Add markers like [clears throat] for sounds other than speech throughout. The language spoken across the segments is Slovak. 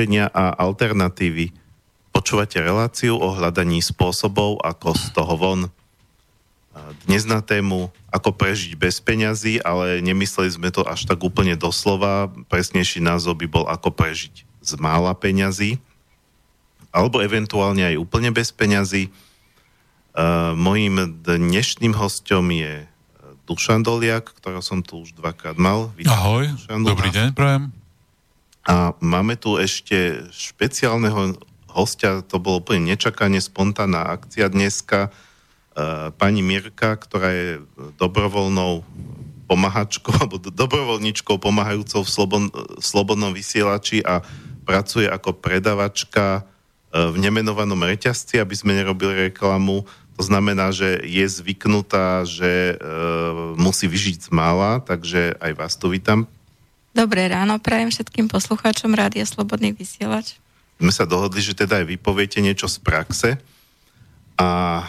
riešenia a alternatívy. Počúvate reláciu o hľadaní spôsobov, ako z toho von. Dnes na tému, ako prežiť bez peňazí, ale nemysleli sme to až tak úplne doslova. Presnejší názov by bol, ako prežiť z mála peňazí, alebo eventuálne aj úplne bez peňazí. Mojím dnešným hostom je Dušan Doliak, ktorého som tu už dvakrát mal. Vítam, Ahoj, Dušan, dobrý deň, prajem. A máme tu ešte špeciálneho hostia, to bolo úplne nečakane, spontánna akcia dneska. Uh, pani Mirka, ktorá je dobrovoľnou pomáhačkou, [laughs] alebo dobrovoľničkou pomáhajúcou v, slobod, v slobodnom vysielači a pracuje ako predavačka uh, v nemenovanom reťazci, aby sme nerobili reklamu. To znamená, že je zvyknutá, že uh, musí vyžiť z mála, takže aj vás tu vítam. Dobré ráno, prajem všetkým poslucháčom Rádia Slobodný vysielač sme sa dohodli, že teda aj vy poviete niečo z praxe a e,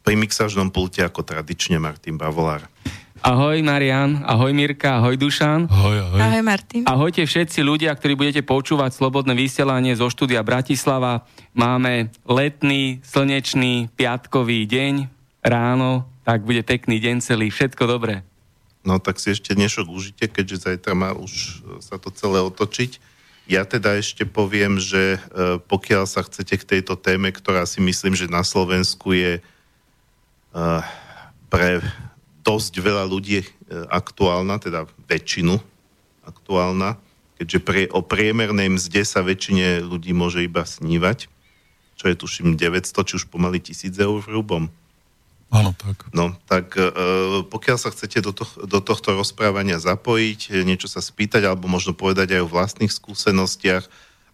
pri mixážnom pulte ako tradične Martin Bavolár. Ahoj Marian, ahoj Mirka, ahoj Dušan. Ahoj, ahoj. Ahoj Martin. Ahojte všetci ľudia, ktorí budete počúvať Slobodné vysielanie zo štúdia Bratislava. Máme letný, slnečný, piatkový deň, ráno, tak bude pekný deň celý, všetko dobré. No tak si ešte dnešok užite, keďže zajtra má už sa to celé otočiť. Ja teda ešte poviem, že e, pokiaľ sa chcete k tejto téme, ktorá si myslím, že na Slovensku je e, pre dosť veľa ľudí e, aktuálna, teda väčšinu aktuálna, keďže pre, o priemernej mzde sa väčšine ľudí môže iba snívať, čo je tuším 900, či už pomaly 1000 eur v hrubom. Áno, tak. No, tak e, pokiaľ sa chcete do, to, do tohto rozprávania zapojiť, niečo sa spýtať, alebo možno povedať aj o vlastných skúsenostiach,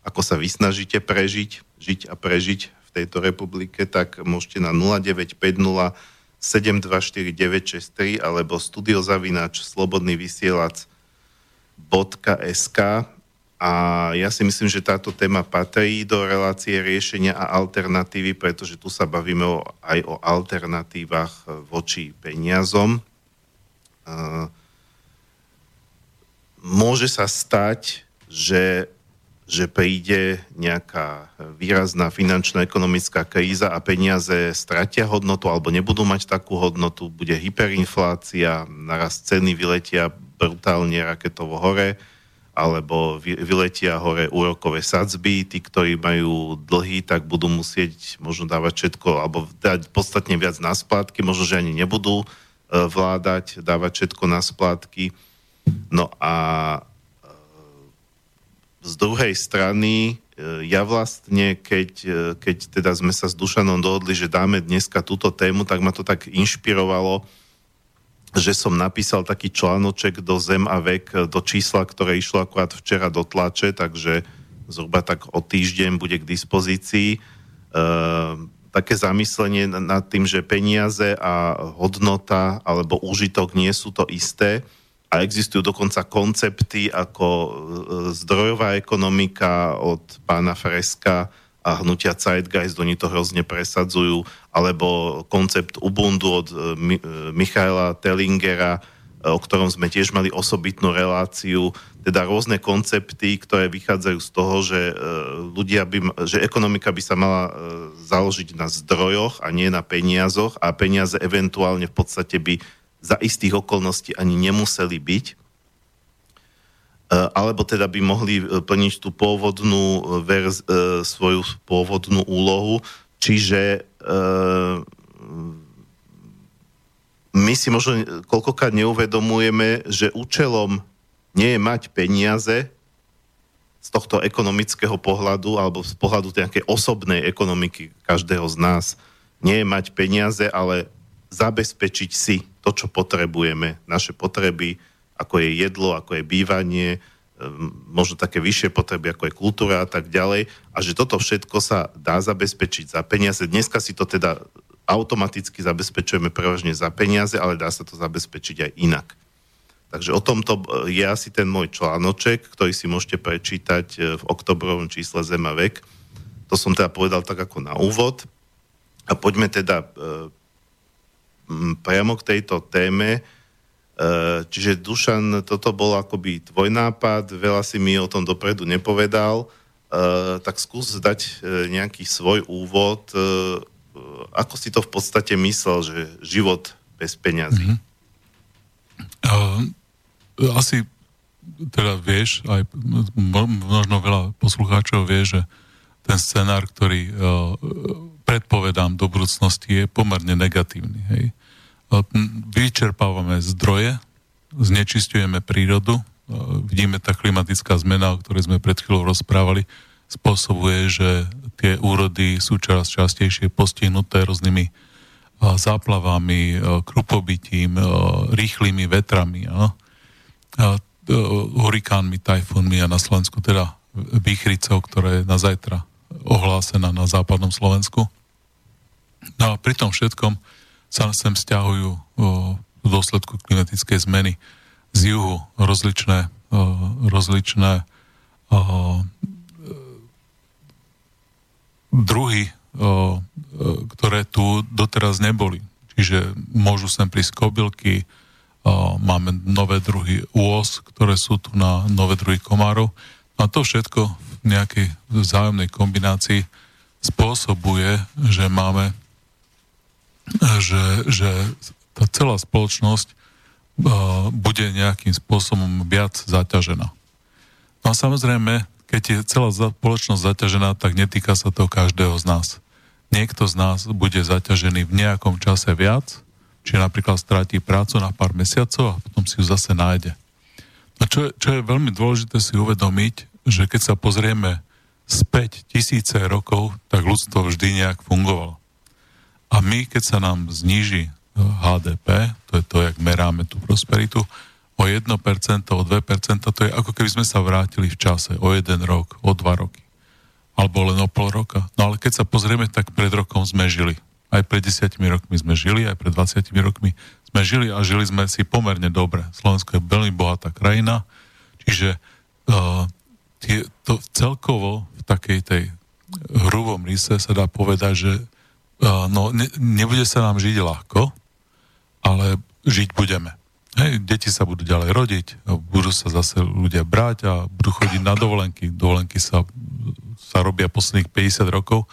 ako sa vysnažíte prežiť, žiť a prežiť v tejto republike, tak môžete na 0950 724 alebo studiozavináč slobodný vysielač .sk a ja si myslím, že táto téma patrí do relácie riešenia a alternatívy, pretože tu sa bavíme o, aj o alternatívach voči peniazom. Môže sa stať, že, že príde nejaká výrazná finančná ekonomická kríza a peniaze stratia hodnotu alebo nebudú mať takú hodnotu, bude hyperinflácia, naraz ceny vyletia brutálne raketovo hore alebo vyletia hore úrokové sadzby, tí, ktorí majú dlhy, tak budú musieť možno dávať všetko, alebo dať podstatne viac na splátky, možno, že ani nebudú e, vládať, dávať všetko na splátky. No a e, z druhej strany, e, ja vlastne, keď, keď teda sme sa s Dušanom dohodli, že dáme dneska túto tému, tak ma to tak inšpirovalo, že som napísal taký článoček do Zem a vek, do čísla, ktoré išlo akurát včera do tlače, takže zhruba tak o týždeň bude k dispozícii. E, také zamyslenie nad tým, že peniaze a hodnota alebo úžitok nie sú to isté a existujú dokonca koncepty ako e, zdrojová ekonomika od pána Freska, a hnutia Zeitgeist, oni to hrozne presadzujú, alebo koncept Ubuntu od e, e, Michaela Tellingera, e, o ktorom sme tiež mali osobitnú reláciu, teda rôzne koncepty, ktoré vychádzajú z toho, že ľudia by, že ekonomika by sa mala založiť na zdrojoch a nie na peniazoch a peniaze eventuálne v podstate by za istých okolností ani nemuseli byť alebo teda by mohli eh, plniť tú pôvodnú eh, verz, svoju pôvodnú úlohu, čiže my si možno koľkokrát neuvedomujeme, že účelom nie je mať peniaze z tohto ekonomického pohľadu alebo z pohľadu nejakej osobnej ekonomiky každého z nás. Nie je mať peniaze, ale zabezpečiť si to, čo potrebujeme, naše potreby, ako je jedlo, ako je bývanie, ehm, možno také vyššie potreby, ako je kultúra a tak ďalej. A že toto všetko sa dá zabezpečiť za peniaze. Dneska si to teda automaticky zabezpečujeme prevažne za peniaze, ale dá sa to zabezpečiť aj inak. Takže o tomto je asi ten môj článoček, ktorý si môžete prečítať e, v oktobrovom čísle Zema vek. To som teda povedal tak ako na úvod. A poďme teda e, priamo k tejto téme čiže Dušan, toto bol akoby tvoj nápad, veľa si mi o tom dopredu nepovedal, tak skús dať nejaký svoj úvod, ako si to v podstate myslel, že život bez peňazí. Mm-hmm. Asi teda vieš, aj možno veľa poslucháčov vie, že ten scenár, ktorý predpovedám do budúcnosti, je pomerne negatívny. Hej. Vyčerpávame zdroje, znečistujeme prírodu, vidíme tá klimatická zmena, o ktorej sme pred chvíľou rozprávali, spôsobuje, že tie úrody sú čoraz častejšie postihnuté rôznymi záplavami, krupobytím, rýchlymi vetrami, hurikánmi, tajfónmi a na Slovensku teda výchricou, ktorá je na zajtra ohlásená na západnom Slovensku. No a pri tom všetkom sa sem stiahujú v dôsledku klimatickej zmeny z juhu rozličné, rozličné druhy, ktoré tu doteraz neboli. Čiže môžu sem prísť kobylky, máme nové druhy úos, ktoré sú tu na nové druhy komárov. A to všetko v nejakej vzájomnej kombinácii spôsobuje, že máme, že, že tá celá spoločnosť bude nejakým spôsobom viac zaťažená. No a samozrejme, keď je celá spoločnosť zaťažená, tak netýka sa to každého z nás. Niekto z nás bude zaťažený v nejakom čase viac, či napríklad stráti prácu na pár mesiacov a potom si ju zase nájde. A čo je, čo je veľmi dôležité si uvedomiť, že keď sa pozrieme späť tisíce rokov, tak ľudstvo vždy nejak fungovalo. A my, keď sa nám zníži HDP, to je to, jak meráme tú prosperitu, o 1%, o 2%, to je ako keby sme sa vrátili v čase o jeden rok, o dva roky. Alebo len o pol roka. No ale keď sa pozrieme, tak pred rokom sme žili. Aj pred desiatimi rokmi sme žili, aj pred 20 rokmi sme žili a žili sme si pomerne dobre. Slovensko je veľmi bohatá krajina, čiže uh, tie, to celkovo v takej tej hrubom rise sa dá povedať, že no, ne, nebude sa nám žiť ľahko, ale žiť budeme. Hej, deti sa budú ďalej rodiť, budú sa zase ľudia brať a budú chodiť na dovolenky. Dovolenky sa, sa robia posledných 50 rokov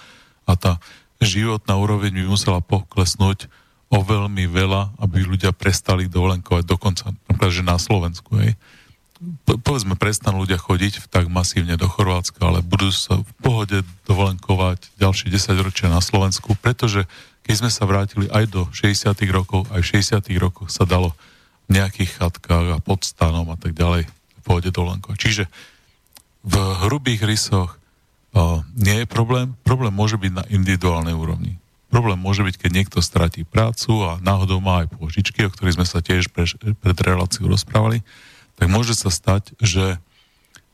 a tá životná úroveň by musela poklesnúť o veľmi veľa, aby ľudia prestali dovolenkovať dokonca, napríklad, že na Slovensku. Hej. Po, povedzme, prestanú ľudia chodiť tak masívne do Chorvátska, ale budú sa v pohode dovolenkovať ďalšie 10 ročia na Slovensku, pretože keď sme sa vrátili aj do 60 rokov, aj v 60 rokoch sa dalo nejakých chatkách a pod stanom a tak ďalej pôjde dovolenkovať. Čiže v hrubých rysoch uh, nie je problém. Problém môže byť na individuálnej úrovni. Problém môže byť, keď niekto stratí prácu a náhodou má aj pôžičky, o ktorých sme sa tiež pre, pred reláciou rozprávali, tak môže sa stať, že,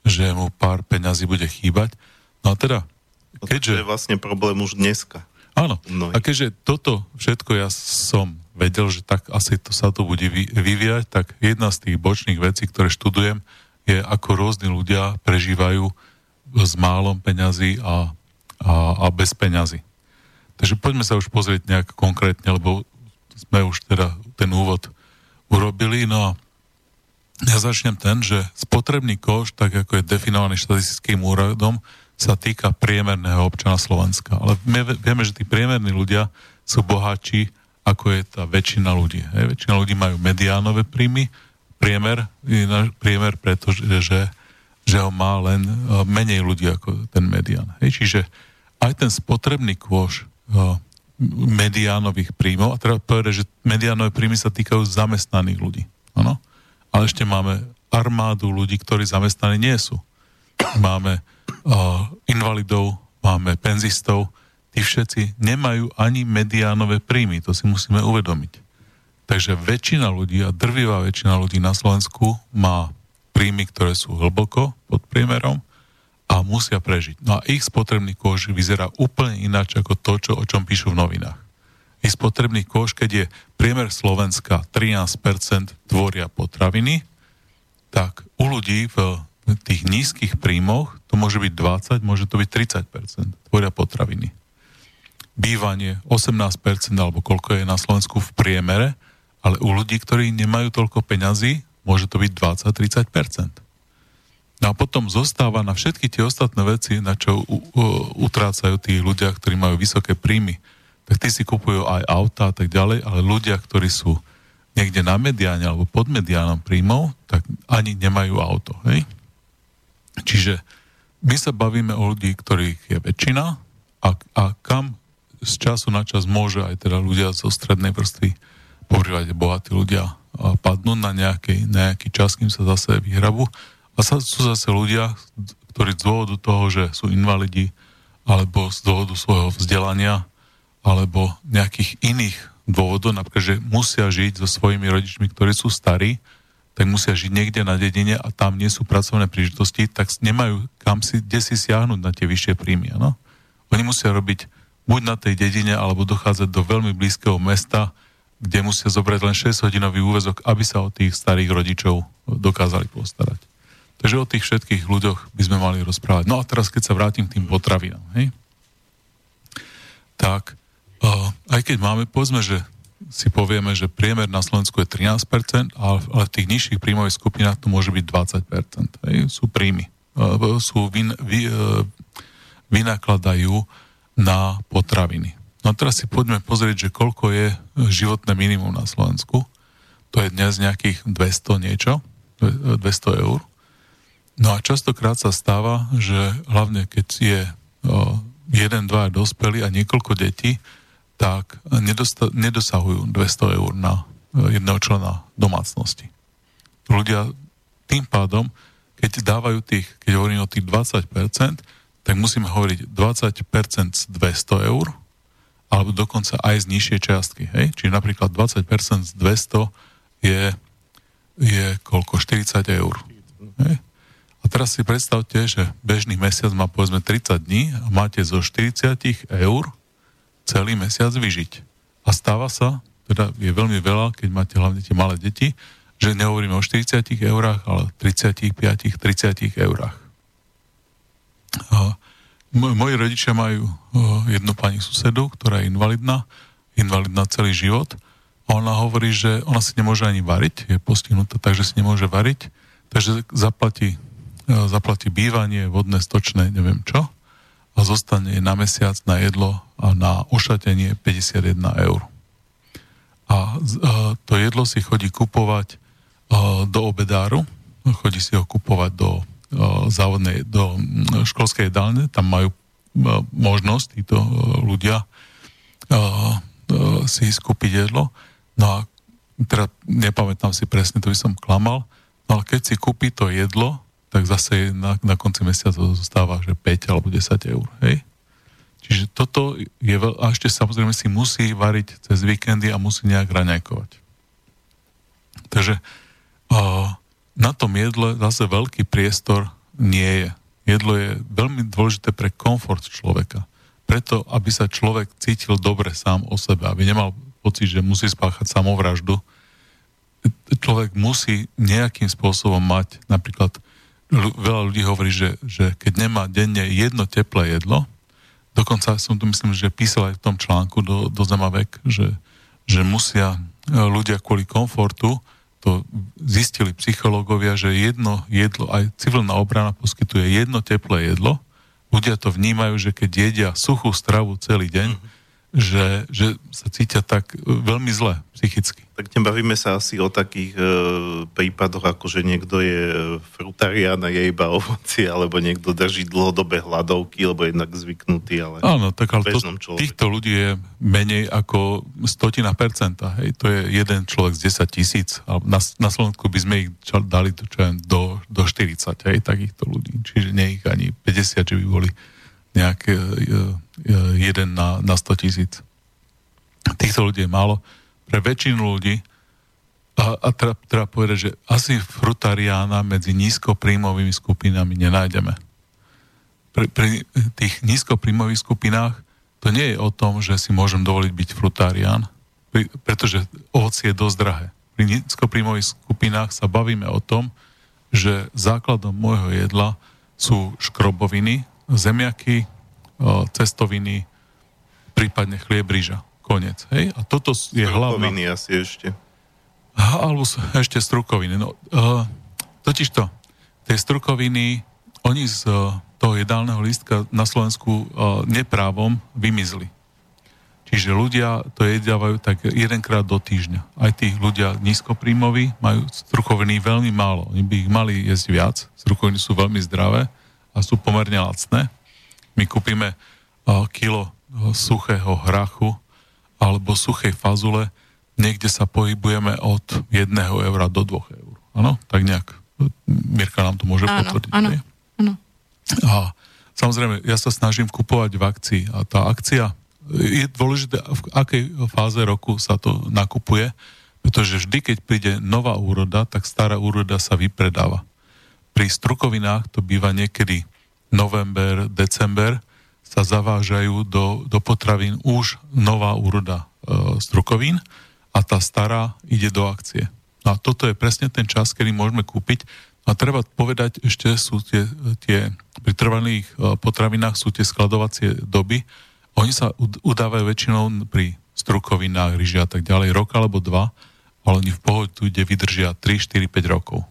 že mu pár peňazí bude chýbať. No a teda, keďže... To je vlastne problém už dneska. Áno. A keďže toto všetko ja som vedel, že tak asi to sa to bude vyvíjať, tak jedna z tých bočných vecí, ktoré študujem, je ako rôzni ľudia prežívajú s málom peňazí a, a, a bez peňazí. Takže poďme sa už pozrieť nejak konkrétne, lebo sme už teda ten úvod urobili. No a ja začnem ten, že spotrebný koš, tak ako je definovaný štatistickým úradom, sa týka priemerného občana Slovenska. Ale my vieme, že tí priemerní ľudia sú bohatší ako je tá väčšina ľudí. Hej. Väčšina ľudí majú mediánové príjmy, priemer, priemer pretože že, že ho má len e, menej ľudí ako ten medián. Hej. Čiže aj ten spotrebný kôž uh, mediánových príjmov, a treba povedať, že mediánové príjmy sa týkajú zamestnaných ľudí. Ano? Ale ešte máme armádu ľudí, ktorí zamestnaní nie sú. Máme uh, invalidov, máme penzistov, tí všetci nemajú ani mediánové príjmy, to si musíme uvedomiť. Takže väčšina ľudí a drvivá väčšina ľudí na Slovensku má príjmy, ktoré sú hlboko pod priemerom a musia prežiť. No a ich spotrebný kož vyzerá úplne ináč ako to, čo, o čom píšu v novinách. Ich spotrebný kož, keď je priemer Slovenska 13% tvoria potraviny, tak u ľudí v tých nízkych príjmoch to môže byť 20, môže to byť 30% tvoria potraviny bývanie 18% alebo koľko je na Slovensku v priemere ale u ľudí, ktorí nemajú toľko peňazí, môže to byť 20-30%. No a potom zostáva na všetky tie ostatné veci, na čo utrácajú tí ľudia, ktorí majú vysoké príjmy. Tak tí si kupujú aj auta a tak ďalej, ale ľudia, ktorí sú niekde na mediáne alebo pod mediánom príjmov, tak ani nemajú auto. Hej? Čiže my sa bavíme o ľudí, ktorých je väčšina a, a kam z času na čas môže aj teda ľudia zo strednej vrstvy, povrývať bohatí ľudia, padnúť na nejaký, nejaký čas, kým sa zase vyhrabu. A sa, sú zase ľudia, ktorí z dôvodu toho, že sú invalidi, alebo z dôvodu svojho vzdelania, alebo nejakých iných dôvodov, napríklad, že musia žiť so svojimi rodičmi, ktorí sú starí, tak musia žiť niekde na dedine a tam nie sú pracovné príležitosti, tak nemajú kam si, kde si siahnuť na tie vyššie príjmy. No? Oni musia robiť buď na tej dedine, alebo dochádzať do veľmi blízkeho mesta, kde musia zobrať len 6-hodinový úvezok, aby sa o tých starých rodičov dokázali postarať. Takže o tých všetkých ľuďoch by sme mali rozprávať. No a teraz, keď sa vrátim k tým potravinám, hej? tak aj keď máme, povedzme, že si povieme, že priemer na Slovensku je 13%, ale, v tých nižších príjmových skupinách to môže byť 20%. Hej? Sú príjmy. Uh, sú vyn, vy, uh, vynakladajú na potraviny. No a teraz si poďme pozrieť, že koľko je životné minimum na Slovensku. To je dnes nejakých 200 niečo, 200 eur. No a častokrát sa stáva, že hlavne keď je jeden, dva dospelí a niekoľko detí, tak nedosta- nedosahujú 200 eur na jedného člena domácnosti. Ľudia tým pádom, keď dávajú tých, keď hovorím o tých 20%, tak musíme hovoriť 20% z 200 eur, alebo dokonca aj z nižšej čiastky. Hej? Čiže napríklad 20% z 200 je, je koľko? 40 eur. Hej? A teraz si predstavte, že bežný mesiac má povedzme 30 dní a máte zo 40 eur celý mesiac vyžiť. A stáva sa, teda je veľmi veľa, keď máte hlavne tie malé deti, že nehovoríme o 40 eurách, ale 35, 30 eurách. Moji rodičia majú jednu pani susedu, ktorá je invalidná, invalidná celý život. A ona hovorí, že ona si nemôže ani variť, je postihnutá, takže si nemôže variť, takže zaplatí, zaplatí bývanie, vodné, stočné, neviem čo, a zostane na mesiac na jedlo a na ošatenie 51 eur. A to jedlo si chodí kupovať do obedáru, chodí si ho kupovať do závodnej, do školskej jedálne, tam majú možnosť títo ľudia si skúpiť jedlo. No a teda nepamätám si presne, to by som klamal, no ale keď si kúpi to jedlo, tak zase na, na konci mesiaca zostáva, že 5 alebo 10 eur, hej? Čiže toto je veľ... A ešte samozrejme si musí variť cez víkendy a musí nejak raňajkovať. Takže uh, na tom jedle zase veľký priestor nie je. Jedlo je veľmi dôležité pre komfort človeka. Preto, aby sa človek cítil dobre sám o sebe, aby nemal pocit, že musí spáchať samovraždu, človek musí nejakým spôsobom mať, napríklad veľa ľudí hovorí, že, že keď nemá denne jedno teplé jedlo, dokonca som tu myslím, že písal aj v tom článku do, do Zemavek, že, že musia ľudia kvôli komfortu to zistili psychológovia, že jedno jedlo, aj civilná obrana poskytuje jedno teplé jedlo. Ľudia to vnímajú, že keď jedia suchú stravu celý deň, mm-hmm že, že sa cítia tak e, veľmi zle psychicky. Tak nebavíme sa asi o takých e, prípadoch, ako že niekto je frutarián a je iba ovoci, alebo niekto drží dlhodobé hladovky, lebo je jednak zvyknutý, ale Áno, tak ale to, týchto ľudí je menej ako stotina percenta. Hej? To je jeden človek z 10 tisíc. Na, na Slovensku by sme ich dali to, čo do, do 40, hej, takýchto ľudí. Čiže nie ich ani 50, že by boli nejaké e, e, jeden na, na 100 tisíc. Týchto ľudí je málo. Pre väčšinu ľudí a, a treba, treba povedať, že asi frutariána medzi nízkopríjmovými skupinami nenájdeme. Pri, pri tých nízkopríjmových skupinách to nie je o tom, že si môžem dovoliť byť frutarián, pri, pretože ovocie je dosť drahé. Pri nízkopríjmových skupinách sa bavíme o tom, že základom môjho jedla sú škroboviny, zemiaky, cestoviny, prípadne chlieb, rýža. Konec. Hej? A toto je hlavná... asi ešte. Alebo ešte strukoviny. No, uh, totiž to, tie strukoviny, oni z uh, toho jedálneho lístka na Slovensku uh, neprávom vymizli. Čiže ľudia to jedávajú tak jedenkrát do týždňa. Aj tí ľudia nízkopríjmoví majú strukoviny veľmi málo. Oni by ich mali jesť viac. Strukoviny sú veľmi zdravé a sú pomerne lacné. My kúpime kilo suchého hrachu alebo suchej fazule. Niekde sa pohybujeme od 1 eura do 2 eur. Áno? Tak nejak. Mirka nám to môže áno, potvrdiť. Áno, áno. A samozrejme, ja sa snažím kupovať v akcii a tá akcia je dôležité, v akej fáze roku sa to nakupuje, pretože vždy, keď príde nová úroda, tak stará úroda sa vypredáva. Pri strukovinách to býva niekedy november, december, sa zavážajú do, do potravín už nová úroda e, strukovín a tá stará ide do akcie. No a toto je presne ten čas, kedy môžeme kúpiť. A treba povedať, ešte sú tie, tie pri trvaných e, potravinách sú tie skladovacie doby, oni sa udávajú väčšinou pri strukovinách, ryži a tak ďalej, rok alebo dva, ale oni v pohode tu ide vydržia 3, 4, 5 rokov.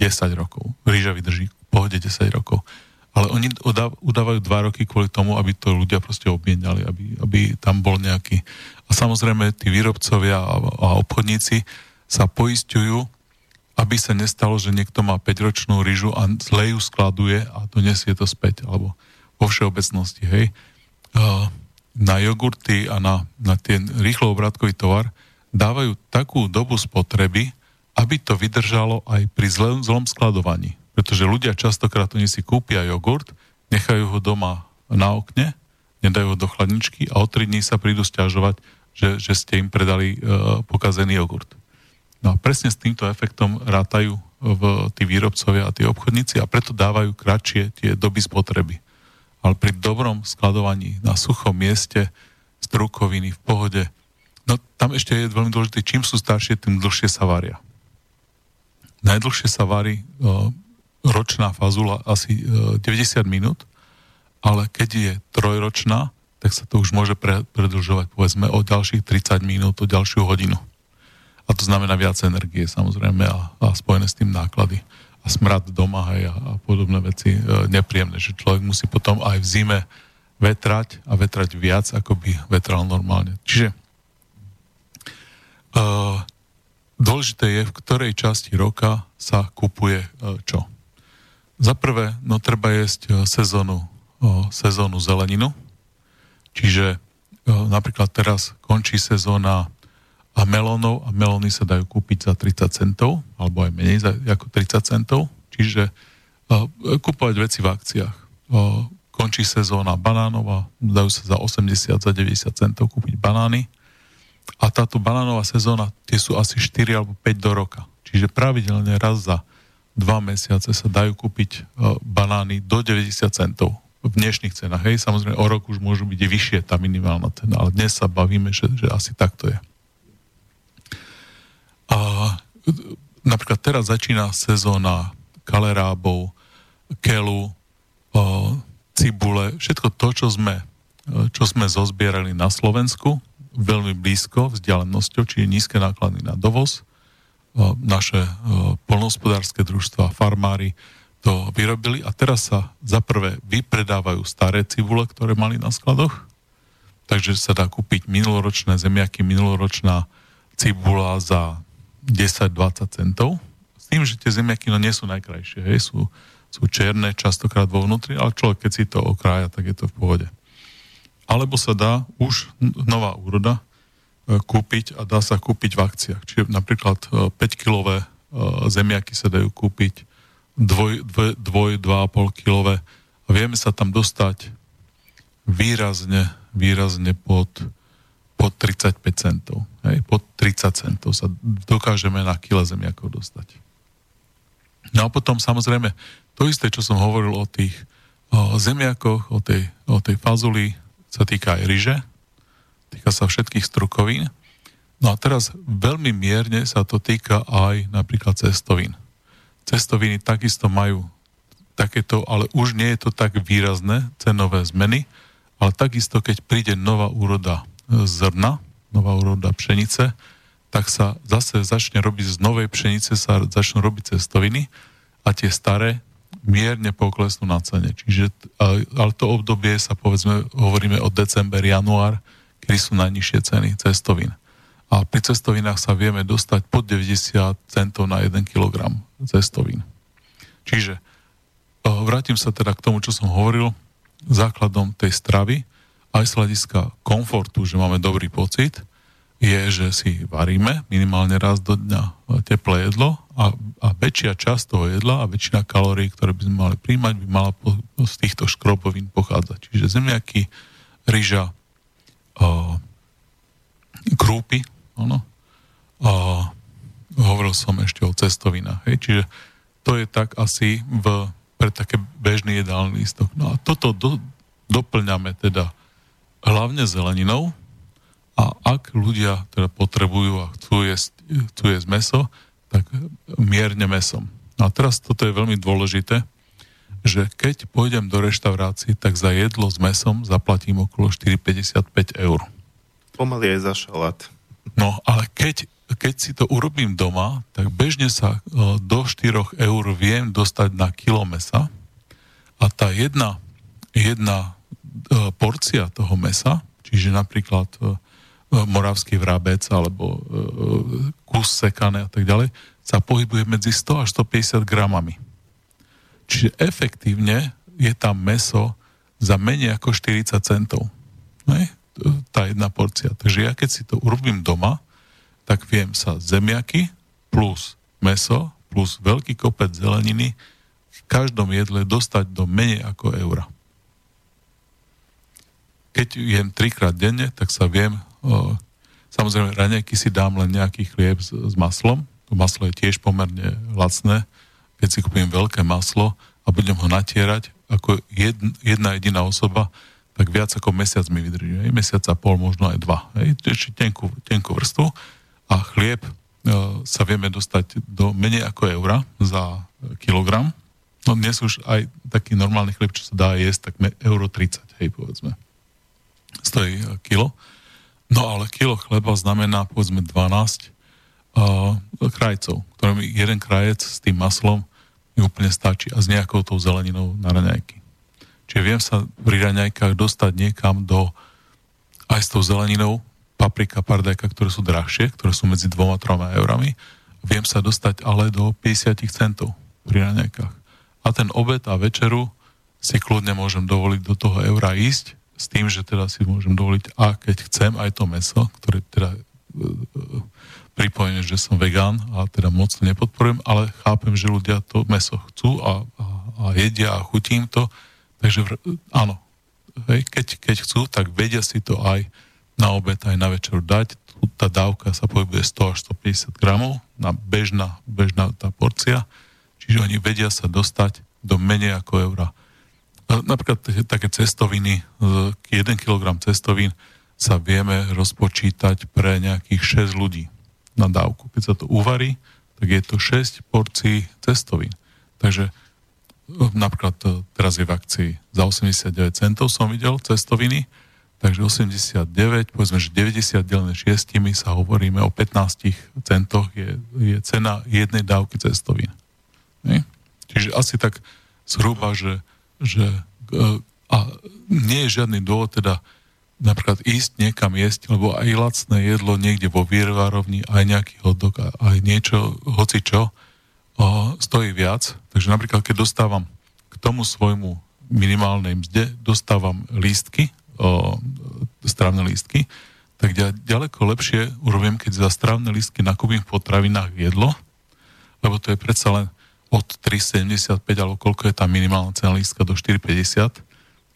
10 rokov. Rýža vydrží v pohode 10 rokov. Ale oni udávajú 2 roky kvôli tomu, aby to ľudia proste obmienali, aby, aby tam bol nejaký... A samozrejme, tí výrobcovia a, a obchodníci sa poistujú, aby sa nestalo, že niekto má 5-ročnú rýžu a zle ju skladuje a to nesie to späť, alebo vo všeobecnosti, hej. Na jogurty a na, na ten rýchlo obrátkový tovar dávajú takú dobu spotreby, aby to vydržalo aj pri zlom, zlom skladovaní. Pretože ľudia častokrát oni si kúpia jogurt, nechajú ho doma na okne, nedajú ho do chladničky a o 3 dní sa prídu stiažovať, že, že ste im predali e, pokazený jogurt. No a presne s týmto efektom rátajú v tí výrobcovia a tí obchodníci a preto dávajú kratšie tie doby spotreby ale pri dobrom skladovaní na suchom mieste strukoviny v pohode. No tam ešte je veľmi dôležité, čím sú staršie, tým dlhšie sa varia. Najdlhšie sa varí o, ročná fazula asi o, 90 minút, ale keď je trojročná, tak sa to už môže pre, predlžovať povedzme o ďalších 30 minút, o ďalšiu hodinu. A to znamená viac energie samozrejme a, a spojené s tým náklady a smrad doma hej, a, a podobné veci e, nepríjemné, že človek musí potom aj v zime vetrať a vetrať viac, ako by vetral normálne. Čiže e, dôležité je, v ktorej časti roka sa kupuje e, čo. Za prvé, no treba jesť e, sezónu, e, sezónu zeleninu, čiže napríklad teraz končí sezóna a melónov a melóny sa dajú kúpiť za 30 centov, alebo aj menej za, ako 30 centov, čiže kúpovať veci v akciách. Končí sezóna banánova, dajú sa za 80, za 90 centov kúpiť banány a táto banánová sezóna, tie sú asi 4 alebo 5 do roka. Čiže pravidelne raz za 2 mesiace sa dajú kúpiť uh, banány do 90 centov v dnešných cenách. Hej, samozrejme o rok už môžu byť vyššie tá minimálna cena, ale dnes sa bavíme, že, že asi takto je. A napríklad teraz začína sezóna kalerábov, kelu, cibule, všetko to, čo sme, čo sme zozbierali na Slovensku, veľmi blízko vzdialenosťou, čiže nízke náklady na dovoz. Naše polnohospodárske družstva, farmári to vyrobili a teraz sa za prvé vypredávajú staré cibule, ktoré mali na skladoch, takže sa dá kúpiť minuloročné zemiaky, minuloročná cibula za 10-20 centov, s tým, že tie zemiaky no nie sú najkrajšie, hej, sú, sú černé, častokrát vo vnútri, ale človek, keď si to okrája, tak je to v pohode. Alebo sa dá už nová úroda e, kúpiť a dá sa kúpiť v akciách. Čiže napríklad 5-kilové e, e, zemiaky sa dajú kúpiť dvoj, dvoj, dvoj 2,5 kilové a vieme sa tam dostať výrazne, výrazne pod pod 35 centov. Hej, pod 30 centov sa dokážeme na kile zemiakov dostať. No a potom samozrejme to isté, čo som hovoril o tých o zemiakoch, o tej, o tej fazuli, sa týka aj ryže, týka sa všetkých strukovín. No a teraz veľmi mierne sa to týka aj napríklad cestovín. Cestoviny takisto majú takéto, ale už nie je to tak výrazné cenové zmeny, ale takisto, keď príde nová úroda zrna, nová úroda pšenice, tak sa zase začne robiť z novej pšenice, sa začnú robiť cestoviny a tie staré mierne poklesnú na cene. Čiže, ale to obdobie sa povedzme, hovoríme od december, január, kedy sú najnižšie ceny cestovín. A pri cestovinách sa vieme dostať pod 90 centov na 1 kg cestovín. Čiže vrátim sa teda k tomu, čo som hovoril, základom tej stravy, aj z hľadiska komfortu, že máme dobrý pocit, je, že si varíme minimálne raz do dňa teplé jedlo a, a väčšia časť toho jedla a väčšina kalórií, ktoré by sme mali príjmať, by mala po, z týchto škrobovín pochádzať. Čiže zemiaky, ryža, uh, krúpy, ono, a hovoril som ešte o cestovinách. Hej. Čiže to je tak asi v, pre také bežný jedálny lístok. No a toto do, doplňame teda hlavne zeleninou, a ak ľudia teda potrebujú a chcú jesť, chcú jesť meso, tak mierne mesom. No a teraz toto je veľmi dôležité, že keď pôjdem do reštaurácie, tak za jedlo s mesom zaplatím okolo 4,55 eur. Pomaly aj za šalát. No, ale keď, keď si to urobím doma, tak bežne sa e, do 4 eur viem dostať na kilo mesa a tá jedna, jedna e, porcia toho mesa, čiže napríklad e, moravský vrabec alebo e, kus sekané a tak ďalej, sa pohybuje medzi 100 až 150 gramami. Čiže efektívne je tam meso za menej ako 40 centov. Ne? Tá jedna porcia. Takže ja keď si to urobím doma, tak viem sa zemiaky plus meso plus veľký kopec zeleniny v každom jedle dostať do menej ako eura. Keď jem trikrát denne, tak sa viem samozrejme, raňajky si dám len nejaký chlieb s, s maslom. To maslo je tiež pomerne lacné. Keď si kúpim veľké maslo a budem ho natierať ako jedna, jedna jediná osoba, tak viac ako mesiac mi vydrží. Hej? Mesiac a pol, možno aj dva. Hej? Ešte tenkú, tenkú vrstvu. A chlieb e, sa vieme dostať do menej ako eura za kilogram. No dnes už aj taký normálny chlieb, čo sa dá jesť, tak euro 30, hej, povedzme. Stojí e, kilo. No ale kilo chleba znamená povedzme 12 uh, krajcov, ktorým jeden krajec s tým maslom mi úplne stačí a s nejakou tou zeleninou na raňajky. Čiže viem sa pri raňajkách dostať niekam do aj s tou zeleninou, paprika, pardajka, ktoré sú drahšie, ktoré sú medzi 2-3 eurami. Viem sa dostať ale do 50 centov pri raňajkách. A ten obed a večeru si kľudne môžem dovoliť do toho eura ísť s tým, že teda si môžem dovoliť a keď chcem aj to meso, ktoré teda e, e pripojím, že som vegán a teda moc nepodporujem, ale chápem, že ľudia to meso chcú a, a, a jedia a chutím to, takže vr- áno, hej, keď, keď chcú, tak vedia si to aj na obed, aj na večer dať. Tá dávka sa pohybuje 100 až 150 gramov na bežná, bežná tá porcia, čiže oni vedia sa dostať do menej ako eura napríklad také cestoviny, 1 kg cestovín sa vieme rozpočítať pre nejakých 6 ľudí na dávku. Keď sa to uvarí, tak je to 6 porcií cestovín. Takže napríklad teraz je v akcii za 89 centov som videl cestoviny, takže 89, povedzme, že 90 delené 6 sa hovoríme o 15 centoch je, je cena jednej dávky cestovín. Nie? Čiže asi tak zhruba, že že e, a nie je žiadny dôvod teda napríklad ísť niekam jesť, lebo aj lacné jedlo niekde vo výrvarovni, aj nejaký hodok, aj niečo, hoci čo, o, stojí viac. Takže napríklad, keď dostávam k tomu svojmu minimálnej mzde, dostávam lístky, o, strávne lístky, tak ďaleko lepšie urobím, keď za strávne lístky nakúpim v potravinách jedlo, lebo to je predsa len od 3,75 alebo koľko je tá minimálna cena lístka do 4,50.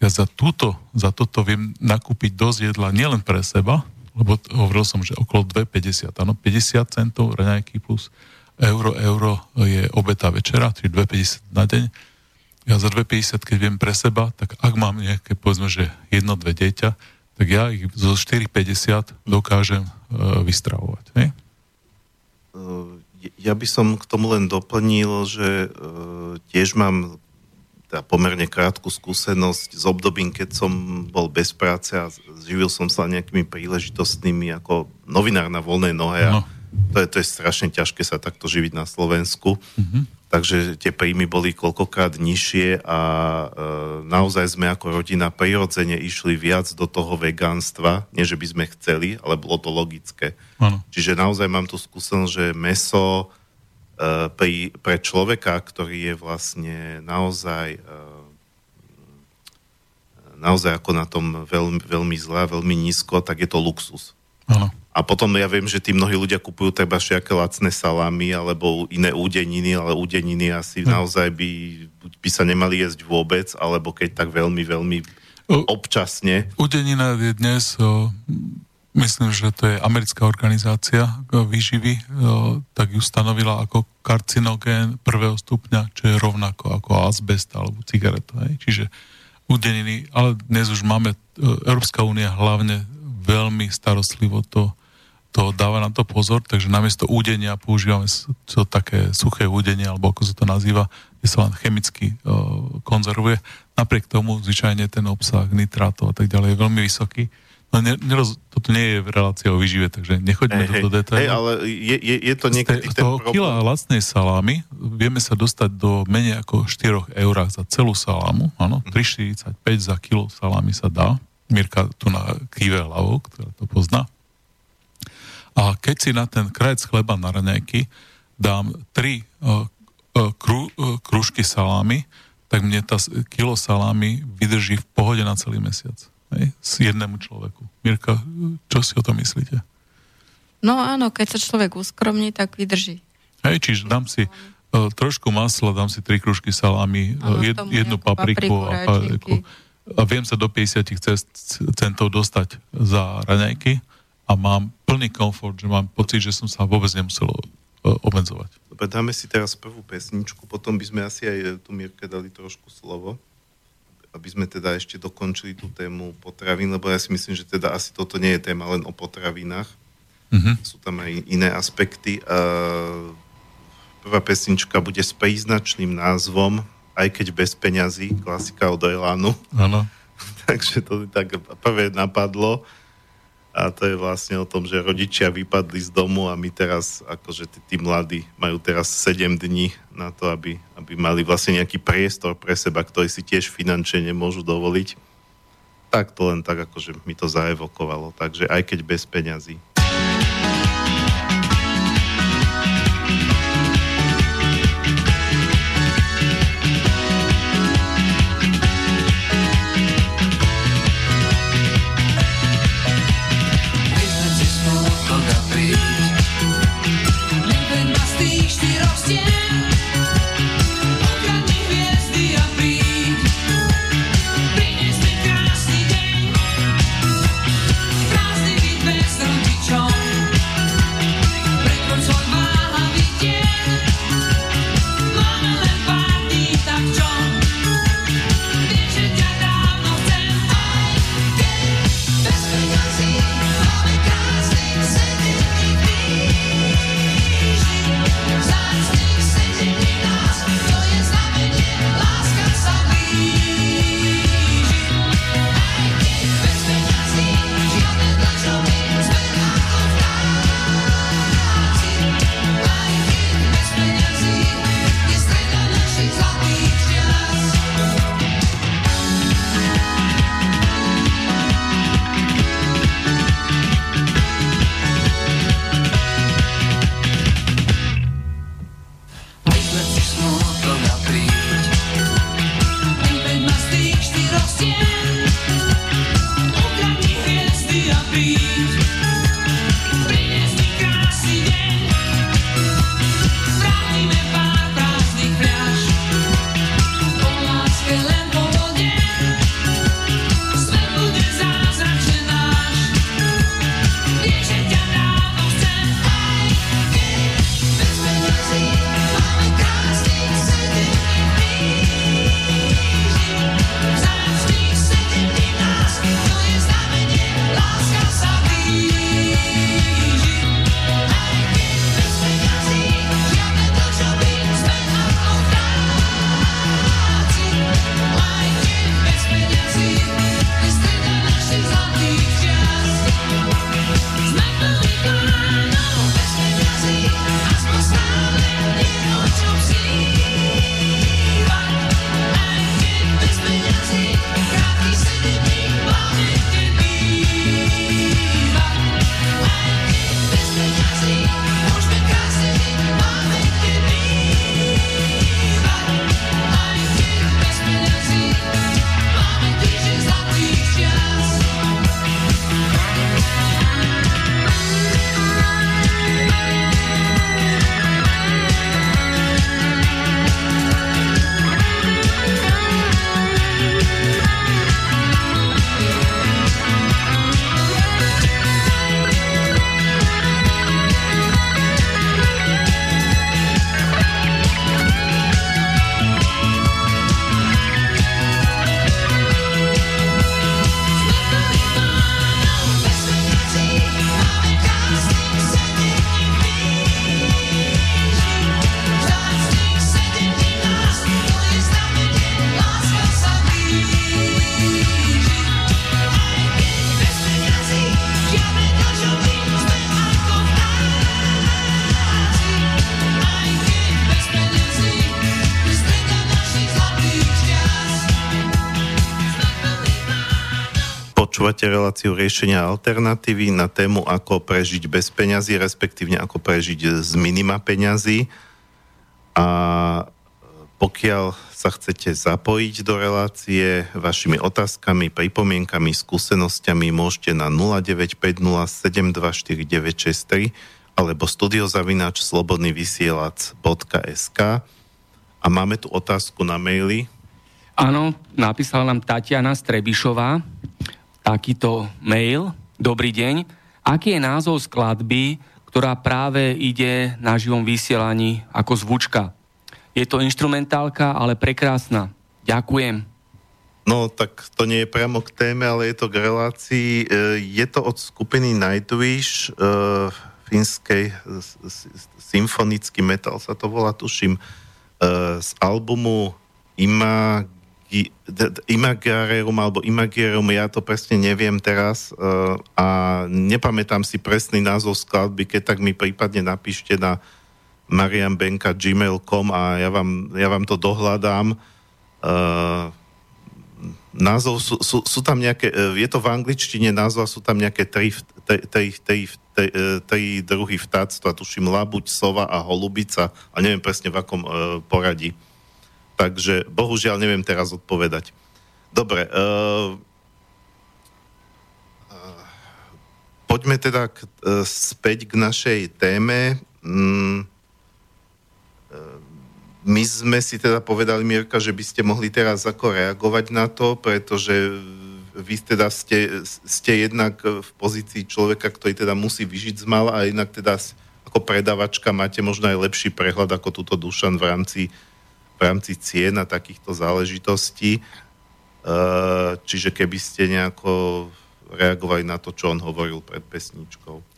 Ja za, túto, za toto viem nakúpiť dosť jedla nielen pre seba, lebo hovoril som, že okolo 2,50. Áno, 50 centov raňajky plus euro, euro je obeta večera, čiže 2,50 na deň. Ja za 2,50, keď viem pre seba, tak ak mám nejaké, povedzme, že jedno, dve dieťa, tak ja ich zo 4,50 dokážem uh, vystravovať. Ne? Ja by som k tomu len doplnil, že e, tiež mám teda pomerne krátku skúsenosť s obdobím, keď som bol bez práce a živil som sa nejakými príležitostnými ako novinár na voľnej nohe a no. To je, to je strašne ťažké sa takto živiť na Slovensku. Mm-hmm. Takže tie príjmy boli koľkokrát nižšie a e, naozaj sme ako rodina prirodzene išli viac do toho vegánstva, nie že by sme chceli, ale bolo to logické. Ano. Čiže naozaj mám tu skúsenosť, že meso e, pri, pre človeka, ktorý je vlastne naozaj e, naozaj ako na tom veľmi, veľmi zle, veľmi nízko, tak je to luxus. Ano. A potom ja viem, že tí mnohí ľudia kupujú treba všaké lacné salámy alebo iné údeniny, ale údeniny asi hm. naozaj by, by sa nemali jesť vôbec, alebo keď tak veľmi, veľmi občasne. Údenina je dnes, myslím, že to je americká organizácia výživy, tak ju stanovila ako karcinogén prvého stupňa, čo je rovnako ako azbest alebo cigareta. Čiže údeniny, ale dnes už máme, Európska únia hlavne veľmi starostlivo to to dáva na to pozor, takže namiesto údenia používame to také suché údenie, alebo ako sa to nazýva, kde sa len chemicky uh, konzervuje. Napriek tomu zvyčajne ten obsah nitrátov a tak ďalej je veľmi vysoký. No ne, neroz, toto nie je relácia o výžive, takže nechoďme hey, do detailu. Hej, ale je, je, je to niekedy Z toho problém. kila lacnej salámy vieme sa dostať do menej ako 4 eur za celú salámu. Áno, 3,45 za kilo salámy sa dá. Mirka tu na kýve hlavou, ktorá to pozná. A keď si na ten krajec chleba na raňajky dám tri uh, uh, kru, uh, kružky salámy, tak mne tá kilo salámy vydrží v pohode na celý mesiac. Hej? S jednému človeku. Mirka, čo si o tom myslíte? No áno, keď sa človek uskromní, tak vydrží. Hej, čiže dám si uh, trošku masla, dám si tri kružky salámy, uh, jed, jednu papriku, papriku a papriku. A viem sa do 50 centov dostať za raňajky a mám plný komfort, že mám pocit, že som sa vôbec nemusel uh, obmedzovať. Dobre, dáme si teraz prvú pesničku, potom by sme asi aj e, tu Mirke dali trošku slovo, aby sme teda ešte dokončili tú tému potravín, lebo ja si myslím, že teda asi toto nie je téma len o potravinách. Mm-hmm. Sú tam aj iné aspekty. Prvá pesnička bude s príznačným názvom Aj keď bez peňazí, klasika od Elánu. Áno. [laughs] Takže to tak prvé napadlo. A to je vlastne o tom, že rodičia vypadli z domu a my teraz, akože tí, tí mladí majú teraz 7 dní na to, aby, aby mali vlastne nejaký priestor pre seba, ktorý si tiež finančne nemôžu dovoliť. Tak to len tak, akože mi to zaevokovalo. Takže aj keď bez peňazí. Reláciu riešenia alternatívy na tému, ako prežiť bez peňazí, respektívne ako prežiť z minima peňazí. A pokiaľ sa chcete zapojiť do relácie vašimi otázkami, pripomienkami, skúsenosťami, môžete na 0950724963 alebo studiozavináč slobodnyvysielac.sk a máme tu otázku na maili. Áno, napísala nám Tatiana Strebišová takýto mail. Dobrý deň. Aký je názov skladby, ktorá práve ide na živom vysielaní ako zvučka? Je to instrumentálka, ale prekrásna. Ďakujem. No, tak to nie je priamo k téme, ale je to k relácii. E, je to od skupiny Nightwish, e, finskej symfonický metal sa to volá, tuším, e, z albumu Imag Imagiarium alebo Imagiarium, ja to presne neviem teraz uh, a nepamätám si presný názov skladby, keď tak mi prípadne napíšte na marianbenka.gmail.com a ja vám, ja vám to dohľadám. Uh, názov sú, sú, sú tam nejaké, uh, je to v angličtine názov, sú tam nejaké tri, tri, tri, tri, tri, tri druhy vtáctva, tuším labuť, sova a holubica a neviem presne v akom uh, poradí. Takže bohužiaľ neviem teraz odpovedať. Dobre. Uh, uh, poďme teda k, uh, späť k našej téme. Mm, my sme si teda povedali, Mirka, že by ste mohli teraz ako reagovať na to, pretože vy teda ste, ste jednak v pozícii človeka, ktorý teda musí vyžiť z mal a jednak teda ako predavačka máte možno aj lepší prehľad ako túto Dušan v rámci rámci cien a takýchto záležitostí. E, čiže keby ste nejako reagovali na to, čo on hovoril pred pesničkou.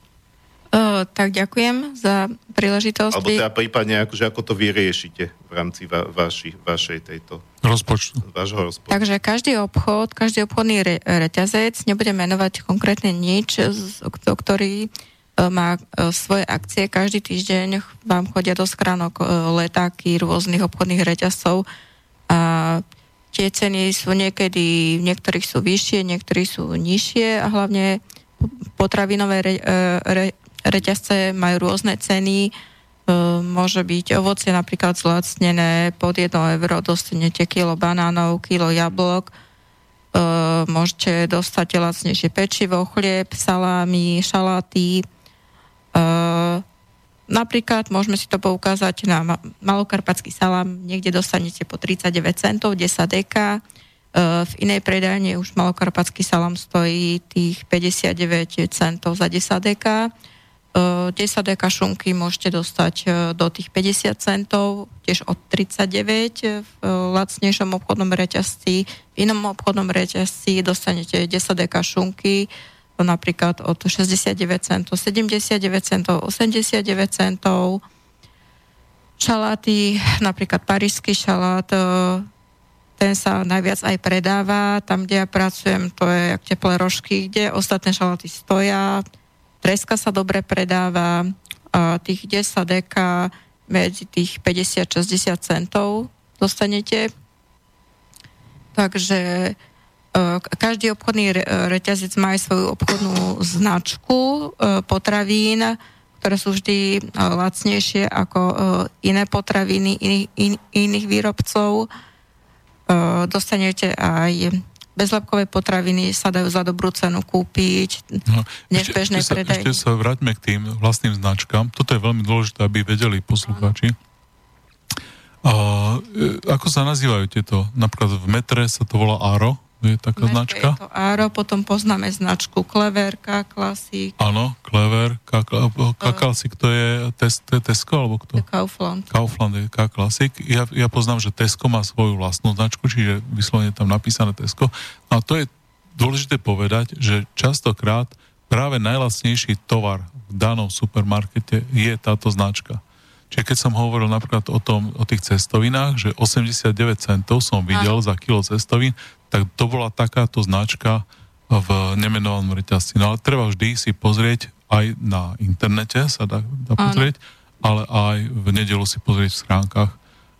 Uh, tak ďakujem za príležitosť. Alebo teda prípadne, akože ako to vyriešite v rámci va- vaši, vašej tejto... Rozpočtu. Vášho rozpočtu. Takže každý obchod, každý obchodný re- reťazec, nebudem menovať konkrétne nič, z, ktorý má e, svoje akcie. Každý týždeň vám chodia do skránok e, letáky rôznych obchodných reťazcov a tie ceny sú niekedy, niektorých sú vyššie, niektorí sú nižšie a hlavne potravinové re, re, reťazce majú rôzne ceny. Môže byť ovocie napríklad zlacnené pod 1 euro, dostanete kilo banánov, kilo jablok, môžete dostať lacnejšie pečivo, chlieb, salámy, šaláty, napríklad môžeme si to poukázať na malokarpatský salám, niekde dostanete po 39 centov, 10 deka, uh, v inej predajne už malokarpatský salám stojí tých 59 centov za 10 deka. 10 deka šunky môžete dostať do tých 50 centov, tiež od 39 v lacnejšom obchodnom reťazci. V inom obchodnom reťazci dostanete 10 deka šunky napríklad od 69 centov, 79 centov, 89 centov. Šaláty, napríklad parížský šalát, e, ten sa najviac aj predáva. Tam, kde ja pracujem, to je jak teplé rožky, kde ostatné šaláty stoja. Treska sa dobre predáva. A tých 10 deka medzi tých 50-60 centov dostanete. Takže každý obchodný reťazec má aj svoju obchodnú značku e, potravín, ktoré sú vždy e, lacnejšie ako iné potraviny iných, in, iných výrobcov. Dostanete aj bezlepkové potraviny sa dajú za dobrú cenu kúpiť no, než ešte, bežnej ešte Sa, ešte sa vráťme k tým vlastným značkám. Toto je veľmi dôležité, aby vedeli poslucháči. Uh, ako sa nazývajú tieto? Napríklad v metre sa to volá Aro, je taká Metre značka? Je to Aro, potom poznáme značku Clever, K-Classic. Áno, Clever, K-Classic, to je tes, to je Tesco, alebo kto? Kaufland. Kaufland je K-Classic. Ja, ja poznám, že Tesco má svoju vlastnú značku, čiže vyslovene tam napísané Tesco. No a to je dôležité povedať, že častokrát práve najlacnejší tovar v danom supermarkete je táto značka. Čiže keď som hovoril napríklad o, tom, o tých cestovinách, že 89 centov som videl Aha. za kilo cestovín, tak to bola takáto značka v nemenovanom reťazci. No ale treba vždy si pozrieť aj na internete, sa dá, dá pozrieť, ale aj v nedelu si pozrieť v schránkach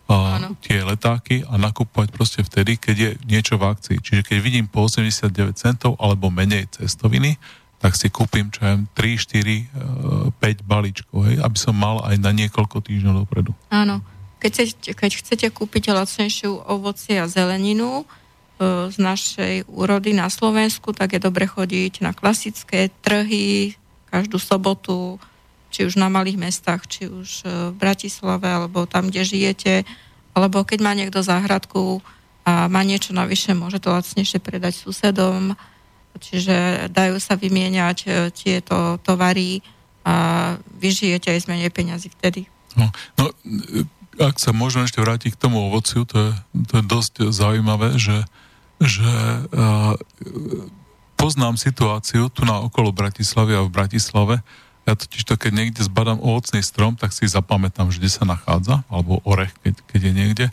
uh, tie letáky a nakupovať proste vtedy, keď je niečo v akcii. Čiže keď vidím po 89 centov alebo menej cestoviny, tak si kúpim čo aj 3, 4, 5 balíčkov, hej, aby som mal aj na niekoľko týždňov dopredu. Áno. Keď chcete, keď chcete kúpiť lacnejšiu ovocie a zeleninu e, z našej úrody na Slovensku, tak je dobre chodiť na klasické trhy každú sobotu, či už na malých mestách, či už e, v Bratislave, alebo tam, kde žijete, alebo keď má niekto záhradku a má niečo navyše, môže to lacnejšie predať susedom, čiže dajú sa vymieňať e, tieto tovary a vyžijete aj z menej peňazí vtedy. No, no ak sa môžem ešte vrátiť k tomu ovociu, to je, to je dosť zaujímavé, že, že uh, poznám situáciu tu na okolo Bratislavy a v Bratislave. Ja totiž to, keď niekde zbadám ovocný strom, tak si zapamätám, kde sa nachádza, alebo orech, keď, keď je niekde.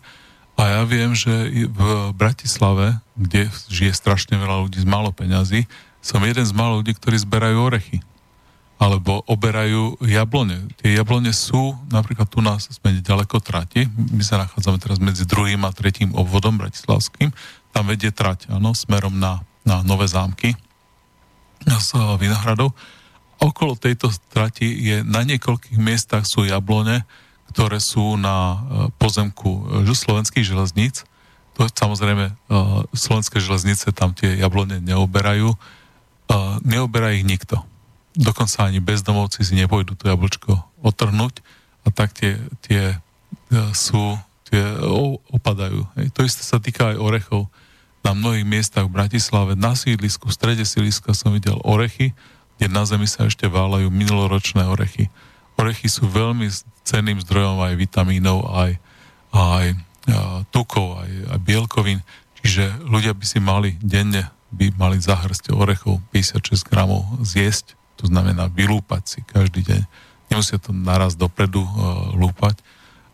A ja viem, že v Bratislave, kde žije strašne veľa ľudí z málo peňazí, som jeden z málo ľudí, ktorí zberajú orechy alebo oberajú jablone. Tie jablone sú, napríklad tu nás sme ďaleko trati, my sa nachádzame teraz medzi druhým a tretím obvodom bratislavským, tam vedie trať, áno, smerom na, na Nové zámky z Vinohradov. Okolo tejto trati je na niekoľkých miestach sú jablone, ktoré sú na e, pozemku e, slovenských železníc. To samozrejme, e, slovenské železnice tam tie jablone neoberajú. Neoberá ich nikto dokonca ani bezdomovci si nepôjdu to jablčko otrhnúť a tak tie, tie sú, tie opadajú. To isté sa týka aj orechov. Na mnohých miestach v Bratislave, na sídlisku, v strede sídliska som videl orechy, kde na zemi sa ešte válajú minuloročné orechy. Orechy sú veľmi cenným zdrojom aj vitamínov, aj, aj tukov, aj, aj bielkovín. Čiže ľudia by si mali denne by mali zahrsť orechov 56 gramov zjesť to znamená vylúpať si každý deň. Nemusia to naraz dopredu uh, lúpať,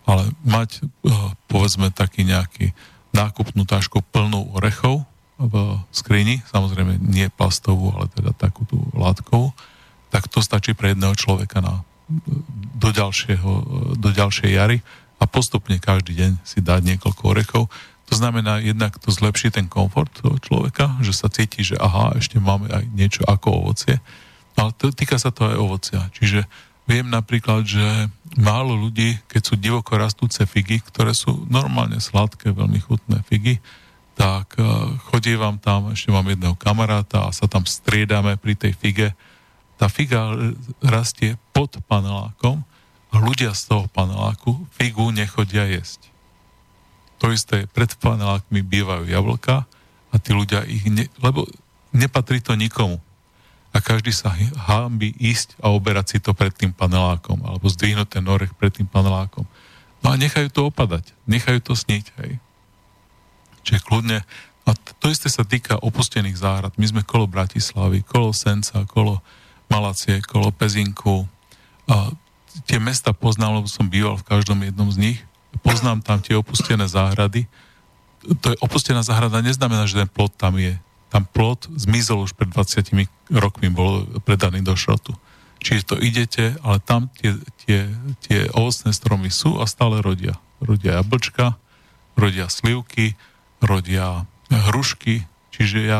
ale mať, uh, povedzme, taký nejaký nákupnú tašku plnú orechov v skrini, samozrejme nie plastovú, ale teda takú tú látkovú, tak to stačí pre jedného človeka na, do, ďalšieho, do ďalšej jary a postupne každý deň si dať niekoľko orechov. To znamená, jednak to zlepší ten komfort toho človeka, že sa cíti, že aha, ešte máme aj niečo ako ovocie ale to, týka sa to aj ovocia. Čiže viem napríklad, že málo ľudí, keď sú divoko rastúce figy, ktoré sú normálne sladké, veľmi chutné figy, tak uh, chodí vám tam, ešte mám jedného kamaráta a sa tam striedame pri tej fige. Tá figa rastie pod panelákom a ľudia z toho paneláku figu nechodia jesť. To isté, pred panelákmi bývajú jablka a tí ľudia ich, ne, lebo nepatrí to nikomu a každý sa hámbi ísť a oberať si to pred tým panelákom alebo zdvihnúť ten orech pred tým panelákom. No a nechajú to opadať, nechajú to sniť, hej. Čiže kľudne, a to isté sa týka opustených záhrad. My sme kolo Bratislavy, kolo Senca, kolo Malacie, kolo Pezinku. A tie mesta poznám, lebo som býval v každom jednom z nich. Poznám tam tie opustené záhrady. To je opustená záhrada, neznamená, že ten plot tam je tam plot zmizol už pred 20 rokmi, bol predaný do šrotu. Čiže to idete, ale tam tie, tie, tie ovocné stromy sú a stále rodia. Rodia jablčka, rodia slivky, rodia hrušky, čiže ja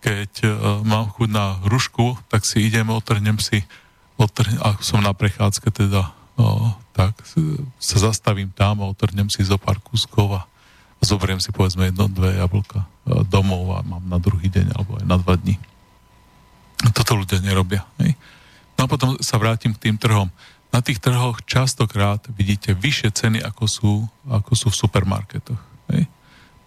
keď uh, mám chuť na hrušku, tak si idem, otrhnem si, otrhnem, ak som na prechádzke teda, uh, tak sa zastavím tam a otrhnem si zo pár kúskov a zoberiem si povedzme jedno, dve jablka e, domov a mám na druhý deň alebo aj na dva dní. Toto ľudia nerobia. Hej? No a potom sa vrátim k tým trhom. Na tých trhoch častokrát vidíte vyššie ceny, ako sú, ako sú v supermarketoch. Hej?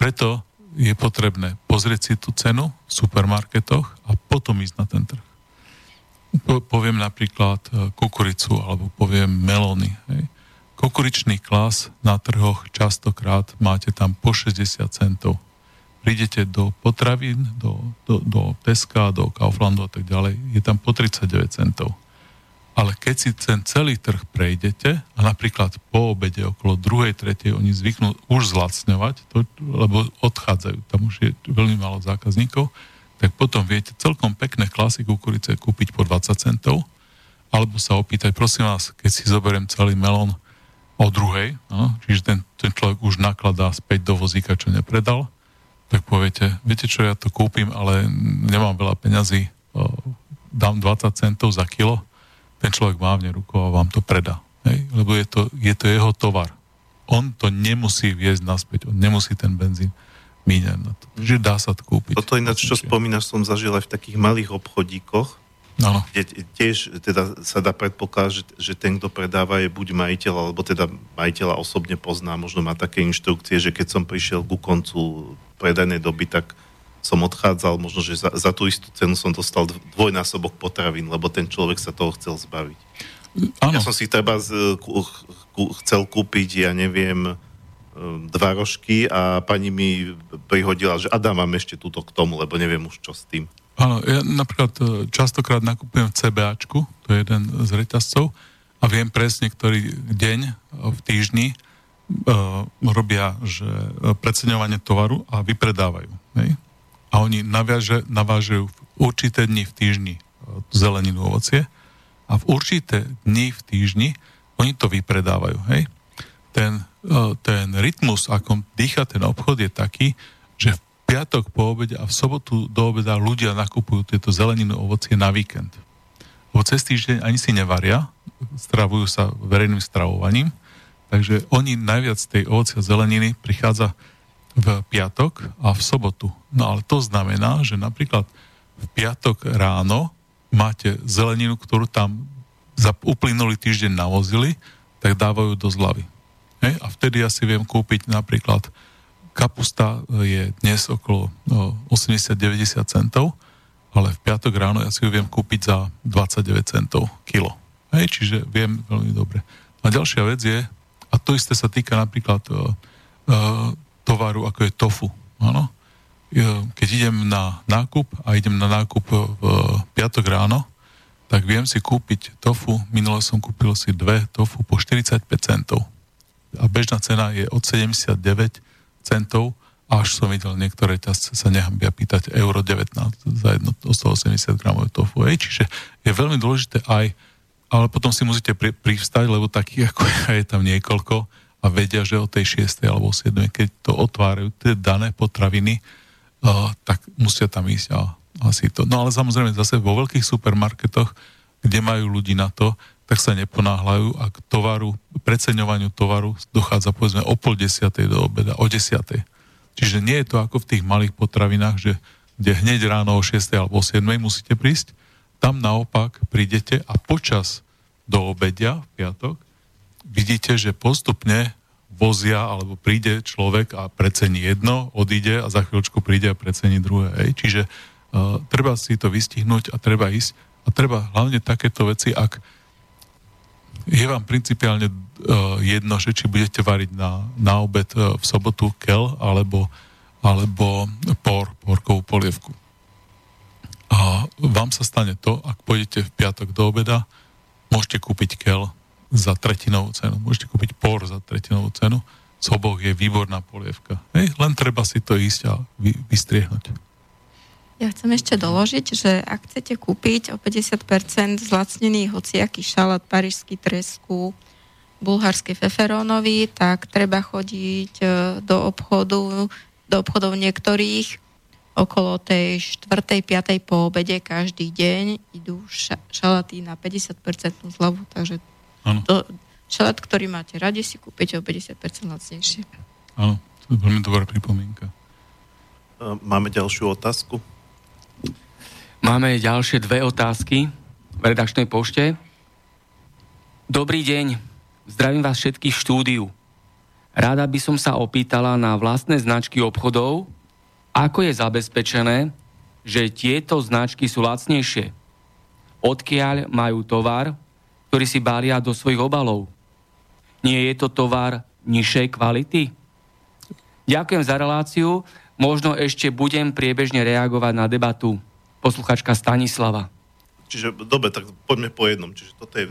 Preto je potrebné pozrieť si tú cenu v supermarketoch a potom ísť na ten trh. Po, poviem napríklad e, kukuricu alebo poviem melóny. Hej? Kukuričný klas na trhoch častokrát máte tam po 60 centov. Prídete do potravín, do, do, do Teska, do Kauflandu a tak ďalej, je tam po 39 centov. Ale keď si ten celý trh prejdete a napríklad po obede okolo druhej, tretej oni zvyknú už zlacňovať, to, lebo odchádzajú, tam už je veľmi málo zákazníkov, tak potom viete celkom pekné klasy kukurice kúpiť po 20 centov, alebo sa opýtať, prosím vás, keď si zoberiem celý melón, o druhej, no, čiže ten, ten človek už nakladá späť do vozíka, čo nepredal, tak poviete, viete čo, ja to kúpim, ale nemám veľa peňazí, dám 20 centov za kilo, ten človek mávne rukou a vám to predá. Hej? Lebo je to, je to jeho tovar. On to nemusí viesť naspäť, on nemusí ten benzín míňať na to. Čiže dá sa to kúpiť. Toto ináč, čo spomínaš, som zažil aj v takých malých obchodíkoch, Ano. kde tiež teda sa dá predpokladať, že, že ten, kto predáva, je buď majiteľ, alebo teda majiteľa osobne pozná, možno má také inštrukcie, že keď som prišiel ku koncu predajnej doby, tak som odchádzal, možno, že za, za tú istú cenu som dostal dvojnásobok potravín, lebo ten človek sa toho chcel zbaviť. Ano. Ja som si treba z, ku, ku, chcel kúpiť, ja neviem, um, dva rožky a pani mi prihodila, že a dám vám ešte túto k tomu, lebo neviem už čo s tým. Áno, ja napríklad e, častokrát nakupujem v CBAčku, to je jeden z reťazcov, a viem presne, ktorý deň e, v týždni uh, robia že preceňovanie tovaru a vypredávajú. Hej? A oni naviaže, navážajú v určité dni v týždni e, zeleninu, ovocie a v určité dni v týždni oni to vypredávajú. Hej? Ten, e, ten rytmus, akom dýcha ten obchod, je taký, že v piatok po obede a v sobotu do obeda ľudia nakupujú tieto zeleninu, ovocie na víkend. Lebo cez týždeň ani si nevaria, stravujú sa verejným stravovaním, takže oni najviac tej ovocia a zeleniny prichádza v piatok a v sobotu. No ale to znamená, že napríklad v piatok ráno máte zeleninu, ktorú tam za uplynulý týždeň navozili, tak dávajú do zlavy. Hej? A vtedy ja si viem kúpiť napríklad kapusta je dnes okolo no, 80-90 centov, ale v piatok ráno ja si ju viem kúpiť za 29 centov kilo. Hej? Čiže viem veľmi dobre. A ďalšia vec je, a to isté sa týka napríklad uh, tovaru, ako je tofu. Áno? Keď idem na nákup a idem na nákup v piatok ráno, tak viem si kúpiť tofu. Minule som kúpil si dve tofu po 45 centov. A bežná cena je od 79 centov až som videl niektoré ťazce sa nehambia pýtať euro 19 za jedno 180 gramové tofu. Ej, čiže je veľmi dôležité aj, ale potom si musíte pri, privstať, lebo takých ako ja [laughs] je tam niekoľko, a vedia, že o tej 6. alebo 7. keď to otvárajú tie dané potraviny, uh, tak musia tam ísť a asi to. No ale samozrejme zase vo veľkých supermarketoch, kde majú ľudí na to, tak sa neponáhľajú a k tovaru, preceňovaniu tovaru dochádza povedzme o pol desiatej do obeda, o desiatej. Čiže nie je to ako v tých malých potravinách, že kde hneď ráno o 6. alebo o 7. musíte prísť, tam naopak prídete a počas do obedia v piatok vidíte, že postupne vozia, alebo príde človek a precení jedno, odíde a za chvíľočku príde a precení druhé. Hej. Čiže uh, treba si to vystihnúť a treba ísť. A treba hlavne takéto veci, ak je vám principiálne uh, jedno, že či budete variť na, na obed uh, v sobotu kel alebo, alebo por, porkovú polievku. A vám sa stane to, ak pôjdete v piatok do obeda, môžete kúpiť kel, za tretinovú cenu. Môžete kúpiť por za tretinovú cenu. Z oboch je výborná polievka. Hej, len treba si to ísť a vy, vystriehnúť. Ja chcem ešte doložiť, že ak chcete kúpiť o 50% zlacnený hociaký šalát, parížský tresku, bulharský feferónový, tak treba chodiť e, do obchodu, do obchodov niektorých okolo tej 4. 5. po obede každý deň idú šalaty na 50% zľavu, takže Áno. To šalát, ktorý máte radi, si kúpite o 50% lacnejšie. Áno, to je veľmi dobrá pripomienka. Máme ďalšiu otázku? Máme ďalšie dve otázky v redakčnej pošte. Dobrý deň, zdravím vás všetkých v štúdiu. Rada by som sa opýtala na vlastné značky obchodov, ako je zabezpečené, že tieto značky sú lacnejšie. Odkiaľ majú tovar, ktorí si bália do svojich obalov. Nie je to tovar nižšej kvality? Ďakujem za reláciu. Možno ešte budem priebežne reagovať na debatu. Posluchačka Stanislava. Čiže, dobre, tak poďme po jednom. Čiže toto je,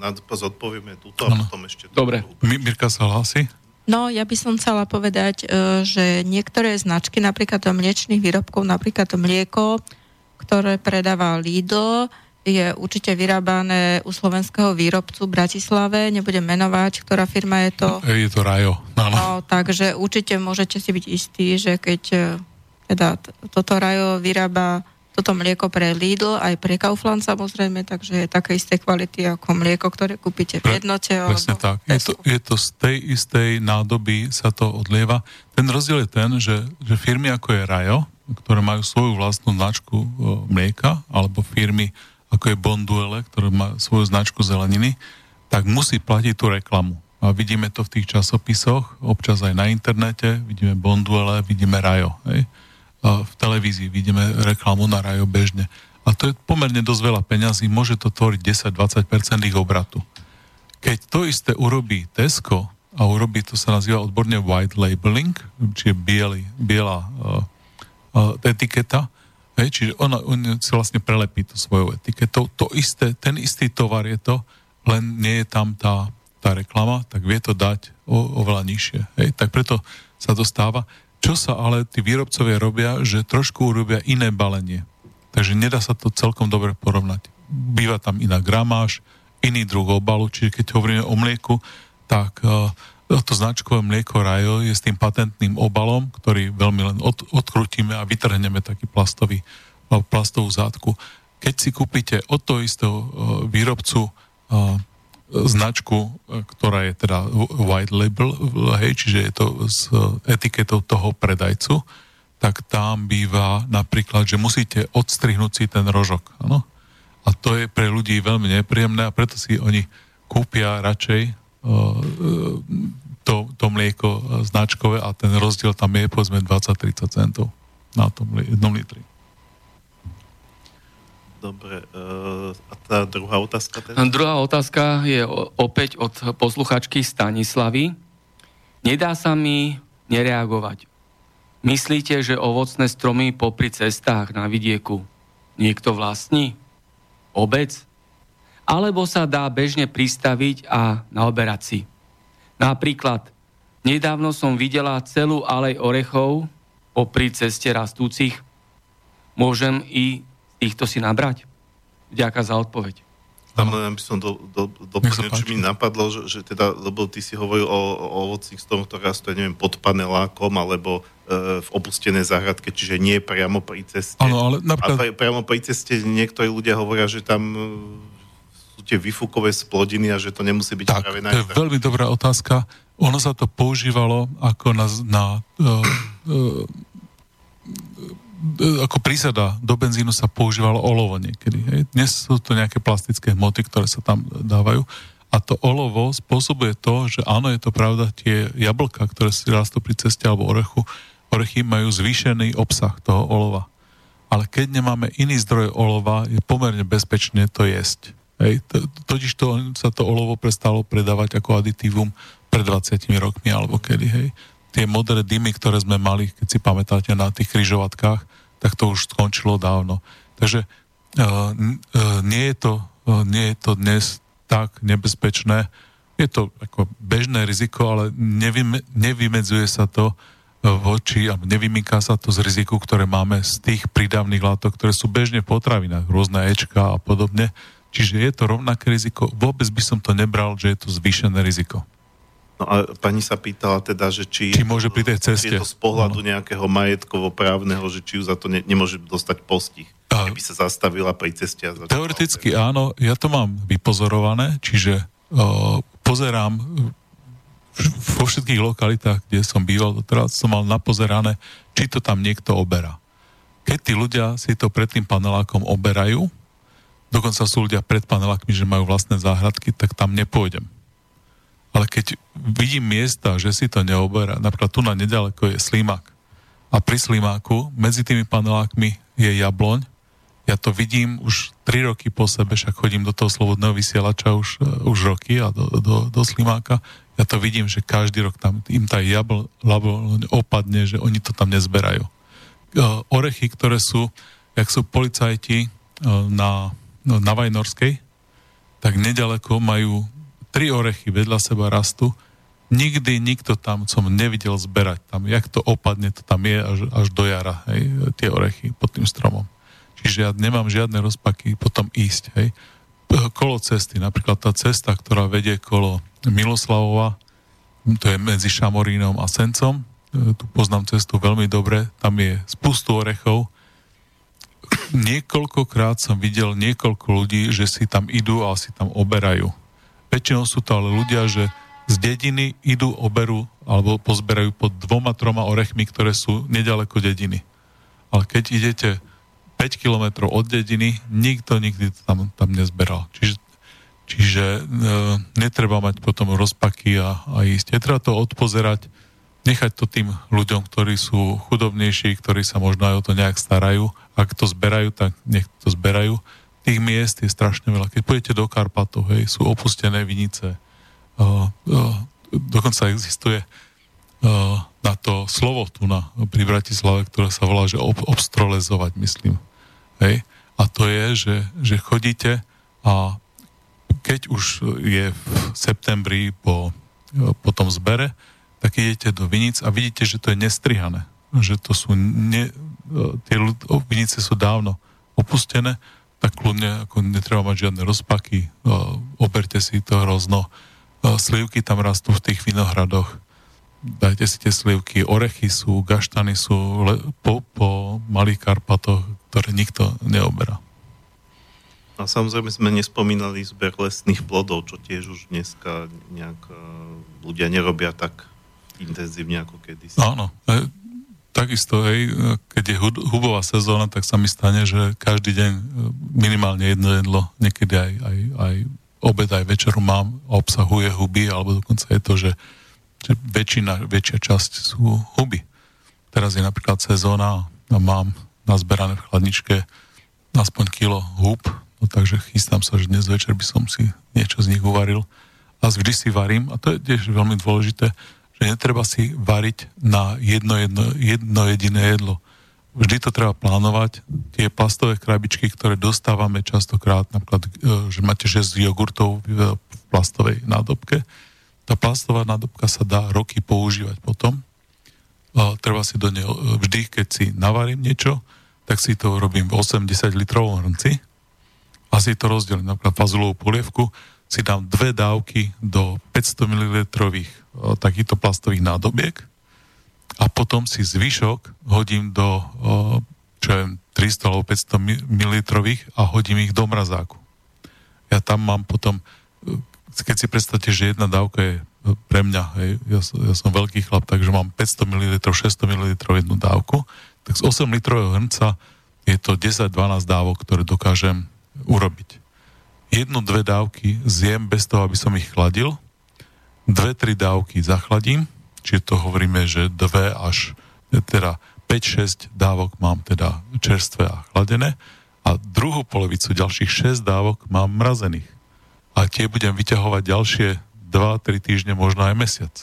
na odpovieme túto a potom ešte... Dobre. Mirka sa hlási? No, ja by som chcela povedať, e, že niektoré značky, napríklad mliečných výrobkov, napríklad mlieko, ktoré predáva Lidl, je určite vyrábané u slovenského výrobcu v Bratislave, nebudem menovať, ktorá firma je to. Je to Rajo. No, no. takže určite môžete si byť istí, že keď e, teda toto Rajo vyrába toto mlieko pre Lidl, aj pre Kaufland samozrejme, takže je také isté kvality ako mlieko, ktoré kúpite v jednote. Presne tak. Je to, je to z tej istej nádoby sa to odlieva. Ten rozdiel je ten, že, že firmy ako je Rajo, ktoré majú svoju vlastnú značku o, mlieka, alebo firmy ako je Bonduele, ktoré má svoju značku zeleniny, tak musí platiť tú reklamu. A vidíme to v tých časopisoch, občas aj na internete, vidíme Bonduele, vidíme Rajo. Hej? v televízii vidíme reklamu na rajo bežne. A to je pomerne dosť veľa peňazí, môže to tvoriť 10-20% ich obratu. Keď to isté urobí Tesco a urobí, to sa nazýva odborne white labeling, čiže biely, biela uh, uh, etiketa, hej, čiže ona, on si vlastne prelepí to svojou etiketou. To isté, ten istý tovar je to, len nie je tam tá, tá reklama, tak vie to dať o, oveľa nižšie. Hej. Tak preto sa to stáva. Čo sa ale tí výrobcovia robia, že trošku urobia iné balenie. Takže nedá sa to celkom dobre porovnať. Býva tam iná gramáž, iný druh obalu, čiže keď hovoríme o mlieku, tak uh, to značkové mlieko Rajo je s tým patentným obalom, ktorý veľmi len od, odkrutíme a vytrhneme taký plastový, uh, plastovú zátku. Keď si kúpite od toho istého uh, výrobcu uh, značku, e, ktorá je teda white label, hej, čiže je to s etiketou toho predajcu, tak tam býva napríklad, že musíte odstrihnúť si ten rožok. Ano? A to je pre ľudí veľmi nepríjemné a preto si oni kúpia radšej to, to mlieko značkové a ten rozdiel tam je povedzme 20-30 centov na tom jednom litri. Dobre. Uh, a tá druhá otázka? Teda? Druhá otázka je opäť od posluchačky Stanislavy. Nedá sa mi nereagovať. Myslíte, že ovocné stromy popri cestách na vidieku niekto vlastní? Obec? Alebo sa dá bežne pristaviť a naoberať si? Napríklad, nedávno som videla celú alej orechov popri ceste rastúcich. Môžem i týchto si nabrať? Ďaká za odpoveď. Tam len by som do, do, doplnil, či mi napadlo, že, že teda, lebo ty si hovoril o, o ovocných stromoch, ktoré rastú, neviem, pod panelákom, alebo e, v opustenej záhradke, čiže nie priamo pri ceste. Ano, ale napríklad... A priamo pri ceste niektorí ľudia hovoria, že tam e, tie vyfúkové splodiny a že to nemusí byť tak, práve na... to je veľmi dobrá otázka. Ono sa to používalo ako na, na uh, uh, ako prísada do benzínu sa používalo olovo niekedy. Hej. Dnes sú to nejaké plastické hmoty, ktoré sa tam dávajú. A to olovo spôsobuje to, že áno, je to pravda, tie jablka, ktoré si rastú pri ceste alebo orechu, orechy majú zvýšený obsah toho olova. Ale keď nemáme iný zdroj olova, je pomerne bezpečné to jesť. Hej. Totiž to, sa to olovo prestalo predávať ako aditívum pred 20 rokmi alebo kedy. Hej. Tie modré dymy, ktoré sme mali, keď si pamätáte na tých kryžovatkách, tak to už skončilo dávno. Takže uh, uh, nie, je to, uh, nie je to dnes tak nebezpečné. Je to ako bežné riziko, ale nevyme, nevymedzuje sa to voči, alebo nevymýka sa to z riziku, ktoré máme z tých prídavných látok, ktoré sú bežne v potravinách, rôzne Ečka a podobne. Čiže je to rovnaké riziko. Vôbec by som to nebral, že je to zvýšené riziko. No a pani sa pýtala teda, že či, či môže pri tej ceste. je to z pohľadu no. nejakého majetkovo-právneho, že či ju za to ne, nemôže dostať postih. A, keby sa zastavila pri ceste. A teoreticky áno, ja to mám vypozorované, čiže uh, pozerám vo všetkých lokalitách, kde som býval teraz som mal napozerané, či to tam niekto oberá. Keď tí ľudia si to pred tým panelákom oberajú, dokonca sú ľudia pred panelákmi, že majú vlastné záhradky, tak tam nepôjdem. Ale keď vidím miesta, že si to neoberá, napríklad tu na nedaleko je slimák. A pri slimáku medzi tými panelákmi je jabloň, ja to vidím už 3 roky po sebe, však chodím do toho slobodného vysielača už, uh, už roky a do, do, do slimáka, ja to vidím, že každý rok tam im tá jabloň opadne, že oni to tam nezberajú. Uh, orechy, ktoré sú, jak sú policajti uh, na, no, na Vajnorskej, tak nedaleko majú tri orechy vedľa seba rastú, nikdy nikto tam som nevidel zberať. Tam, jak to opadne, to tam je až, až do jara, hej, tie orechy pod tým stromom. Čiže ja nemám žiadne rozpaky potom ísť, hej. Kolo cesty, napríklad tá cesta, ktorá vedie kolo Miloslavova, to je medzi Šamorínom a Sencom, e, tu poznám cestu veľmi dobre, tam je spustu orechov, niekoľkokrát som videl niekoľko ľudí, že si tam idú a si tam oberajú. Väčšinou sú to ale ľudia, že z dediny idú, oberú alebo pozberajú pod dvoma, troma orechmi, ktoré sú nedaleko dediny. Ale keď idete 5 kilometrov od dediny, nikto nikdy tam, tam nezberal. Čiže, čiže e, netreba mať potom rozpaky a, a ísť. Netreba to odpozerať, nechať to tým ľuďom, ktorí sú chudobnejší, ktorí sa možno aj o to nejak starajú. Ak to zberajú, tak nech to zberajú. Tých miest je strašne veľa. Keď pôjdete do Karpatov, hej, sú opustené vinice. Uh, uh, dokonca existuje uh, na to slovo tu na, pri Bratislave, ktoré sa volá, že ob, obstrolezovať, myslím. Hej. A to je, že, že chodíte a keď už je v septembri po, po tom zbere, tak idete do Vinic a vidíte, že to je nestrihané. Že to sú ne, tie vinice sú dávno opustené, tak kľudne ako netreba mať žiadne rozpaky, oberte si to hrozno. Slivky tam rastú v tých vinohradoch, dajte si tie slivky, orechy sú, gaštany sú le, po, po malých Karpatoch, ktoré nikto neoberá. A samozrejme sme nespomínali zber lesných plodov, čo tiež už dneska nejak ľudia nerobia tak intenzívne ako kedysi. Áno. Takisto, hej, keď je hubová sezóna, tak sa mi stane, že každý deň e, minimálne jedno jedlo, niekedy aj, aj, aj obed, aj večeru mám, obsahuje huby, alebo dokonca je to, že, že väčšina, väčšia časť sú huby. Teraz je napríklad sezóna a mám nazberané v chladničke aspoň kilo hub, no takže chystám sa, že dnes večer by som si niečo z nich uvaril. A vždy si varím, a to je tiež veľmi dôležité, že netreba si variť na jedno, jedno, jedno jediné jedlo. Vždy to treba plánovať. Tie plastové krabičky, ktoré dostávame častokrát, napríklad, e, že máte 6 jogurtov v plastovej nádobke, tá plastová nádobka sa dá roky používať potom. A treba si do nej, e, vždy, keď si navarím niečo, tak si to robím v 80 litrovom hrnci a si to rozdelím, napríklad fazulovú polievku, si dám dve dávky do 500 ml takýchto plastových nádobiek a potom si zvyšok hodím do čo je 300 alebo 500 ml a hodím ich do mrazáku. Ja tam mám potom, keď si predstavte, že jedna dávka je pre mňa, hej, ja, ja som veľký chlap, takže mám 500 ml, 600 ml jednu dávku, tak z 8 litrového hrnca je to 10-12 dávok, ktoré dokážem urobiť jednu, dve dávky zjem bez toho, aby som ich chladil, dve, tri dávky zachladím, čiže to hovoríme, že dve až teda 5-6 dávok mám teda čerstvé a chladené a druhú polovicu ďalších 6 dávok mám mrazených. A tie budem vyťahovať ďalšie 2-3 týždne, možno aj mesiac.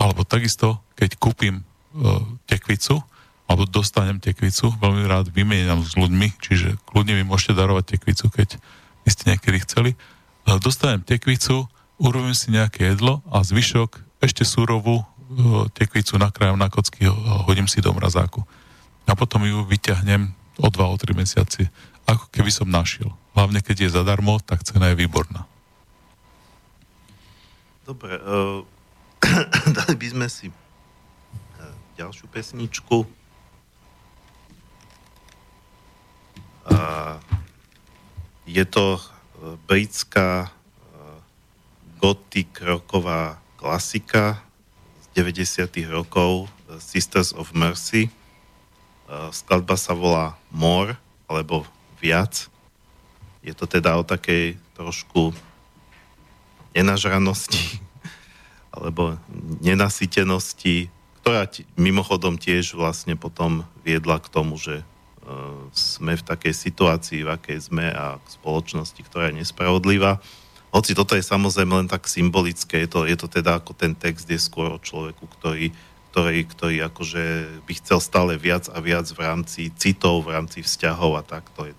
Alebo takisto, keď kúpim e, tekvicu, alebo dostanem tekvicu, veľmi rád vymieniam s ľuďmi, čiže kľudne mi môžete darovať tekvicu, keď by ste niekedy chceli. Dostanem tekvicu, urobím si nejaké jedlo a zvyšok ešte súrovú e, tekvicu nakrájam na kocky a hodím si do mrazáku. A potom ju vyťahnem o 2 o 3 mesiaci, ako keby som našiel. Hlavne keď je zadarmo, tak cena je výborná. Dobre, uh, [clears throat] dali by sme si ďalšiu pesničku. Uh, je to e, britská e, gothic roková klasika z 90. rokov e, Sisters of Mercy. Skladba sa volá More, alebo viac. Je to teda o takej trošku nenažranosti [laughs] alebo nenasytenosti, ktorá t- mimochodom tiež vlastne potom viedla k tomu, že sme v takej situácii, v akej sme a k spoločnosti, ktorá je nespravodlivá. Hoci toto je samozrejme len tak symbolické, je to, je to teda ako ten text je skôr o človeku, ktorý, ktorý, ktorý akože by chcel stále viac a viac v rámci citov, v rámci vzťahov a tak, to je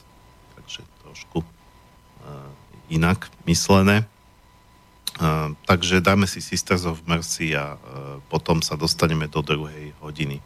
takže trošku uh, inak myslené. Uh, takže dáme si Sisters of Mercy a uh, potom sa dostaneme do druhej hodiny.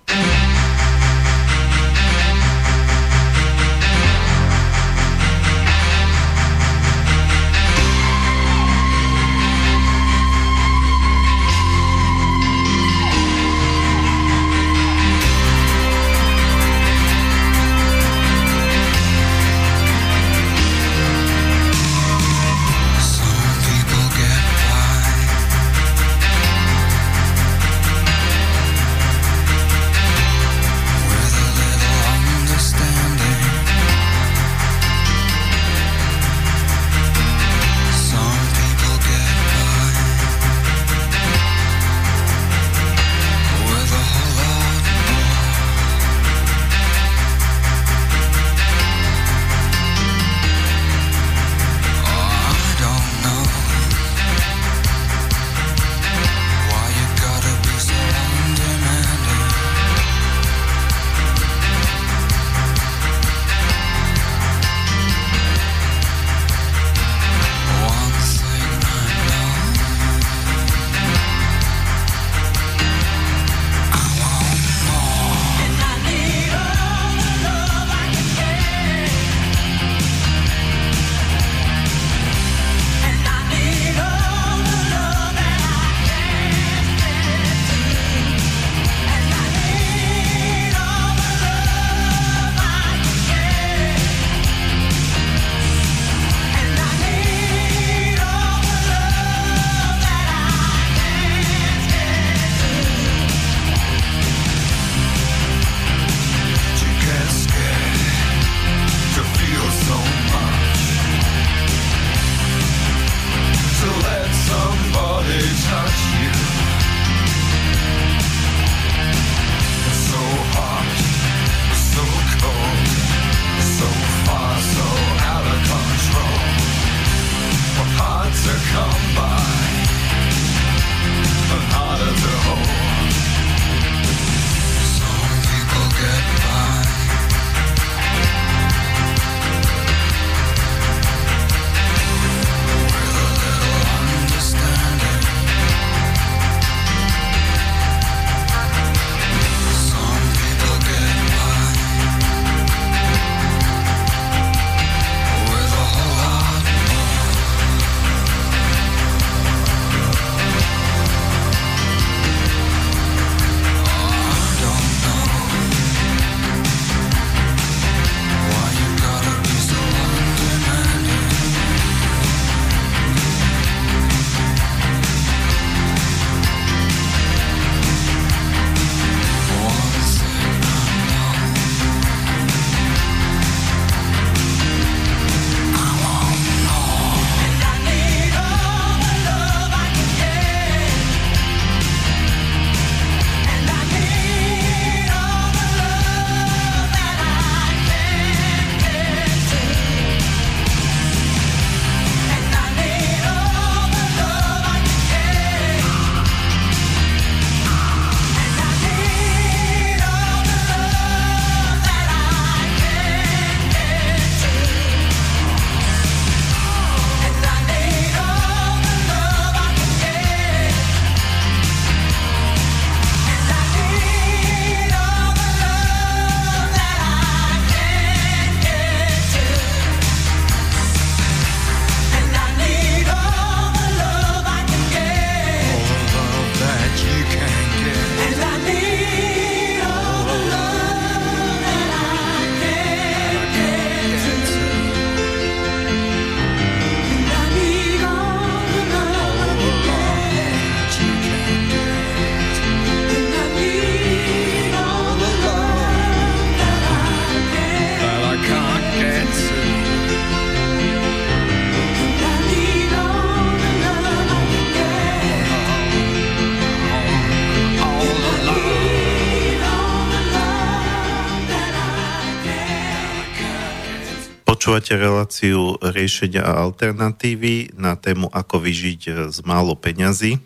Počúvate reláciu riešenia a alternatívy na tému ako vyžiť z málo peňazí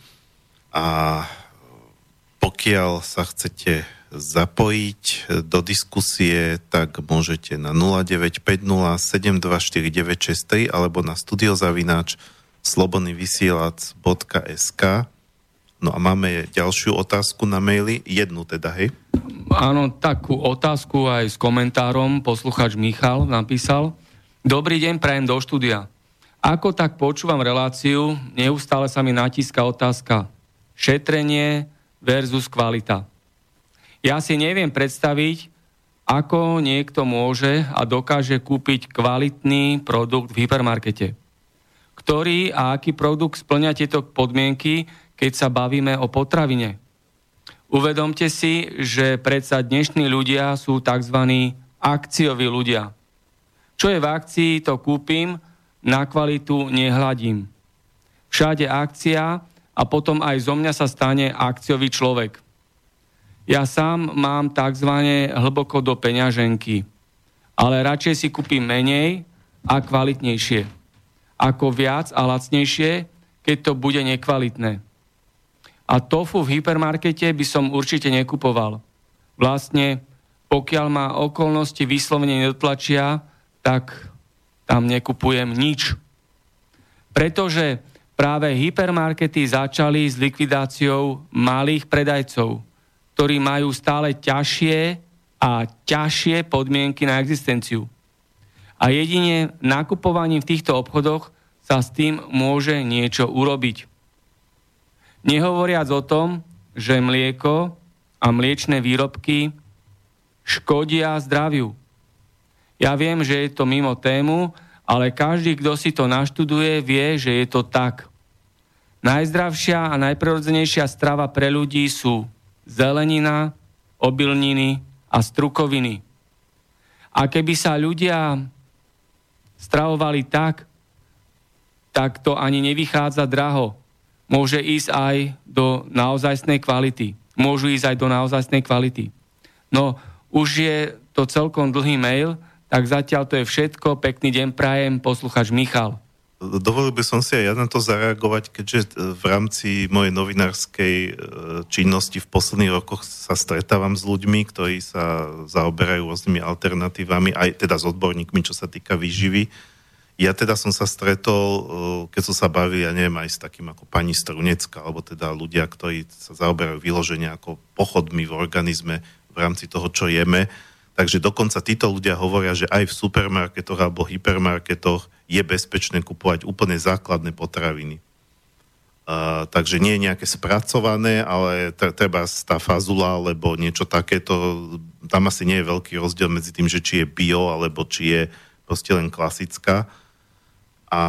a pokiaľ sa chcete zapojiť do diskusie, tak môžete na 0950 alebo na studiozavináč slobodnyvysielac.sk No a máme ďalšiu otázku na maili, jednu teda, hej? Áno, takú otázku aj s komentárom posluchač Michal napísal. Dobrý deň, prajem do štúdia. Ako tak počúvam reláciu, neustále sa mi natíska otázka šetrenie versus kvalita. Ja si neviem predstaviť, ako niekto môže a dokáže kúpiť kvalitný produkt v hypermarkete. Ktorý a aký produkt splňa tieto podmienky, keď sa bavíme o potravine. Uvedomte si, že predsa dnešní ľudia sú tzv. akcioví ľudia. Čo je v akcii, to kúpim, na kvalitu nehľadím. Všade akcia a potom aj zo mňa sa stane akciový človek. Ja sám mám tzv. hlboko do peňaženky, ale radšej si kúpim menej a kvalitnejšie. Ako viac a lacnejšie, keď to bude nekvalitné. A tofu v hypermarkete by som určite nekupoval. Vlastne, pokiaľ ma okolnosti vyslovene nedotlačia, tak tam nekupujem nič. Pretože práve hypermarkety začali s likvidáciou malých predajcov, ktorí majú stále ťažšie a ťažšie podmienky na existenciu. A jedine nakupovaním v týchto obchodoch sa s tým môže niečo urobiť. Nehovoriac o tom, že mlieko a mliečne výrobky škodia zdraviu. Ja viem, že je to mimo tému, ale každý, kto si to naštuduje, vie, že je to tak. Najzdravšia a najprirodzenejšia strava pre ľudí sú zelenina, obilniny a strukoviny. A keby sa ľudia stravovali tak, tak to ani nevychádza draho. Môže ísť aj do naozajstnej kvality. Môžu ísť aj do naozajstnej kvality. No, už je to celkom dlhý mail, tak zatiaľ to je všetko. Pekný deň prajem, posluchač Michal. Dovolil by som si aj ja na to zareagovať, keďže v rámci mojej novinárskej e, činnosti v posledných rokoch sa stretávam s ľuďmi, ktorí sa zaoberajú rôznymi alternatívami, aj teda s odborníkmi, čo sa týka výživy. Ja teda som sa stretol, e, keď som sa bavil, ja neviem, aj s takým ako pani Strunecka, alebo teda ľudia, ktorí sa zaoberajú vyloženia ako pochodmi v organizme v rámci toho, čo jeme, Takže dokonca títo ľudia hovoria, že aj v supermarketoch alebo hypermarketoch je bezpečné kupovať úplne základné potraviny. Uh, takže nie je nejaké spracované, ale treba tá fazula alebo niečo takéto, tam asi nie je veľký rozdiel medzi tým, že či je bio alebo či je proste len klasická. A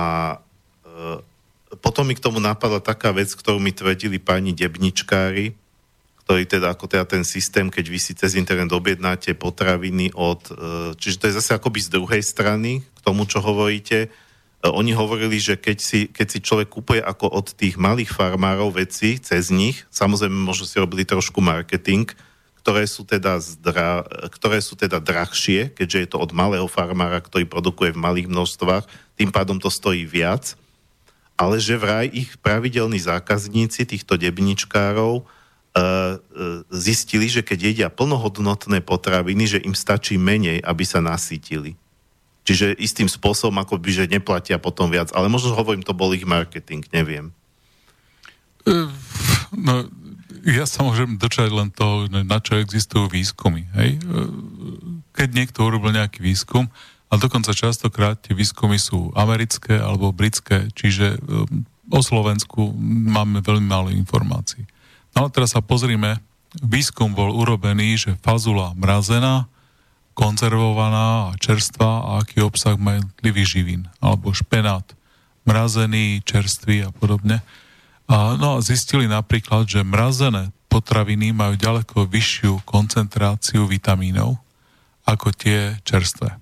uh, potom mi k tomu napadla taká vec, ktorú mi tvrdili pani debničkári, ktorý teda ako teda ten systém, keď vy si cez internet objednáte potraviny od, e, čiže to je zase akoby z druhej strany k tomu, čo hovoríte. E, oni hovorili, že keď si, keď si človek kúpuje ako od tých malých farmárov veci cez nich, samozrejme možno si robili trošku marketing, ktoré sú teda, zdra, ktoré sú teda drahšie, keďže je to od malého farmára, ktorý produkuje v malých množstvách, tým pádom to stojí viac, ale že vraj ich pravidelní zákazníci týchto debničkárov zistili, že keď jedia plnohodnotné potraviny, že im stačí menej, aby sa nasítili. Čiže istým spôsobom, ako by, že neplatia potom viac. Ale možno hovorím, to bol ich marketing, neviem. E, no, ja sa môžem dočať len toho, na čo existujú výskumy. Hej? Keď niekto urobil nejaký výskum, a dokonca častokrát tie výskumy sú americké alebo britské, čiže o Slovensku máme veľmi málo informácií. No teraz sa pozrime, výskum bol urobený, že fazula mrazená, konzervovaná a čerstvá a aký obsah má jednotlivý živín, alebo špenát mrazený, čerstvý a podobne. A, no a zistili napríklad, že mrazené potraviny majú ďaleko vyššiu koncentráciu vitamínov ako tie čerstvé.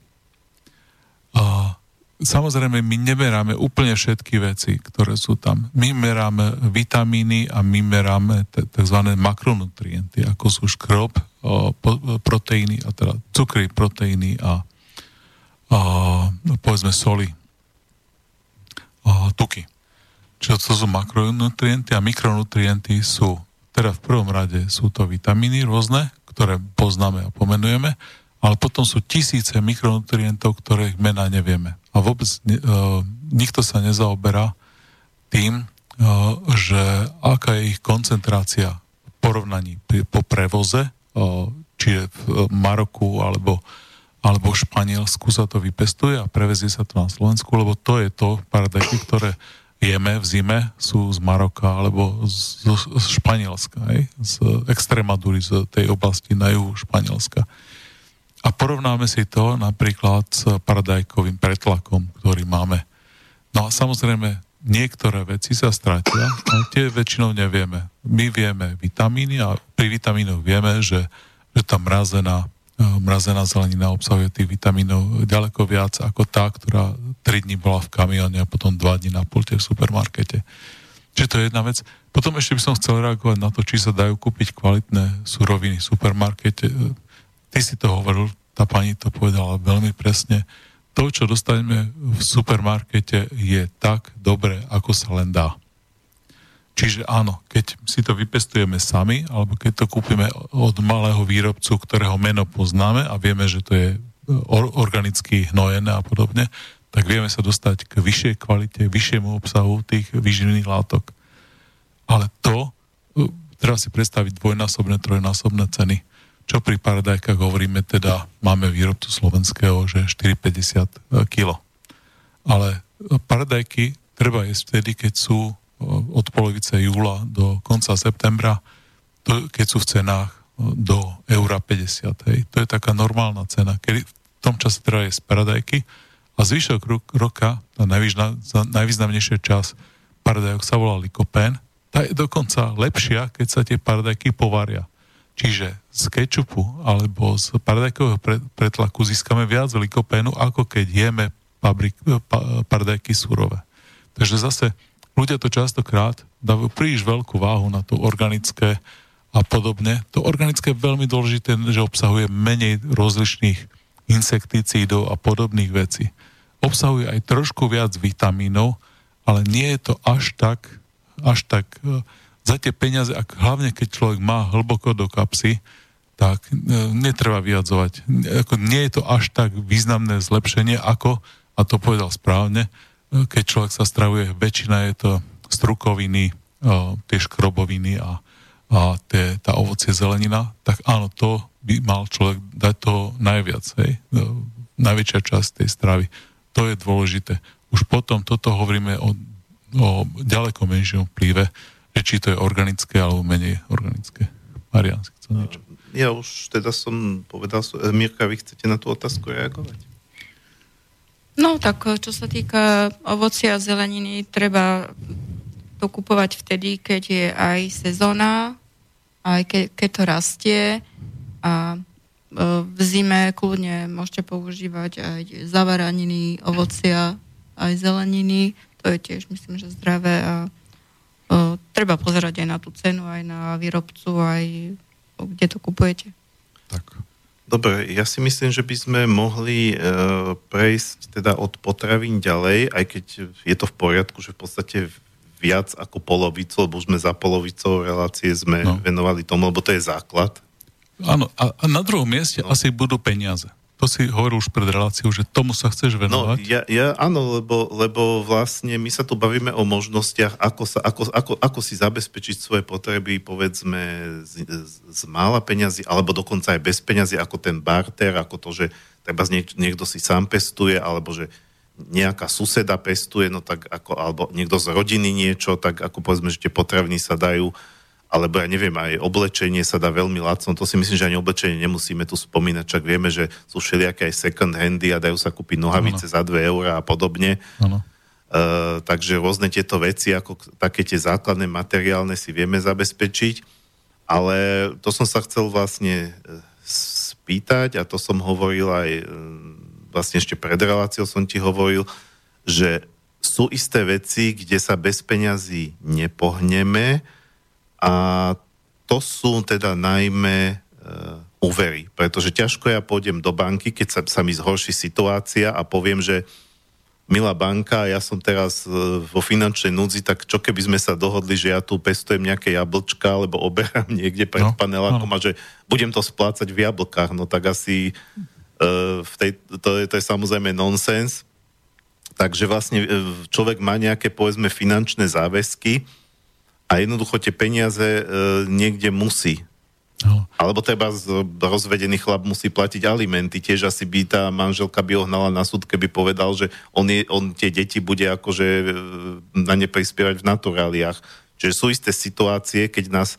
A Samozrejme, my nemeráme úplne všetky veci, ktoré sú tam. My meráme vitamíny a my meráme tzv. makronutrienty, ako sú škrob, proteíny, a teda cukry, proteíny a povedzme soli, tuky. Čiže to sú makronutrienty a mikronutrienty sú, teda v prvom rade sú to vitamíny rôzne, ktoré poznáme a pomenujeme, ale potom sú tisíce mikronutrientov, ktoré mena nevieme. A vôbec uh, nikto sa nezaoberá tým, uh, že aká je ich koncentrácia v porovnaní po prevoze, uh, čiže v Maroku alebo alebo v Španielsku sa to vypestuje a prevezie sa to na Slovensku, lebo to je to paradajky, ktoré jeme v zime, sú z Maroka alebo z, z Španielska, aj? z Extremadury, z tej oblasti na juhu Španielska. A porovnáme si to napríklad s paradajkovým pretlakom, ktorý máme. No a samozrejme, niektoré veci sa stratia, ale tie väčšinou nevieme. My vieme vitamíny a pri vitamínoch vieme, že, že tá mrazená Eh, mrazená zelenina obsahuje tých vitamínov ďaleko viac ako tá, ktorá 3 dní bola v kamione a potom 2 dní na pulte v supermarkete. Čiže to je jedna vec. Potom ešte by som chcel reagovať na to, či sa dajú kúpiť kvalitné suroviny v supermarkete. Eh, ty si to hovoril, tá pani to povedala veľmi presne. To, čo dostaneme v supermarkete, je tak dobré, ako sa len dá. Čiže áno, keď si to vypestujeme sami, alebo keď to kúpime od malého výrobcu, ktorého meno poznáme a vieme, že to je e, or- organicky hnojené a podobne, tak vieme sa dostať k vyššej kvalite, vyššiemu obsahu tých výživných látok. Ale to e, treba si predstaviť dvojnásobné, trojnásobné ceny. Čo pri paradajkách hovoríme, teda máme výrobcu slovenského, že 4,50 e, kg. Ale paradajky treba jesť vtedy, keď sú od polovice júla do konca septembra, keď sú v cenách do eura 50. Hej. To je taká normálna cena, kedy v tom čase treba je z paradajky a zvyšok roka, tá najvýznamnejšia čas paradajok sa volá likopén, tá je dokonca lepšia, keď sa tie paradajky povaria. Čiže z kečupu alebo z paradajkového pretlaku získame viac likopénu, ako keď jeme pabrik, pa, paradajky surové. Takže zase ľudia to častokrát dávajú príliš veľkú váhu na to organické a podobne. To organické je veľmi dôležité, že obsahuje menej rozličných insekticídov a podobných vecí. Obsahuje aj trošku viac vitamínov, ale nie je to až tak, až tak e, za tie peniaze, ak, hlavne keď človek má hlboko do kapsy, tak e, netreba vyjadzovať. Ako, nie je to až tak významné zlepšenie, ako, a to povedal správne, keď človek sa stravuje, väčšina je to strukoviny, tie škroboviny a, a tie, tá ovocie zelenina, tak áno, to by mal človek dať to najviac, hej? najväčšia časť tej stravy. To je dôležité. Už potom toto hovoríme o, o ďaleko menšom vplyve, že či to je organické alebo menej organické. Marian, si chcel niečo? Ja už teda som povedal, Mirka, vy chcete na tú otázku reagovať? No tak eh, čo sa týka ovocia a zeleniny, treba to kupovať vtedy, keď je aj sezóna, aj ke, keď to rastie a eh, v zime kľudne môžete používať aj zavaraniny, ovocia, aj zeleniny. To je tiež, myslím, že zdravé a treba pozerať aj na tú cenu, aj na výrobcu, aj kde to kupujete. Tak. Dobre, ja si myslím, že by sme mohli e, prejsť teda od potravín ďalej, aj keď je to v poriadku, že v podstate viac ako polovicu, lebo už sme za polovicou relácie sme no. venovali tomu, lebo to je základ. Áno, a, a na druhom mieste no. asi budú peniaze. To si hovoril už pred reláciou, že tomu sa chceš no, venovať? No, ja, ja áno, lebo, lebo vlastne my sa tu bavíme o možnostiach, ako, sa, ako, ako, ako si zabezpečiť svoje potreby, povedzme, z, z mála peňazí, alebo dokonca aj bez peňazí, ako ten barter, ako to, že treba niek- niekto si sám pestuje, alebo že nejaká suseda pestuje, no tak ako, alebo niekto z rodiny niečo, tak ako povedzme, že tie potraviny sa dajú alebo ja neviem, aj oblečenie sa dá veľmi lacno, to si myslím, že ani oblečenie nemusíme tu spomínať, čak vieme, že sú všelijaké aj second handy a dajú sa kúpiť nohavice ano. za 2 eurá a podobne. Ano. Uh, takže rôzne tieto veci, ako také tie základné materiálne si vieme zabezpečiť, ale to som sa chcel vlastne e, spýtať a to som hovoril aj e, vlastne ešte pred reláciou som ti hovoril, že sú isté veci, kde sa bez peňazí nepohneme, a to sú teda najmä e, úvery. Pretože ťažko ja pôjdem do banky, keď sa, sa mi zhorší situácia a poviem, že milá banka, ja som teraz e, vo finančnej núdzi, tak čo keby sme sa dohodli, že ja tu pestujem nejaké jablčka, alebo oberám [laughs] niekde pred no, panelákom no. a že budem to splácať v jablkách, no tak asi uh, v tej, to, je, to je samozrejme nonsens. Takže vlastne človek má nejaké, povedzme, finančné záväzky a jednoducho tie peniaze uh, niekde musí No. Alebo treba rozvedený chlap musí platiť alimenty. Tiež asi by tá manželka by ho hnala na súd, keby povedal, že on, je, on tie deti bude akože e, na ne prispievať v naturáliách. Čiže sú isté situácie, keď nás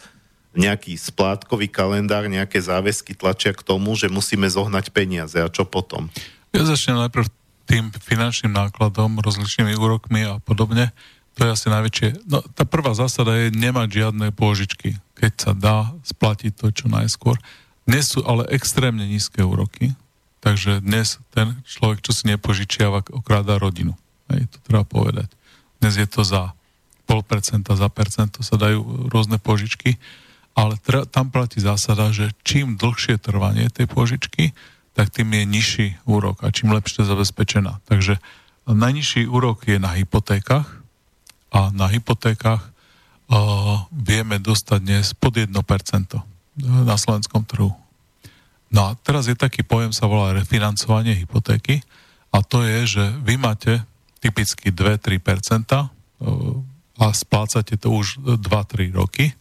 nejaký splátkový kalendár, nejaké záväzky tlačia k tomu, že musíme zohnať peniaze. A čo potom? Ja začnem najprv tým finančným nákladom, rozličnými úrokmi a podobne. To je asi najväčšie. No, tá prvá zásada je nemať žiadne pôžičky, keď sa dá splatiť to čo najskôr. Dnes sú ale extrémne nízke úroky, takže dnes ten človek, čo si nepožičiava, okráda rodinu. Hej, to treba povedať. Dnes je to za pol percenta, za percento sa dajú rôzne požičky, ale tra, tam platí zásada, že čím dlhšie trvanie tej požičky, tak tým je nižší úrok a čím lepšie zabezpečená. Takže najnižší úrok je na hypotékach, a na hypotékach vieme dostať dnes pod 1% na slovenskom trhu. No a teraz je taký pojem, sa volá refinancovanie hypotéky a to je, že vy máte typicky 2-3% a splácate to už 2-3 roky,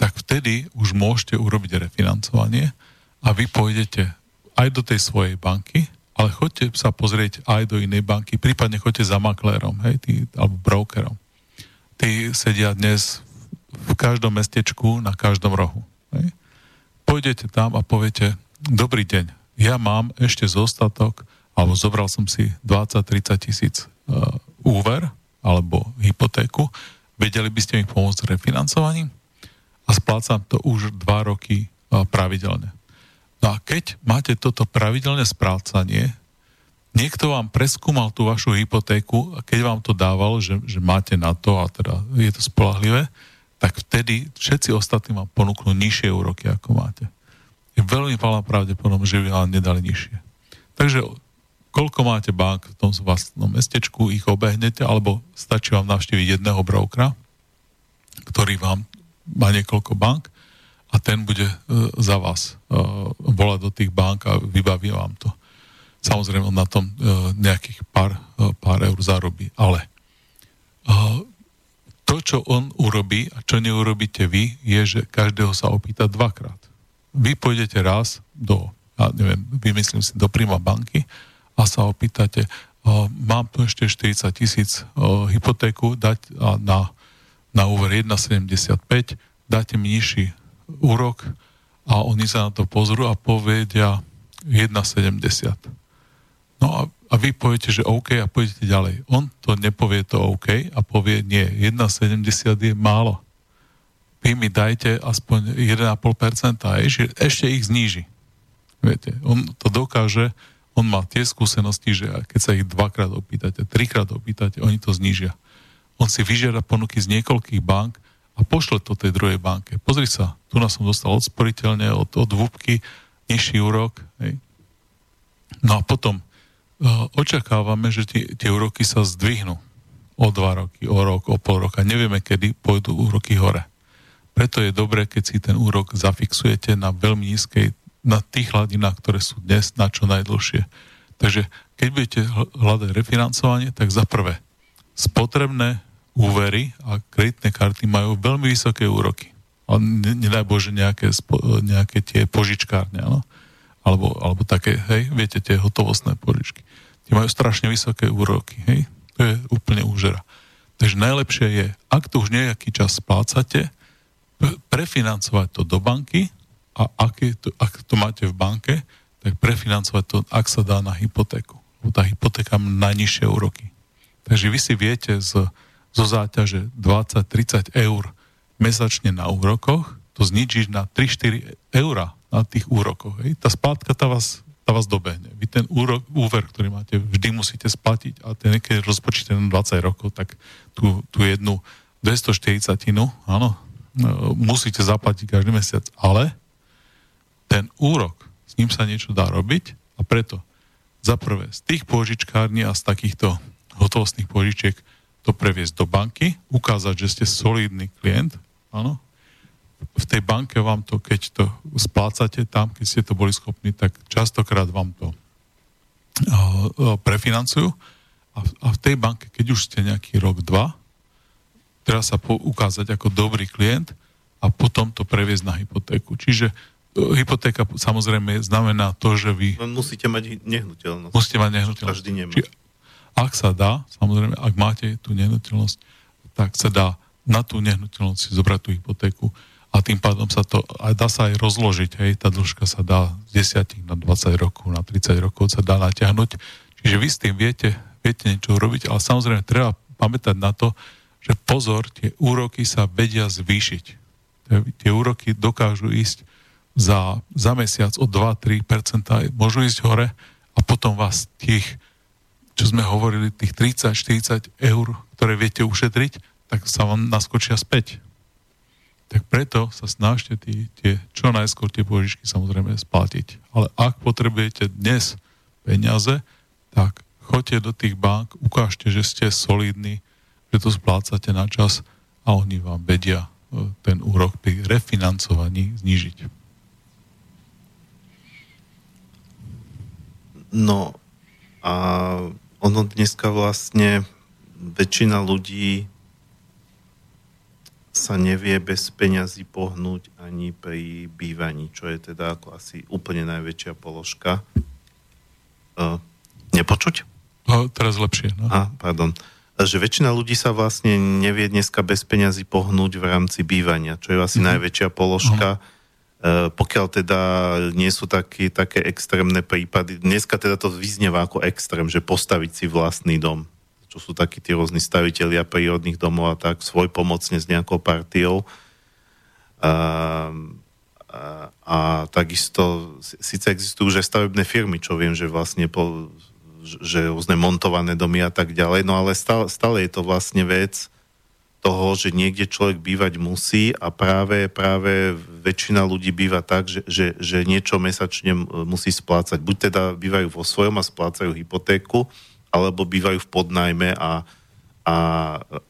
tak vtedy už môžete urobiť refinancovanie a vy pôjdete aj do tej svojej banky ale choďte sa pozrieť aj do inej banky, prípadne choďte za maklérom, hej, tý, alebo brokerom. Tí sedia dnes v každom mestečku, na každom rohu. Hej. Pôjdete tam a poviete, dobrý deň, ja mám ešte zostatok, alebo zobral som si 20-30 tisíc uh, úver, alebo hypotéku, vedeli by ste mi pomôcť refinancovaním? A splácam to už 2 roky uh, pravidelne. No a keď máte toto pravidelné sprácanie, niekto vám preskúmal tú vašu hypotéku a keď vám to dával, že, že máte na to a teda je to spolahlivé, tak vtedy všetci ostatní vám ponúknú nižšie úroky, ako máte. Je veľmi malá pravdepodobnosť, že by vám nedali nižšie. Takže koľko máte bank v tom vlastnom mestečku, ich obehnete, alebo stačí vám navštíviť jedného brokera, ktorý vám má niekoľko bank a ten bude uh, za vás volať do tých bank a vybaví vám to. Samozrejme, on na tom uh, nejakých pár, pár eur zarobí, ale to, čo on urobí a čo neurobíte vy, je, že každého sa opýta dvakrát. Vy pôjdete raz do, ja neviem, vymyslím si, do Prima banky a sa opýtate, mám tu ešte 40 tisíc hypotéku dať na, na úver 1,75, dáte mi nižší úrok a oni sa na to pozrú a povedia 1,70. No a, a vy poviete, že OK a pôjdete ďalej. On to nepovie to OK a povie nie, 1,70 je málo. Vy mi dajte aspoň 1,5% a ešte, ešte ich zníži. Viete, on to dokáže, on má tie skúsenosti, že keď sa ich dvakrát opýtate, trikrát opýtate, oni to znížia. On si vyžiada ponuky z niekoľkých bank a pošle to tej druhej banke. Pozri sa, tu nás som dostal odsporiteľne od, od vúbky, nižší úrok. Hej. No a potom uh, očakávame, že tie, tie úroky sa zdvihnú o dva roky, o rok, o pol roka. Nevieme, kedy pôjdu úroky hore. Preto je dobré, keď si ten úrok zafixujete na veľmi nízkej, na tých hladinách, ktoré sú dnes na čo najdlhšie. Takže keď budete hľadať refinancovanie, tak za prvé, spotrebné úvery a kreditné karty majú veľmi vysoké úroky. A nedaj Bože nejaké, nejaké tie požičkárne, áno? Alebo, alebo také, hej, viete, tie hotovostné požičky. Tie majú strašne vysoké úroky, hej? To je úplne úžera. Takže najlepšie je, ak to už nejaký čas splácate, prefinancovať to do banky a ak, je to, ak to máte v banke, tak prefinancovať to, ak sa dá na hypotéku. Lebo tá hypotéka má najnižšie úroky. Takže vy si viete z zo záťaže 20-30 eur mesačne na úrokoch, to zničíš na 3-4 eur na tých úrokoch. Hej. Tá splátka tá vás, tá vás dobehne. Vy ten úrok, úver, ktorý máte, vždy musíte splatiť a ten, keď rozpočíte na 20 rokov, tak tú, tú jednu 240 áno, no, musíte zaplatiť každý mesiac. Ale ten úrok, s ním sa niečo dá robiť a preto za prvé z tých pôžičkární a z takýchto hotovostných pôžičiek to previesť do banky, ukázať, že ste solidný klient, áno, v tej banke vám to, keď to splácate tam, keď ste to boli schopní, tak častokrát vám to prefinancujú a, a v tej banke, keď už ste nejaký rok, dva, treba sa po, ukázať ako dobrý klient a potom to previesť na hypotéku. Čiže e, hypotéka samozrejme znamená to, že vy... Musíte mať nehnuteľnosť. Musíte mať nehnuteľnosť. Každý nemá. Čiže, ak sa dá, samozrejme, ak máte tú nehnuteľnosť, tak sa dá na tú nehnuteľnosť zobrať tú hypotéku a tým pádom sa to, aj dá sa aj rozložiť, hej, tá dĺžka sa dá z 10 na 20 rokov, na 30 rokov sa dá natiahnuť, čiže vy s tým viete, viete niečo urobiť, ale samozrejme treba pamätať na to, že pozor, tie úroky sa vedia zvýšiť. Tie úroky dokážu ísť za, za mesiac o 2-3%, môžu ísť hore a potom vás tých, čo sme hovorili, tých 30-40 eur, ktoré viete ušetriť, tak sa vám naskočia späť tak preto sa snažte tí, tie, čo najskôr tie pôžičky samozrejme splatiť. Ale ak potrebujete dnes peniaze, tak choďte do tých bank, ukážte, že ste solidní, že to splácate na čas a oni vám vedia e, ten úrok pri refinancovaní znížiť. No a ono dneska vlastne väčšina ľudí sa nevie bez peňazí pohnúť ani pri bývaní, čo je teda ako asi úplne najväčšia položka. Uh, nepočuť? No, teraz lepšie. No. A, pardon. Že väčšina ľudí sa vlastne nevie dneska bez peňazí pohnúť v rámci bývania, čo je asi mm-hmm. najväčšia položka. Uh, pokiaľ teda nie sú taký, také extrémne prípady, dneska teda to vyznieva ako extrém, že postaviť si vlastný dom čo sú takí tí rôzni stavitelia prírodných domov a tak, svoj pomocne s nejakou partiou. A, a, a takisto, síce existujú už aj stavebné firmy, čo viem, že vlastne po, že rôzne montované domy a tak ďalej, no ale stále, stále je to vlastne vec toho, že niekde človek bývať musí a práve, práve väčšina ľudí býva tak, že, že, že niečo mesačne musí splácať. Buď teda bývajú vo svojom a splácajú hypotéku, alebo bývajú v podnajme a, a,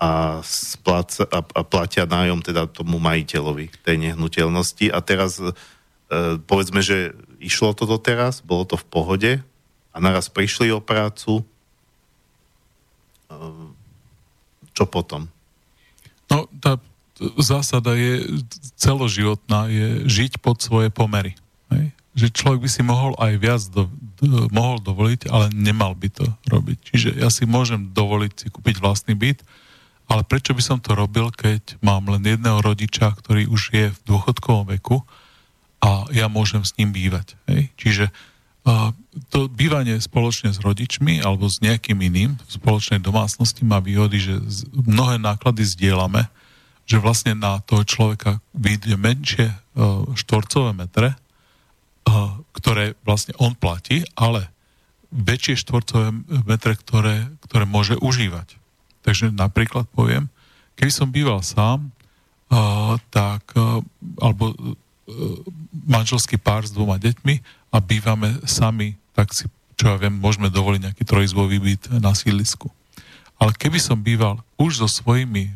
a, spláca, a, a platia nájom teda tomu majiteľovi tej nehnuteľnosti. A teraz e, povedzme, že išlo to doteraz, bolo to v pohode a naraz prišli o prácu. E, čo potom? No, tá zásada je celoživotná, je žiť pod svoje pomery. Hej? že človek by si mohol aj viac do, do, mohol dovoliť, ale nemal by to robiť. Čiže ja si môžem dovoliť si kúpiť vlastný byt, ale prečo by som to robil, keď mám len jedného rodiča, ktorý už je v dôchodkovom veku a ja môžem s ním bývať. Hej? Čiže to bývanie spoločne s rodičmi alebo s nejakým iným v spoločnej domácnosti má výhody, že mnohé náklady zdieľame, že vlastne na toho človeka vyjde menšie uh, štvorcové metre, ktoré vlastne on platí, ale väčšie štvorcové metre, ktoré, ktoré môže užívať. Takže napríklad poviem, keby som býval sám, uh, tak, alebo manželský pár s dvoma deťmi a bývame sami, tak si, čo ja viem, môžeme dovoliť nejaký trojizbový byt na sídlisku. Ale keby som býval už so svojimi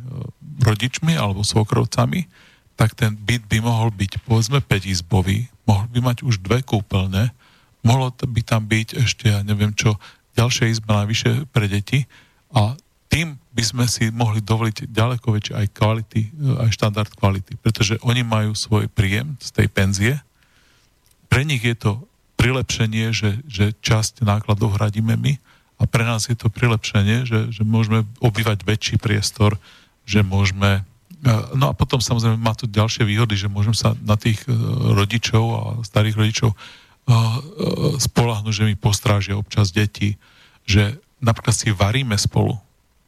rodičmi alebo svokrovcami, tak ten byt by mohol byť povedzme 5 izbový, mohol by mať už dve kúpeľne, mohlo by tam byť ešte, ja neviem čo, ďalšia izba najvyššie pre deti a tým by sme si mohli dovoliť ďaleko väčšie aj kvality, aj štandard kvality, pretože oni majú svoj príjem z tej penzie. Pre nich je to prilepšenie, že, že časť nákladov hradíme my a pre nás je to prilepšenie, že, že môžeme obývať väčší priestor, že môžeme No a potom samozrejme má to ďalšie výhody, že môžem sa na tých e, rodičov a starých rodičov e, e, spolahnuť, že mi postrážia občas deti, že napríklad si varíme spolu.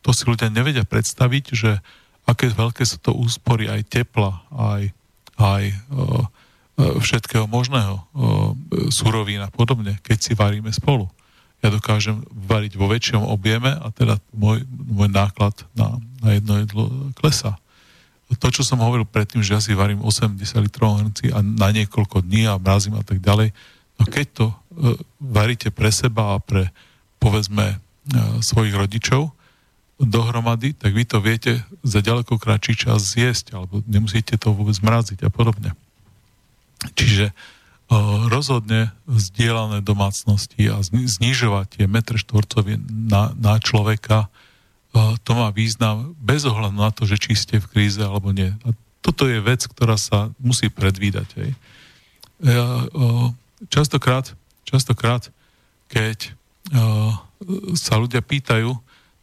To si ľudia nevedia predstaviť, že aké veľké sú to úspory aj tepla, aj, aj všetkého možného, surovín a podobne, keď si varíme spolu. Ja dokážem variť vo väčšom objeme a teda môj, môj náklad na, na jedno jedlo klesá. to, čo som hovoril predtým, že ja si varím 80 litrov hrnci a na niekoľko dní a mrazím a tak ďalej, no keď to uh, varíte pre seba a pre, povedzme, svojich rodičov dohromady, tak vy to viete za ďaleko kratší čas zjesť, alebo nemusíte to vôbec mraziť a podobne. Čiže uh, rozhodne zdieľané domácnosti a znižovať tie metre štvorcové na, na človeka to má význam bez ohľadu na to, že či ste v kríze alebo nie. A toto je vec, ktorá sa musí predvídať. Hej. Ja, častokrát, častokrát, keď sa ľudia pýtajú,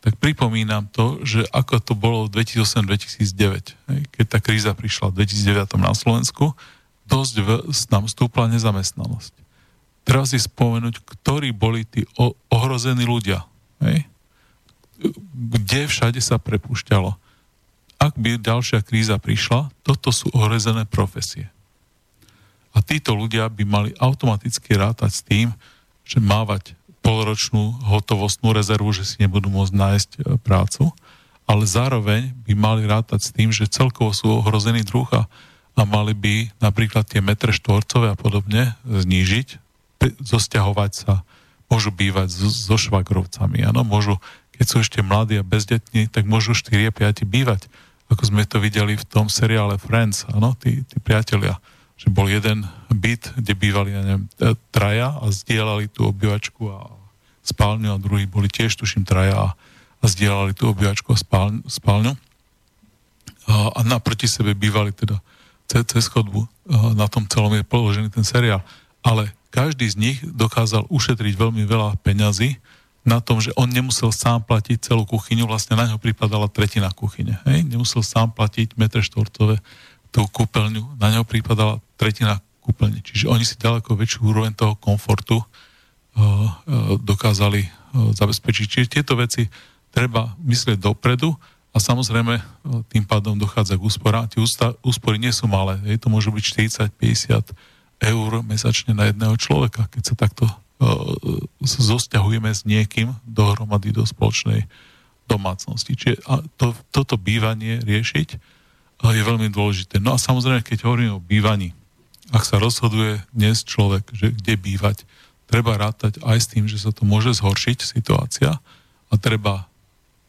tak pripomínam to, že ako to bolo v 2008-2009, keď tá kríza prišla v 2009 na Slovensku, dosť v, nám stúpla nezamestnanosť. Treba si spomenúť, ktorí boli tí ohrození ľudia. Hej? kde všade sa prepúšťalo. Ak by ďalšia kríza prišla, toto sú ohrezené profesie. A títo ľudia by mali automaticky rátať s tým, že mávať polročnú hotovostnú rezervu, že si nebudú môcť nájsť e, prácu, ale zároveň by mali rátať s tým, že celkovo sú ohrozený druh a mali by napríklad tie metre štvorcové a podobne znížiť, zosťahovať sa, môžu bývať so, švagrovcami, áno, môžu keď sú ešte mladí a bezdetní, tak môžu 4 5 bývať. Ako sme to videli v tom seriále Friends, áno, tí, tí priatelia. Že bol jeden byt, kde bývali, ja neviem, traja a zdieľali tú obývačku a spálňu a druhý boli tiež, tuším, traja a, a zdieľali tú obývačku a spálňu. A, a naproti sebe bývali teda cez, chodbu. A na tom celom je položený ten seriál. Ale každý z nich dokázal ušetriť veľmi veľa peňazí, na tom, že on nemusel sám platiť celú kuchyňu, vlastne na ňo pripadala tretina kuchyne. Hej? Nemusel sám platiť metre štvorcové tú kúpeľňu, na ňo pripadala tretina kúpeľne. Čiže oni si ďaleko väčšiu úroveň toho komfortu uh, uh, dokázali uh, zabezpečiť. Čiže tieto veci treba myslieť dopredu a samozrejme tým pádom dochádza k úsporám. Tie úspory nie sú malé, hej? to môže byť 40-50 eur mesačne na jedného človeka, keď sa takto zosťahujeme s niekým dohromady do spoločnej domácnosti. Čiže to, toto bývanie riešiť je veľmi dôležité. No a samozrejme, keď hovoríme o bývaní, ak sa rozhoduje dnes človek, že kde bývať, treba rátať aj s tým, že sa to môže zhoršiť situácia a treba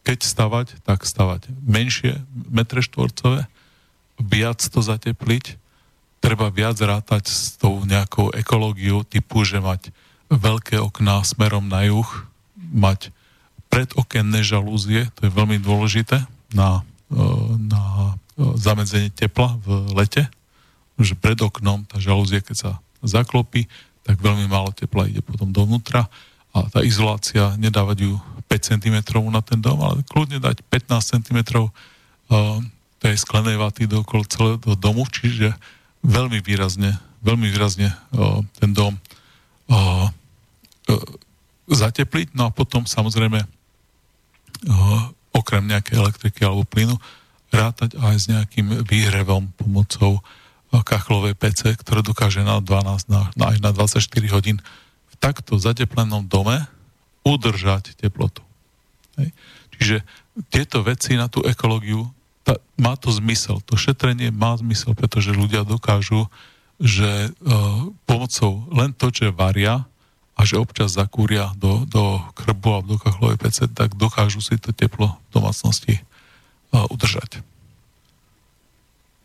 keď stavať, tak stavať. Menšie metre štvorcové, viac to zatepliť, treba viac rátať s tou nejakou ekológiou typu, že mať veľké okná smerom na juh, mať predokenné žalúzie, to je veľmi dôležité na, e, na e, zamedzenie tepla v lete, že pred oknom tá žalúzie, keď sa zaklopí, tak veľmi málo tepla ide potom dovnútra a tá izolácia, nedávať ju 5 cm na ten dom, ale kľudne dať 15 cm uh, tej sklenej vaty okolo celého domu, čiže veľmi výrazne, veľmi výrazne uh, ten dom uh, zatepliť, no a potom samozrejme okrem nejakej elektriky alebo plynu rátať aj s nejakým výhrevom pomocou kachlovej PC, ktoré dokáže na 12, na, na, aj na 24 hodín v takto zateplenom dome udržať teplotu. Hej. Čiže tieto veci na tú ekológiu, tá, má to zmysel. To šetrenie má zmysel, pretože ľudia dokážu, že uh, pomocou len to, čo varia, a že občas zakúria do, do krbu a do kachlovej pece, tak dokážu si to teplo v domácnosti uh, udržať.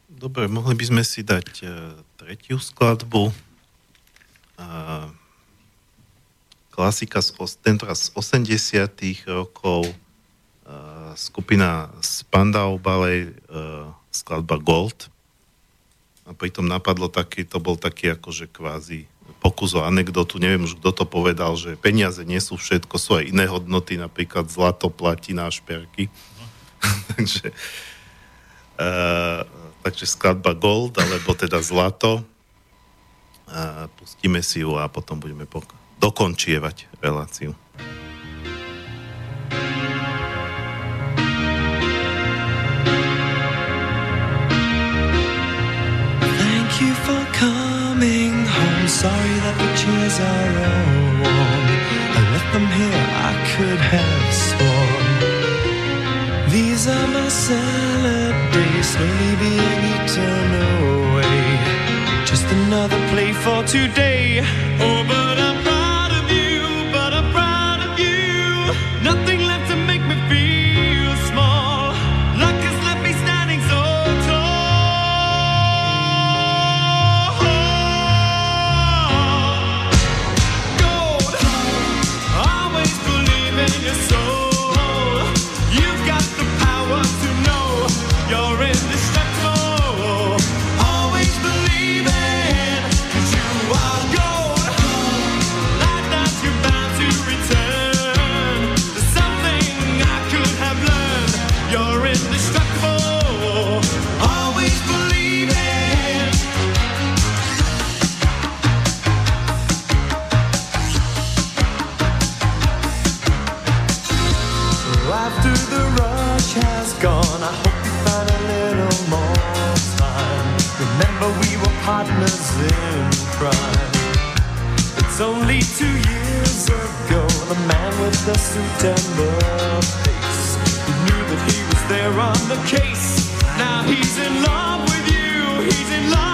Dobre, mohli by sme si dať uh, tretiu skladbu. Uh, klasika z, z 80 rokov skupina Spandau Ballet skladba Gold a pritom napadlo taký, to bol taký akože kvázi pokus o anekdotu, neviem už kto to povedal, že peniaze nie sú všetko, sú aj iné hodnoty, napríklad zlato, platina [laughs] a šperky. takže, uh, takže skladba Gold, alebo teda zlato. Uh, pustíme si ju a potom budeme pok- dokončievať reláciu. Thank you for coming home. Sorry that the chairs are all warm. I left them here, I could have sworn. These are my salad days, slowly being eaten away. Just another play for today. Oh, but I It's only two years ago, the man with the suit and the face. He knew that he was there on the case. Now he's in love with you. He's in love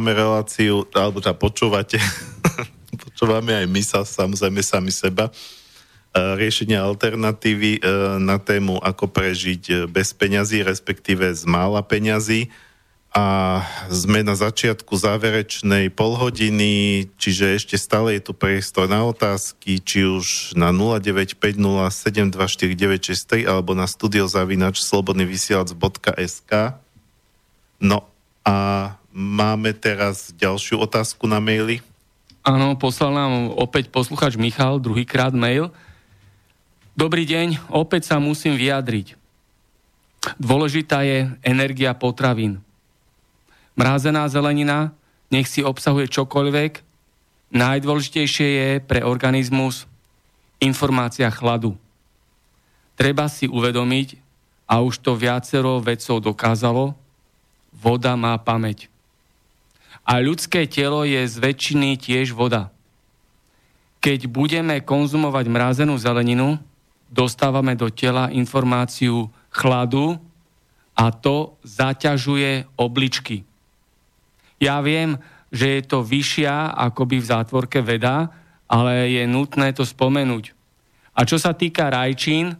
Počúvame reláciu, alebo teda počúvate, [laughs] počúvame aj my sa, samozrejme sami seba, e, riešenia alternatívy e, na tému, ako prežiť e, bez peňazí, respektíve z mála peňazí. A sme na začiatku záverečnej polhodiny, čiže ešte stále je tu priestor na otázky, či už na 0950724963 alebo na studiozavinač slobodnyvysielac.sk. No a máme teraz ďalšiu otázku na maili. Áno, poslal nám opäť posluchač Michal, druhýkrát mail. Dobrý deň, opäť sa musím vyjadriť. Dôležitá je energia potravín. Mrázená zelenina, nech si obsahuje čokoľvek, najdôležitejšie je pre organizmus informácia chladu. Treba si uvedomiť, a už to viacero vedcov dokázalo, voda má pamäť. A ľudské telo je z väčšiny tiež voda. Keď budeme konzumovať mrazenú zeleninu, dostávame do tela informáciu chladu a to zaťažuje obličky. Ja viem, že je to vyššia akoby v zátvorke veda, ale je nutné to spomenúť. A čo sa týka rajčín,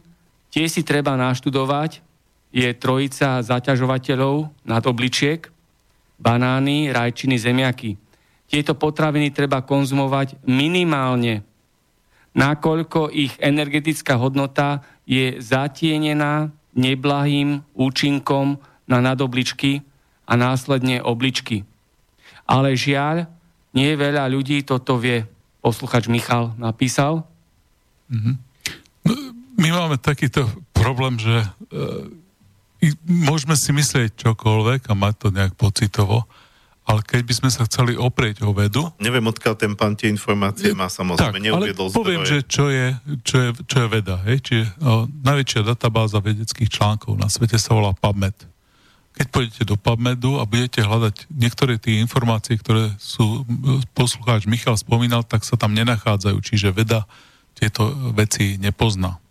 tie si treba naštudovať. Je trojica zaťažovateľov nad obličiek, banány, rajčiny, zemiaky. Tieto potraviny treba konzumovať minimálne, nakoľko ich energetická hodnota je zatienená neblahým účinkom na nadobličky a následne obličky. Ale žiaľ, nie veľa ľudí toto vie. Posluchač Michal napísal. Mm-hmm. My máme takýto problém, že e, môžeme si myslieť čokoľvek a mať to nejak pocitovo, ale keď by sme sa chceli oprieť o vedu... Neviem, odkiaľ ten pán tie informácie má, samozrejme, tak, neuviedol ale poviem, že čo je, čo je, čo je veda. Hej? Čiže o, najväčšia databáza vedeckých článkov na svete sa volá PubMed. Keď pôjdete do PubMedu a budete hľadať niektoré tie informácie, ktoré sú poslucháč Michal spomínal, tak sa tam nenachádzajú, čiže veda tieto veci nepozná.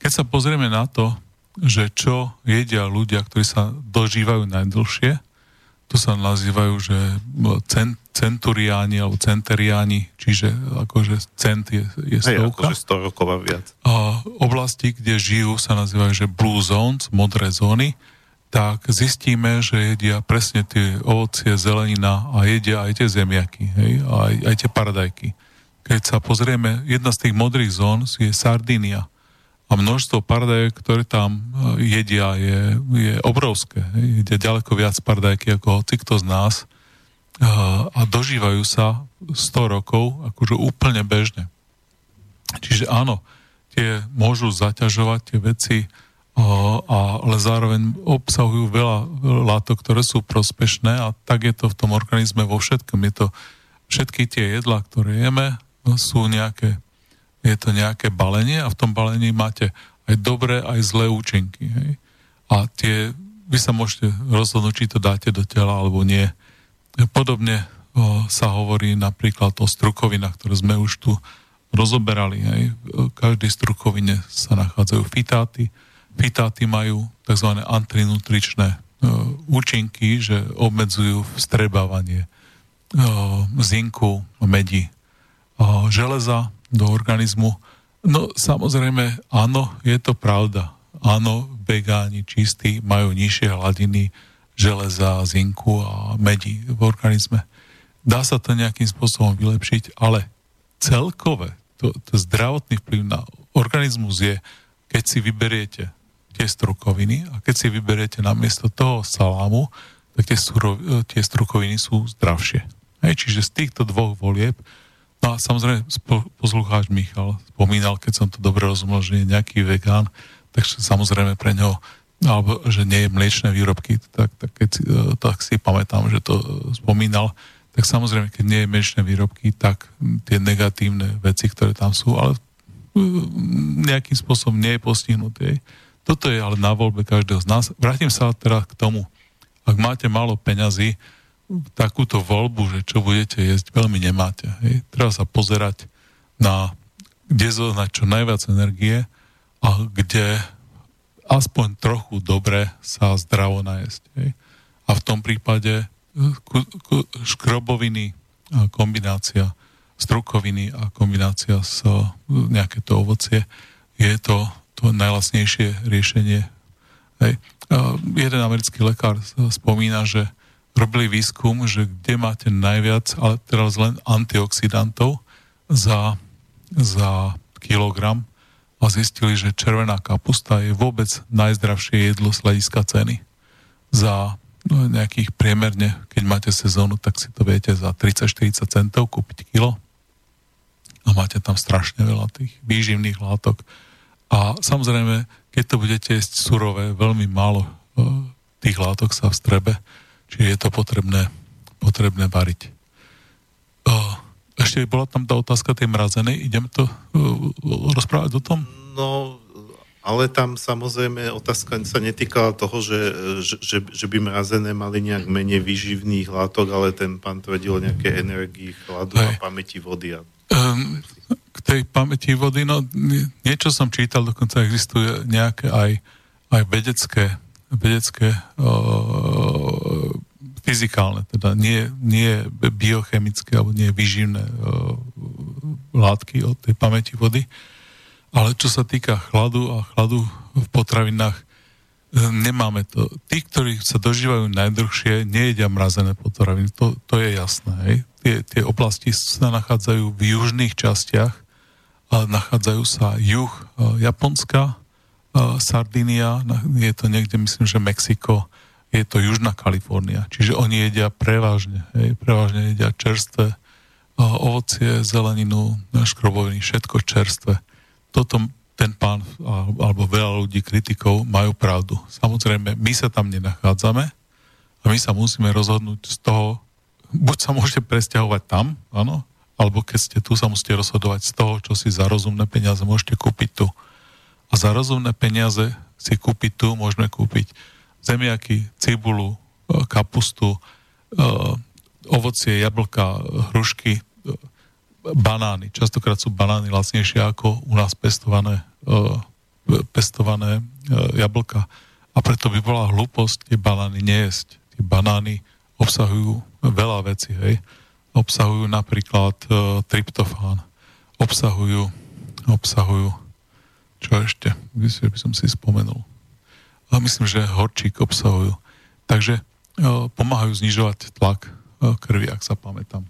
Keď sa pozrieme na to, že čo jedia ľudia, ktorí sa dožívajú najdlhšie, to sa nazývajú, že cent, centuriáni alebo centeriáni, čiže akože cent je, je stovka. Hej, akože 100 rokov a viac. A oblasti, kde žijú, sa nazývajú, že blue zones, modré zóny, tak zistíme, že jedia presne tie ovocie, zelenina a jedia aj tie zemiaky, hej, aj, aj tie paradajky. Keď sa pozrieme, jedna z tých modrých zón je Sardinia a množstvo pardajek, ktoré tam e, jedia, je, je obrovské. Ide ďaleko viac pardajky ako hoci kto z nás a dožívajú sa 100 rokov akože úplne bežne. Čiže áno, tie môžu zaťažovať tie veci, ale zároveň obsahujú veľa látok, ktoré sú prospešné a tak je to v tom organizme vo všetkom. Je to všetky tie jedlá, ktoré jeme, sú nejaké je to nejaké balenie a v tom balení máte aj dobré, aj zlé účinky. Hej? A tie, vy sa môžete rozhodnúť, či to dáte do tela alebo nie. Podobne o, sa hovorí napríklad o strukovinách, ktoré sme už tu rozoberali. Hej? V každej strukovine sa nachádzajú fitáty. Fitáty majú tzv. antinutričné o, účinky, že obmedzujú vstrebávanie o, zinku, medi, o, železa, do organizmu. No samozrejme, áno, je to pravda. Áno, vegáni čistí majú nižšie hladiny železa, zinku a medí v organizme. Dá sa to nejakým spôsobom vylepšiť, ale celkové to, to zdravotný vplyv na organizmus je, keď si vyberiete tie strukoviny a keď si vyberiete namiesto toho salámu, tak tie, surov, tie strukoviny sú zdravšie. Hej, čiže z týchto dvoch volieb No a samozrejme poslucháč Michal spomínal, keď som to dobre rozumel, že je nejaký vegán, tak samozrejme pre neho alebo že nie je mliečné výrobky, tak, tak, keď e, tak si pamätám, že to spomínal, tak samozrejme, keď nie je mliečné výrobky, tak tie negatívne veci, ktoré tam sú, ale nejakým spôsobom nie je postihnuté. Toto je ale na voľbe každého z nás. Vrátim sa teraz k tomu. Ak máte málo peňazí, takúto voľbu, že čo budete jesť, veľmi nemáte. Hej. Treba sa pozerať na, kde zohnať čo najviac energie a kde aspoň trochu dobre sa zdravo najesť. Hej. A v tom prípade ku, škroboviny kombinácia strukoviny a kombinácia s nejaké to ovocie je to, to najlasnejšie riešenie. Hej. A jeden americký lekár spomína, že robili výskum, že kde máte najviac, ale teraz len antioxidantov za, za kilogram a zistili, že červená kapusta je vôbec najzdravšie jedlo z hľadiska ceny. Za no, nejakých priemerne, keď máte sezónu, tak si to viete za 30-40 centov kúpiť kilo a máte tam strašne veľa tých výživných látok. A samozrejme, keď to budete jesť surové, veľmi málo e, tých látok sa v strebe Čiže je to potrebné, potrebné variť. Ešte bola tam tá otázka tej mrazenej. Ideme to rozprávať o tom? No, ale tam samozrejme otázka sa netýkala toho, že, že, že by mrazené mali nejak menej výživných látok, ale ten pán tvrdil nejaké energii, chladu Hej. a pamäti vody. A... Um, k tej pamäti vody, no niečo som čítal, dokonca existuje nejaké aj, aj vedecké vedecké, uh, fyzikálne, teda nie, nie biochemické alebo nie vyživné uh, látky od tej pamäti vody. Ale čo sa týka chladu a chladu v potravinách, nemáme to. Tí, ktorí sa dožívajú najdlhšie, nejedia mrazené potraviny. To, to je jasné. Hej. Tie, tie oblasti sa nachádzajú v južných častiach a nachádzajú sa juh Japonska, Sardinia, je to niekde, myslím, že Mexiko, je to Južná Kalifornia. Čiže oni jedia prevažne, hej, prevažne jedia čerstvé ovocie, zeleninu, škroboviny, všetko čerstvé. Toto ten pán alebo veľa ľudí, kritikov majú pravdu. Samozrejme, my sa tam nenachádzame a my sa musíme rozhodnúť z toho, buď sa môžete presťahovať tam, áno, alebo keď ste tu, sa musíte rozhodovať z toho, čo si za rozumné peniaze môžete kúpiť tu. A za rozumné peniaze si kúpiť tu môžeme kúpiť zemiaky, cibulu, e, kapustu, e, ovocie, jablka, hrušky, e, banány. Častokrát sú banány lacnejšie ako u nás pestované, pestované jablka. A preto by bola hlúposť tie banány nejesť. Tie banány obsahujú veľa vecí, hej. Obsahujú napríklad tryptofán, obsahujú, obsahujú čo ešte? Myslím, by som si spomenul. A myslím, že horčík obsahujú. Takže o, pomáhajú znižovať tlak o, krvi, ak sa pamätám.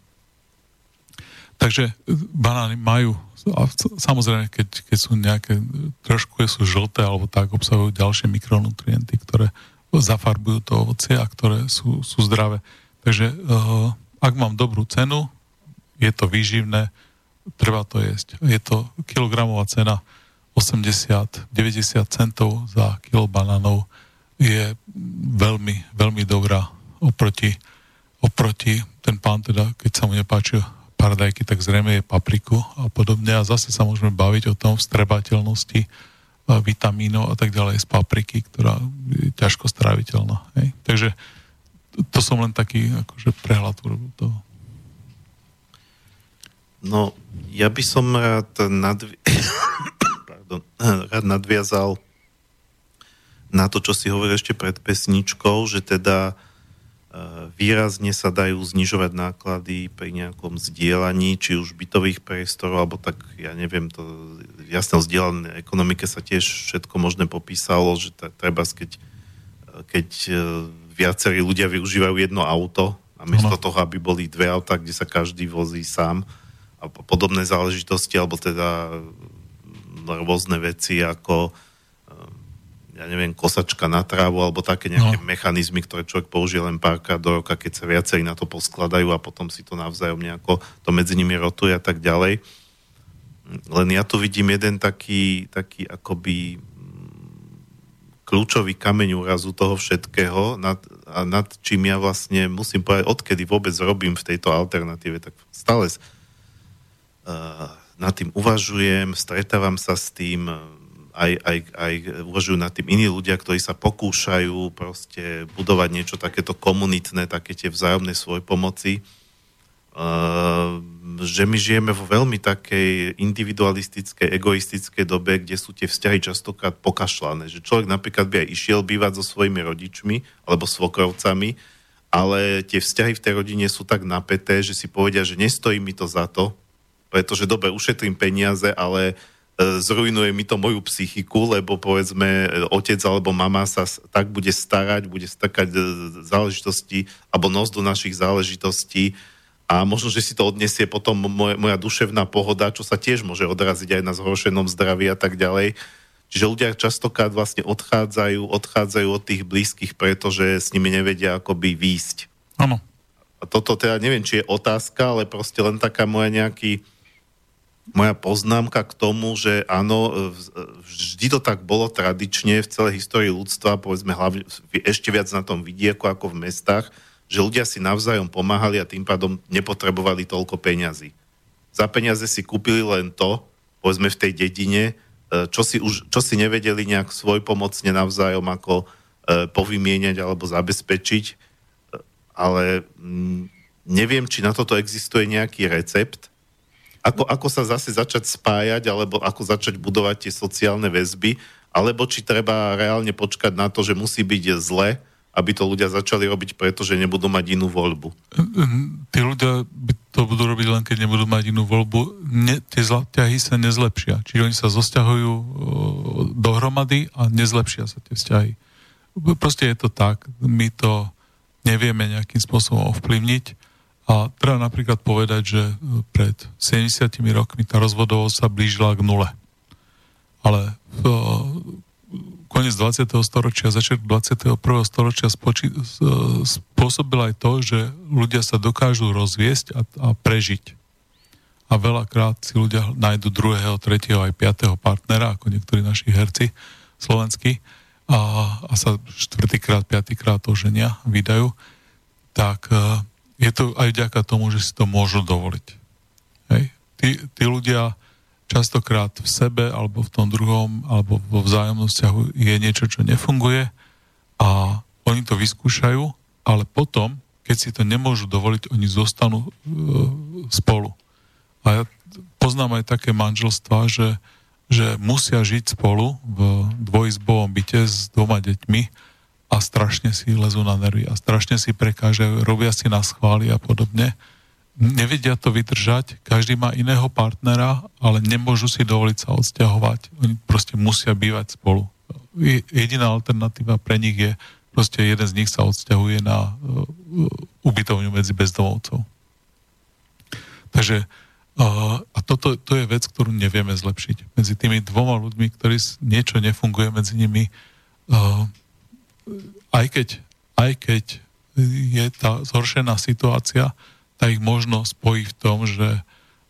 Takže e, banány majú, a samozrejme, keď, keď sú nejaké, trošku sú žlté alebo tak, obsahujú ďalšie mikronutrienty, ktoré zafarbujú to ovocie a ktoré sú, sú zdravé. Takže ak mám dobrú cenu, je to výživné, treba to jesť. Je to kilogramová cena 80-90 centov za kilo banánov je veľmi, veľmi dobrá oproti, oproti ten pán teda, keď sa mu nepáči paradajky, tak zrejme je papriku a podobne a zase sa môžeme baviť o tom vstrebateľnosti vitamínov a tak ďalej z papriky, ktorá je ťažko stráviteľná. Hej? Takže to som len taký akože prehľad urobil toho. No, ja by som rád nadvi pardon, [clears throat] rád nadviazal na to, čo si hovoril ešte pred pesničkou, že teda e, výrazne sa dajú znižovať náklady pri nejakom zdieľaní, či už bytových priestorov, alebo tak, ja neviem, to jasne o zdieľanej ekonomike sa tiež všetko možné popísalo, že treba, keď, keď e, viacerí ľudia využívajú jedno auto, a miesto toho, aby boli dve auta, kde sa každý vozí sám, a podobné záležitosti, alebo teda rôzne veci ako eh, ja neviem, kosačka na trávu alebo také nejaké no. mechanizmy, ktoré človek použije len párkrát do roka, keď sa viacej na to poskladajú a potom si to navzájom nejako to medzi nimi rotuje a tak ďalej. Len ja tu vidím jeden taký, taký akoby mm, kľúčový kameň úrazu toho všetkého, nad, a nad čím ja vlastne musím povedať, odkedy vôbec robím v tejto alternatíve, tak stále uh, nad tým uvažujem, stretávam sa s tým, aj, aj, aj uvažujú nad tým iní ľudia, ktorí sa pokúšajú proste budovať niečo takéto komunitné, také tie vzájomné svoj pomoci. Uh, že my žijeme vo veľmi takej individualistickej, egoistickej dobe, kde sú tie vzťahy častokrát pokašľané. Že človek napríklad by aj išiel bývať so svojimi rodičmi alebo svokrovcami, ale tie vzťahy v tej rodine sú tak napäté, že si povedia, že nestojí mi to za to, pretože dobre, ušetrím peniaze, ale e, zrujnuje mi to moju psychiku, lebo povedzme e, otec alebo mama sa tak bude starať, bude stakať e, záležitosti alebo nos do našich záležitostí a možno, že si to odniesie potom moja, moja duševná pohoda, čo sa tiež môže odraziť aj na zhoršenom zdraví a tak ďalej. Čiže ľudia častokrát vlastne odchádzajú, odchádzajú od tých blízkych, pretože s nimi nevedia akoby výjsť. Áno. A toto teda neviem, či je otázka, ale proste len taká moja nejaký moja poznámka k tomu, že áno, vždy to tak bolo tradične v celej histórii ľudstva, povedzme hlavne ešte viac na tom vidieku ako v mestách, že ľudia si navzájom pomáhali a tým pádom nepotrebovali toľko peňazí. Za peniaze si kúpili len to, povedzme v tej dedine, e, čo si, už, čo si nevedeli nejak svoj pomocne navzájom ako e, povymieňať alebo zabezpečiť, e, ale mm, neviem, či na toto existuje nejaký recept, ako, ako sa zase začať spájať, alebo ako začať budovať tie sociálne väzby, alebo či treba reálne počkať na to, že musí byť zle, aby to ľudia začali robiť, pretože nebudú mať inú voľbu. Tí ľudia to budú robiť len keď nebudú mať inú voľbu. Ne, tie ťahy sa nezlepšia. Čiže oni sa zosťahujú dohromady a nezlepšia sa tie vzťahy. Proste je to tak. My to nevieme nejakým spôsobom ovplyvniť a treba napríklad povedať, že e, pred 70 rokmi tá rozvodovosť sa blížila k nule. Ale v, e, koniec 20. storočia, začiatok 21. storočia spoči, spôsobil aj to, že ľudia sa dokážu rozviesť a, a prežiť. A veľakrát si ľudia nájdu druhého, tretieho aj piatého partnera, ako niektorí naši herci slovenskí, a, a sa štvrtýkrát, piatýkrát oženia, vydajú, tak e, je to aj vďaka tomu, že si to môžu dovoliť. Hej? Tí, tí ľudia častokrát v sebe alebo v tom druhom alebo vo vzájomnom je niečo, čo nefunguje a oni to vyskúšajú, ale potom, keď si to nemôžu dovoliť, oni zostanú e, spolu. A ja poznám aj také manželstva, že, že musia žiť spolu v dvojizbovom byte s dvoma deťmi a strašne si lezú na nervy a strašne si prekážajú, robia si na schvály a podobne nevedia to vydržať, každý má iného partnera, ale nemôžu si dovoliť sa odsťahovať. Oni proste musia bývať spolu. Jediná alternatíva pre nich je, proste jeden z nich sa odsťahuje na uh, ubytovňu medzi bezdomovcov. Takže uh, a toto to je vec, ktorú nevieme zlepšiť. Medzi tými dvoma ľuďmi, ktorí niečo nefunguje medzi nimi, uh, aj keď, aj keď je tá zhoršená situácia, tak ich možno spojí v tom, že,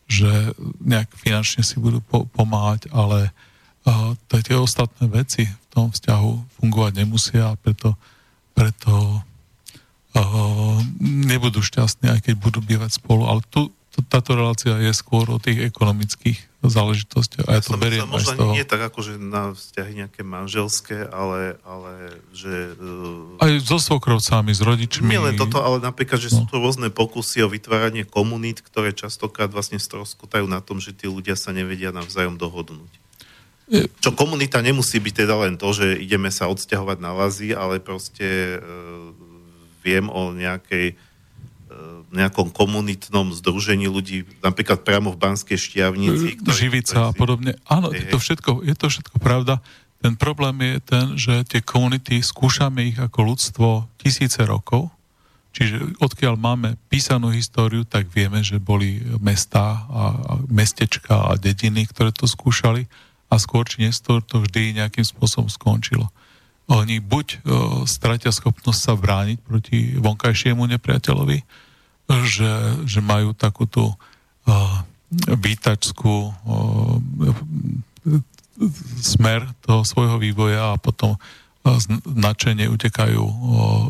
že nejak finančne si budú po, pomáhať, ale uh, tie ostatné veci v tom vzťahu fungovať nemusia a preto, preto uh, nebudú šťastní, aj keď budú bývať spolu. Ale tu, táto relácia je skôr o tých ekonomických záležitostiach. A ja, ja to beriem možno z toho. nie tak ako, že na vzťahy nejaké manželské, ale, ale že... Uh, aj so svokrovcami, s rodičmi. Nie len toto, ale napríklad, že no. sú to rôzne pokusy o vytváranie komunít, ktoré častokrát vlastne stroskotajú na tom, že tí ľudia sa nevedia navzájom dohodnúť. Je... Čo komunita nemusí byť teda len to, že ideme sa odsťahovať na lazy, ale proste uh, viem o nejakej nejakom komunitnom združení ľudí, napríklad priamo v Banskej štiavnici. Živica a podobne. Áno, je to, všetko, je to všetko pravda. Ten problém je ten, že tie komunity, skúšame ich ako ľudstvo tisíce rokov, čiže odkiaľ máme písanú históriu, tak vieme, že boli mesta a, a mestečka a dediny, ktoré to skúšali a skôr či neskôr to vždy nejakým spôsobom skončilo. Oni buď o, stratia schopnosť sa brániť proti vonkajšiemu nepriateľovi, že, že majú takúto uh, výtačskú uh, smer toho svojho vývoja a potom uh, značenie utekajú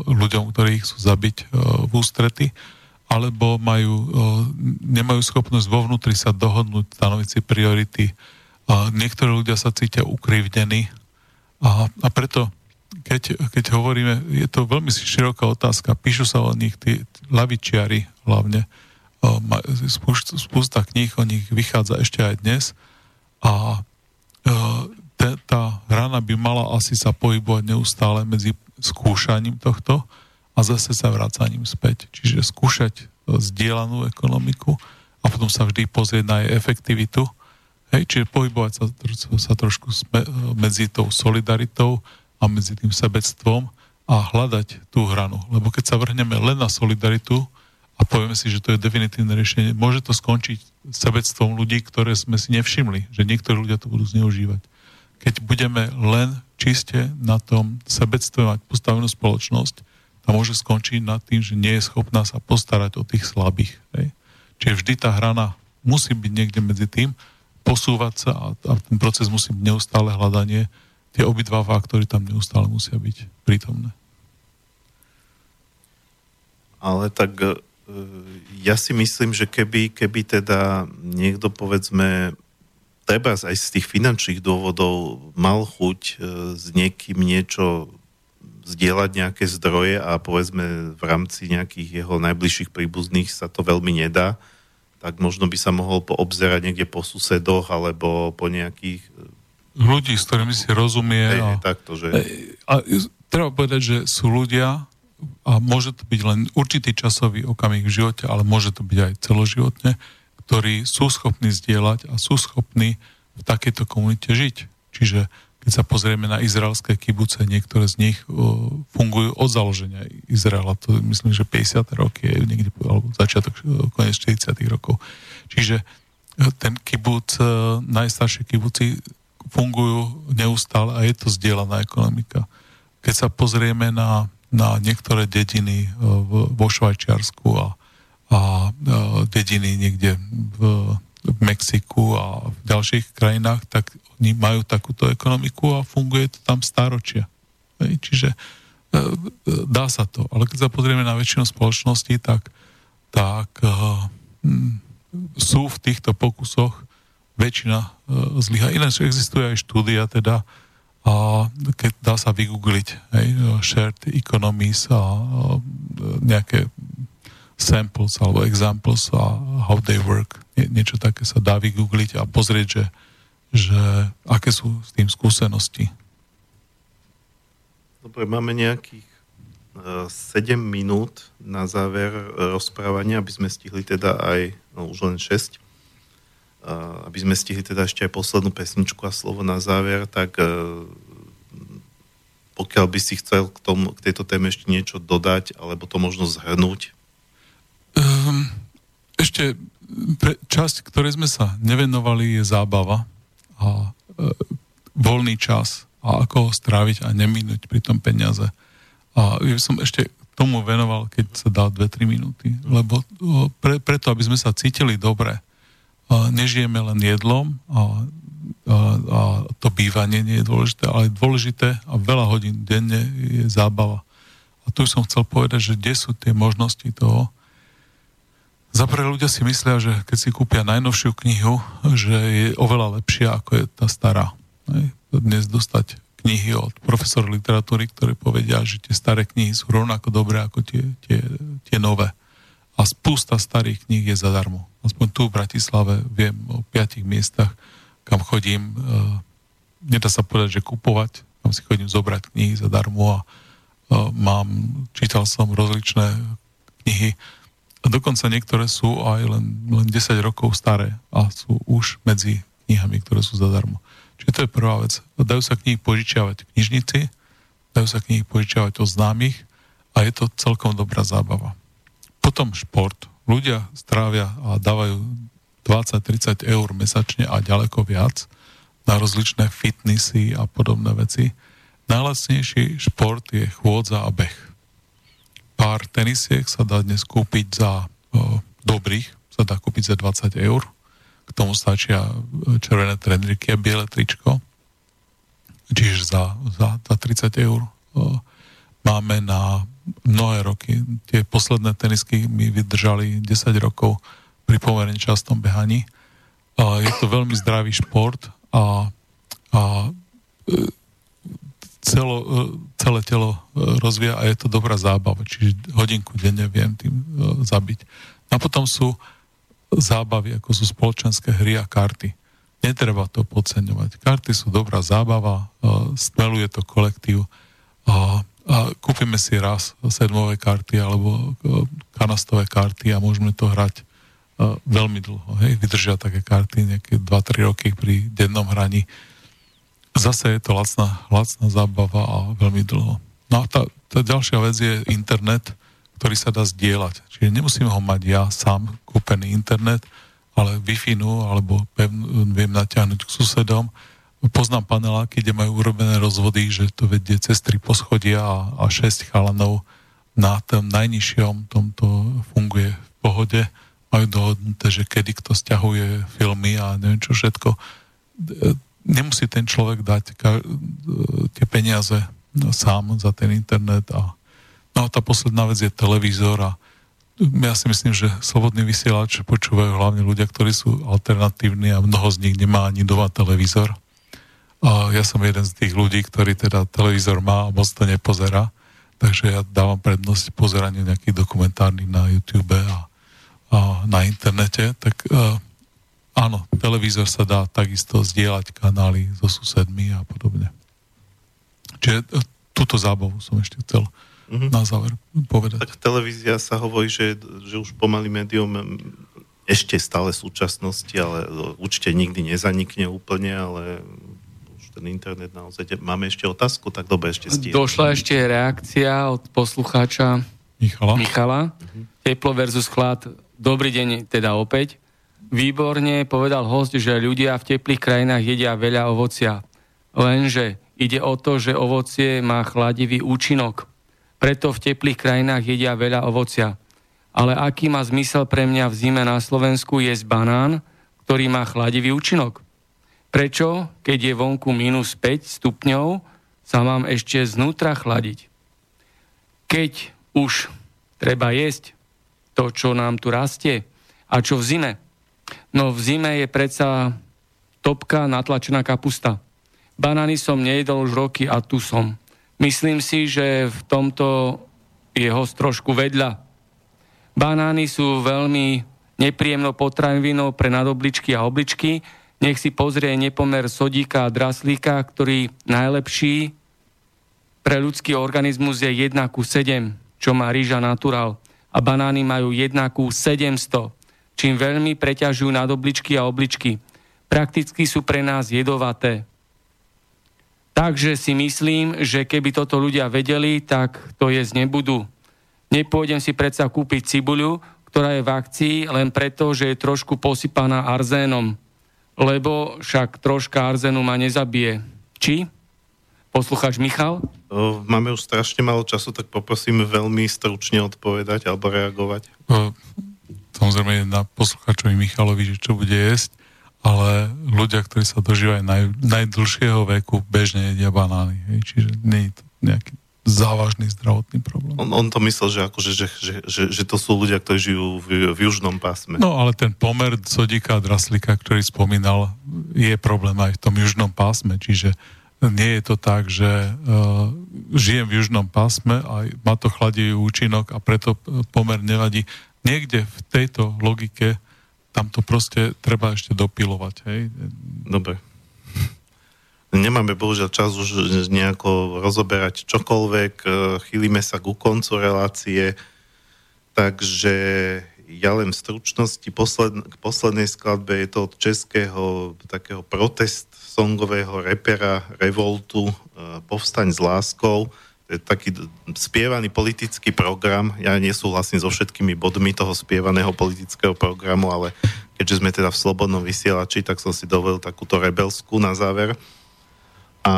ľuďom, ktorí ich chcú zabiť v ústrety, alebo majú, nemajú schopnosť vo vnútri sa dohodnúť, stanoviť si priority. Niektorí ľudia sa cítia ukrivdení a, a preto keď, keď hovoríme, je to veľmi široká otázka, píšu sa o nich tí lavičiari hlavne, spústa kníh o nich vychádza ešte aj dnes a tá hrana by mala asi sa pohybovať neustále medzi skúšaním tohto a zase sa vrácaním späť. Čiže skúšať e, zdieľanú ekonomiku a potom sa vždy pozrieť na jej efektivitu. Hej, čiže pohybovať sa, sa trošku medzi tou solidaritou a medzi tým sebectvom a hľadať tú hranu. Lebo keď sa vrhneme len na solidaritu a povieme si, že to je definitívne riešenie, môže to skončiť sebectvom ľudí, ktoré sme si nevšimli, že niektorí ľudia to budú zneužívať. Keď budeme len čiste na tom sebectve mať postavenú spoločnosť, to môže skončiť nad tým, že nie je schopná sa postarať o tých slabých. Hej. Čiže vždy tá hrana musí byť niekde medzi tým, posúvať sa a, a ten proces musí byť neustále hľadanie tie obidva faktory tam neustále musia byť prítomné. Ale tak e, ja si myslím, že keby, keby teda niekto povedzme treba aj z tých finančných dôvodov mal chuť e, s niekým niečo zdieľať nejaké zdroje a povedzme v rámci nejakých jeho najbližších príbuzných sa to veľmi nedá, tak možno by sa mohol poobzerať niekde po susedoch alebo po nejakých ľudí, s ktorými si rozumie. Hej, a, takto, že... a treba povedať, že sú ľudia, a môže to byť len určitý časový okamih v živote, ale môže to byť aj celoživotne, ktorí sú schopní zdieľať a sú schopní v takejto komunite žiť. Čiže keď sa pozrieme na izraelské kibuce, niektoré z nich uh, fungujú od založenia Izraela, to myslím, že 50. roky, niekde, alebo začiatok, koniec 40. rokov. Čiže ten kibuc, uh, najstaršie kibuci fungujú neustále a je to zdieľaná ekonomika. Keď sa pozrieme na, na niektoré dediny vo Švajčiarsku a, a dediny niekde v, v Mexiku a v ďalších krajinách, tak oni majú takúto ekonomiku a funguje to tam stáročia. Čiže dá sa to. Ale keď sa pozrieme na väčšinu spoločností, tak, tak sú v týchto pokusoch väčšina uh, zlyha. Ináč existuje aj štúdia teda, a keď dá sa vygoogliť hej, shared economies a, nejaké samples alebo examples a how they work, Nie, niečo také sa dá vygoogliť a pozrieť, že, že aké sú s tým skúsenosti. Dobre, máme nejakých 7 e, minút na záver rozprávania, aby sme stihli teda aj, no už len 6, aby sme stihli teda ešte aj poslednú pesničku a slovo na záver, tak e, pokiaľ by si chcel k, tomu, k tejto téme ešte niečo dodať, alebo to možno zhrnúť? Um, ešte pre časť, ktorej sme sa nevenovali, je zábava a e, voľný čas a ako ho stráviť a neminúť pri tom peniaze. A ja som ešte tomu venoval, keď sa dá 2-3 minúty, lebo pre, preto, aby sme sa cítili dobre, nežijeme len jedlom a, a, a to bývanie nie je dôležité, ale dôležité a veľa hodín denne je zábava. A tu som chcel povedať, že kde sú tie možnosti toho. Zaprvé ľudia si myslia, že keď si kúpia najnovšiu knihu, že je oveľa lepšia ako je tá stará. Dnes dostať knihy od profesora literatúry, ktorí povedia, že tie staré knihy sú rovnako dobré ako tie, tie, tie nové a spústa starých kníh je zadarmo. Aspoň tu v Bratislave viem o piatich miestach, kam chodím, e, nedá sa povedať, že kupovať, kam si chodím zobrať knihy zadarmo a e, mám, čítal som rozličné knihy a dokonca niektoré sú aj len, len 10 rokov staré a sú už medzi knihami, ktoré sú zadarmo. Čiže to je prvá vec. Dajú sa knihy požičiavať v knižnici, dajú sa knihy požičiavať od známych a je to celkom dobrá zábava. Potom šport. Ľudia strávia a dávajú 20-30 eur mesačne a ďaleko viac na rozličné fitnessy a podobné veci. Najlacnejší šport je chôdza a beh. Pár tenisiek sa dá dnes kúpiť za o, dobrých, sa dá kúpiť za 20 eur. K tomu stačia červené trenriky a biele tričko. Čiže za, za, za 30 eur. O, máme na mnohé roky. Tie posledné tenisky mi vydržali 10 rokov pri pomerne častom behaní. A je to veľmi zdravý šport a, a e, celo, e, celé telo e, rozvíja a je to dobrá zábava, čiže hodinku denne viem tým zabiť. A potom sú zábavy, ako sú spoločenské hry a karty. Netreba to podceňovať. Karty sú dobrá zábava, stmeluje to kolektív a kúpime si raz sedmové karty alebo e, kanastové karty a môžeme to hrať uh, veľmi dlho. Hej? Vydržia také karty nejaké 2-3 roky pri dennom hraní. Zase je to lacná, lacná zábava a veľmi dlho. No a tá, tá ďalšia vec je internet, ktorý sa dá zdieľať. Čiže nemusím ho mať ja sám, kúpený internet, ale wi alebo pevn, viem natiahnuť k susedom poznám paneláky, kde majú urobené rozvody, že to vedie cez tri poschodia a, a šesť chalanov na tom najnižšom tomto funguje v pohode. Majú dohodnuté, že kedy kto stiahuje filmy a neviem čo všetko. Nemusí ten človek dať tie peniaze sám za ten internet a no a tá posledná vec je televízor a ja si myslím, že slobodný vysielač počúvajú hlavne ľudia, ktorí sú alternatívni a mnoho z nich nemá ani doma televízor a ja som jeden z tých ľudí, ktorý teda televízor má a moc to nepozerá. Takže ja dávam prednosť pozeraniu nejakých dokumentárnych na YouTube a, a na internete. Tak uh, áno, televízor sa dá takisto zdieľať kanály so susedmi a podobne. Čiže uh, túto zábavu som ešte chcel mm-hmm. na záver povedať. Tak televízia sa hovorí, že, že už pomaly médium ešte stále súčasnosti, ale určite nikdy nezanikne úplne, ale ten internet naozaj. Máme ešte otázku? Tak dobre, ešte stíham. Došla ešte reakcia od poslucháča Michala. Michala. Uh-huh. Teplo versus chlad. Dobrý deň teda opäť. výborne povedal host, že ľudia v teplých krajinách jedia veľa ovocia. Lenže ide o to, že ovocie má chladivý účinok. Preto v teplých krajinách jedia veľa ovocia. Ale aký má zmysel pre mňa v zime na Slovensku jesť banán, ktorý má chladivý účinok? Prečo, keď je vonku minus 5 stupňov, sa mám ešte znútra chladiť? Keď už treba jesť to, čo nám tu rastie, a čo v zime? No v zime je predsa topka natlačená kapusta. Banány som nejedol už roky a tu som. Myslím si, že v tomto je host trošku vedľa. Banány sú veľmi nepríjemnou potravinou pre nadobličky a obličky. Nech si pozrie nepomer sodíka a draslíka, ktorý najlepší pre ľudský organizmus je 1 ku 7, čo má rýža natural. A banány majú 1 ku 700 čím veľmi preťažujú obličky a obličky. Prakticky sú pre nás jedovaté. Takže si myslím, že keby toto ľudia vedeli, tak to jesť nebudú. Nepôjdem si predsa kúpiť cibuľu, ktorá je v akcii len preto, že je trošku posypaná arzénom. Lebo však troška arzénu ma nezabije. Či? Poslucháč Michal? Máme už strašne málo času, tak poprosím veľmi stručne odpovedať alebo reagovať. O, samozrejme na posluchačovi Michalovi, že čo bude jesť, ale ľudia, ktorí sa dožívajú naj, najdlhšieho veku, bežne jedia banány. Hej, čiže nie je to nejaký závažný zdravotný problém. On, on to myslel, že, akože, že, že, že, že to sú ľudia, ktorí žijú v, v južnom pásme. No ale ten pomer sodíka a draslika, ktorý spomínal, je problém aj v tom južnom pásme, čiže nie je to tak, že uh, žijem v južnom pásme a má to chladivý účinok a preto pomer nevadí niekde v tejto logike tam to proste treba ešte dopilovať. Hej? Dobre. Nemáme bohužiaľ čas už nejako rozoberať čokoľvek, e, chýlime sa ku koncu relácie, takže ja len v stručnosti posled, k poslednej skladbe je to od českého takého protest songového repera Revoltu e, Povstaň s láskou taký spievaný politický program. Ja nesúhlasím so všetkými bodmi toho spievaného politického programu, ale keďže sme teda v slobodnom vysielači, tak som si dovolil takúto rebelskú na záver. A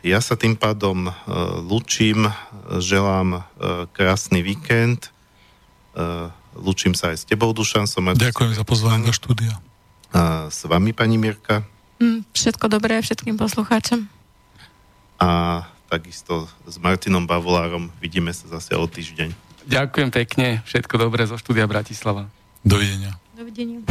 ja sa tým pádom uh, lučím, želám uh, krásny víkend, uh, lučím sa aj s tebou, Dušan. Som Ďakujem za pozvanie do štúdia. A s vami, pani Mirka. Mm, všetko dobré všetkým poslucháčom. A takisto s Martinom Bavolárom. Vidíme sa zase o týždeň. Ďakujem pekne, všetko dobré zo štúdia Bratislava. Dovidenia. Dovidenia.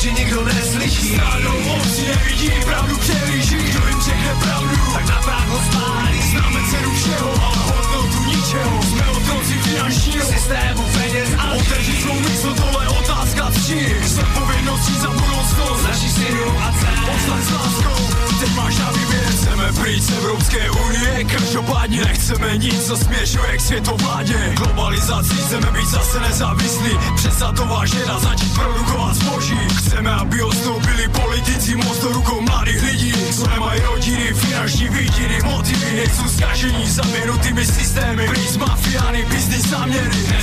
Že nikdo neslyší. Stádou moci nevidí, pravdu přehlíží Kdo jim řekne pravdu, tak na právo spálí Známe cenu všeho, ale hodnotu ničeho. Jsme otroci finančního systému peněz a Otevřít svou mysl, tohle otázka tři S odpovědností za budoucnost. Naší synů a dcer Poslat s láskou, teď máš na výběr Chceme pryč z Evropské unie, každopádně nechceme nic, co směšuje k světovládě Globalizací chceme být zase nezávislí, přestat to vážit a začít produkovat zboží. Chceme, aby odstoupili politici moc do rukou mladých lidí. Co nemají rodiny, finanční výdiny, motivy Nejsou zkažení zaměnutými systémy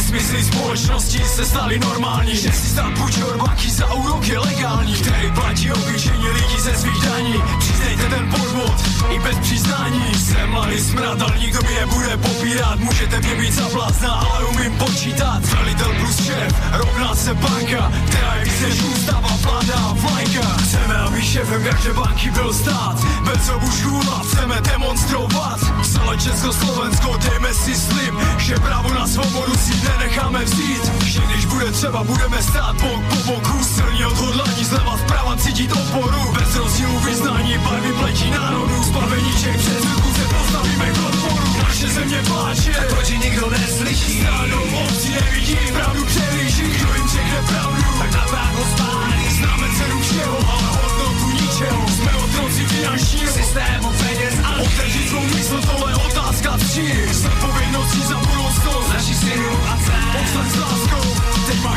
Nesmysly společnosti se staly normální. Že si stát půjčí od za úrok je legální. Který platí obyčejní lidi ze svých daní. Přiznejte ten podvod i bez přiznání. Jsem mladý smrad, ale nikdo mi nebude popírat. Můžete mě být za blázna, ale umím počítat. Velitel plus šéf, rovná se banka. Která je víc než ústava, vláda vlajka. Chceme, aby šéfem každé banky byl stát. Bez obušku chceme demonstrovat. Celé Československo, dejme si slib Že právo na svobodu si nenecháme vzít. Že když bude třeba, budeme stát bok po boku Silně odhodlání zleva zprava cítit oporu. Bez rozdílu vyznání, barvy pletí národů Zbaveníček přes ruku se postavíme k odporu. Naše země pláče, tak proč nikdo neslyší. Stádou moci nevidí, pravdu přehlíží Kdo jim řekne pravdu, tak na právo spálí Známe cenu všeho, ale hodnotu ničeho Jsme otroci finančního systému peněz a Otevřít svou mysl, tohle otázka čin Zodpovědností za budoucnost našich synů a dcer Povstaň s láskou,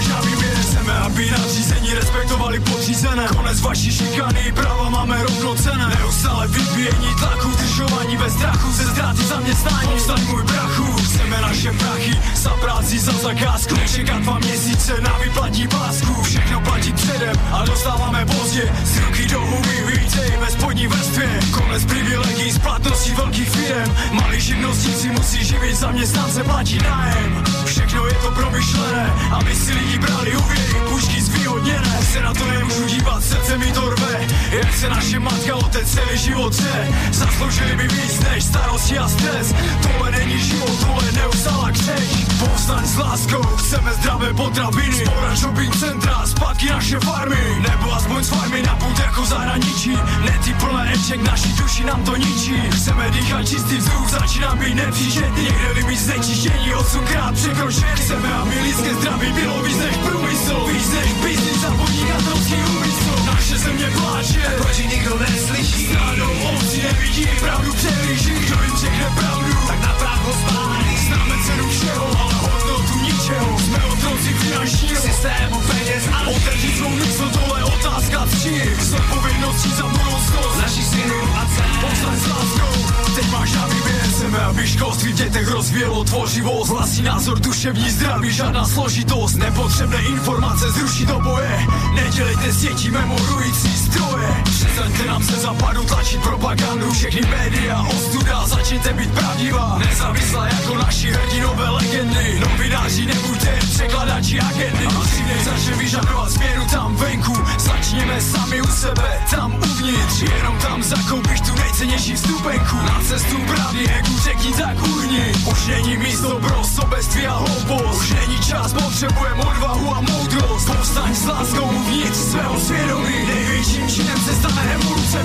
na výběr Chceme, aby nadřízení respektovali podřízené. Konec vaší šikany, práva máme rovnocené Neustále vyvíjení tlaku, držování bez strachu Ze ztráty zaměstnání, povstaň můj brachu Chceme naše prachy, za práci, za zakázku. Nečekat dva měsíce na vyplatí pásku. Všechno platit předem a dostáváme pozdě. Z ruky do huby, vítej ve spodní vrstvě. Konec privilegií, splatností velkých firem. Malí živnostníci musí živit, zaměstnance platí nájem. Všechno je to promyšlené, aby si lidi brali úvěry, pušky zvýhodněné Se na to nemůžu dívat, srdce mi to rve. Jak se naše matka otec celý život tře Zasloužili by víc než starosti a stres. Tohle není život, tohle neustála křeč. Povstaň s láskou, chceme zdravé potraviny. Spora shopping centra, zpátky naše farmy. Nebo aspoň s farmy na půd jako zahraničí. Nety plné eček, naší duši nám to ničí. Chceme dýchat čistý vzduch, začíná být nepříčetný Někde limit znečištění, osmkrát překročený. Chceme, aby lidské zdraví bylo víc než průmysl Víc než biznis a podnikatelský úmysl Naše země pláče, proč nikdo neslyší? Stranou ovci nevidí, pravdu přehlíží Kdo jim řekne pravdu, tak na právo spálí Známe cenu všeho, ale ničeho Jsme otroci finančního systému peněz a otevřít svou mysl, tohle otázka cti Zodpovědností za budoucnost našich synů a dcer Povstaň s láskou, teď máš na výběr Chceme, aby školství v dětech rozvíjelo tvořivost Vlastní názor, duševní zdraví, žádná složitost Nepotřebné informace zruší do boje Nedělejte s dětí memorující stroje Přestaňte nám se zapadu tlačit propagandu Všechny média, ostuda, začněte být pravdivá Nezávislá jako naši hrdinové legendy Novináři nebuďte jen překladači agendy. Než začne vyžadovat změnu tam venku. Začněme sami u sebe, tam uvnitř. Jenom tam zakoupíš tu nejcennější vstupenku. Na cestu pravdy, egu řekni tak urni Už není místo pro sobectví a hloupost. Už není čas, potřebujeme odvahu a moudrost. Povstaň s láskou uvnitř svého svědomí. Největším činem se stane evoluce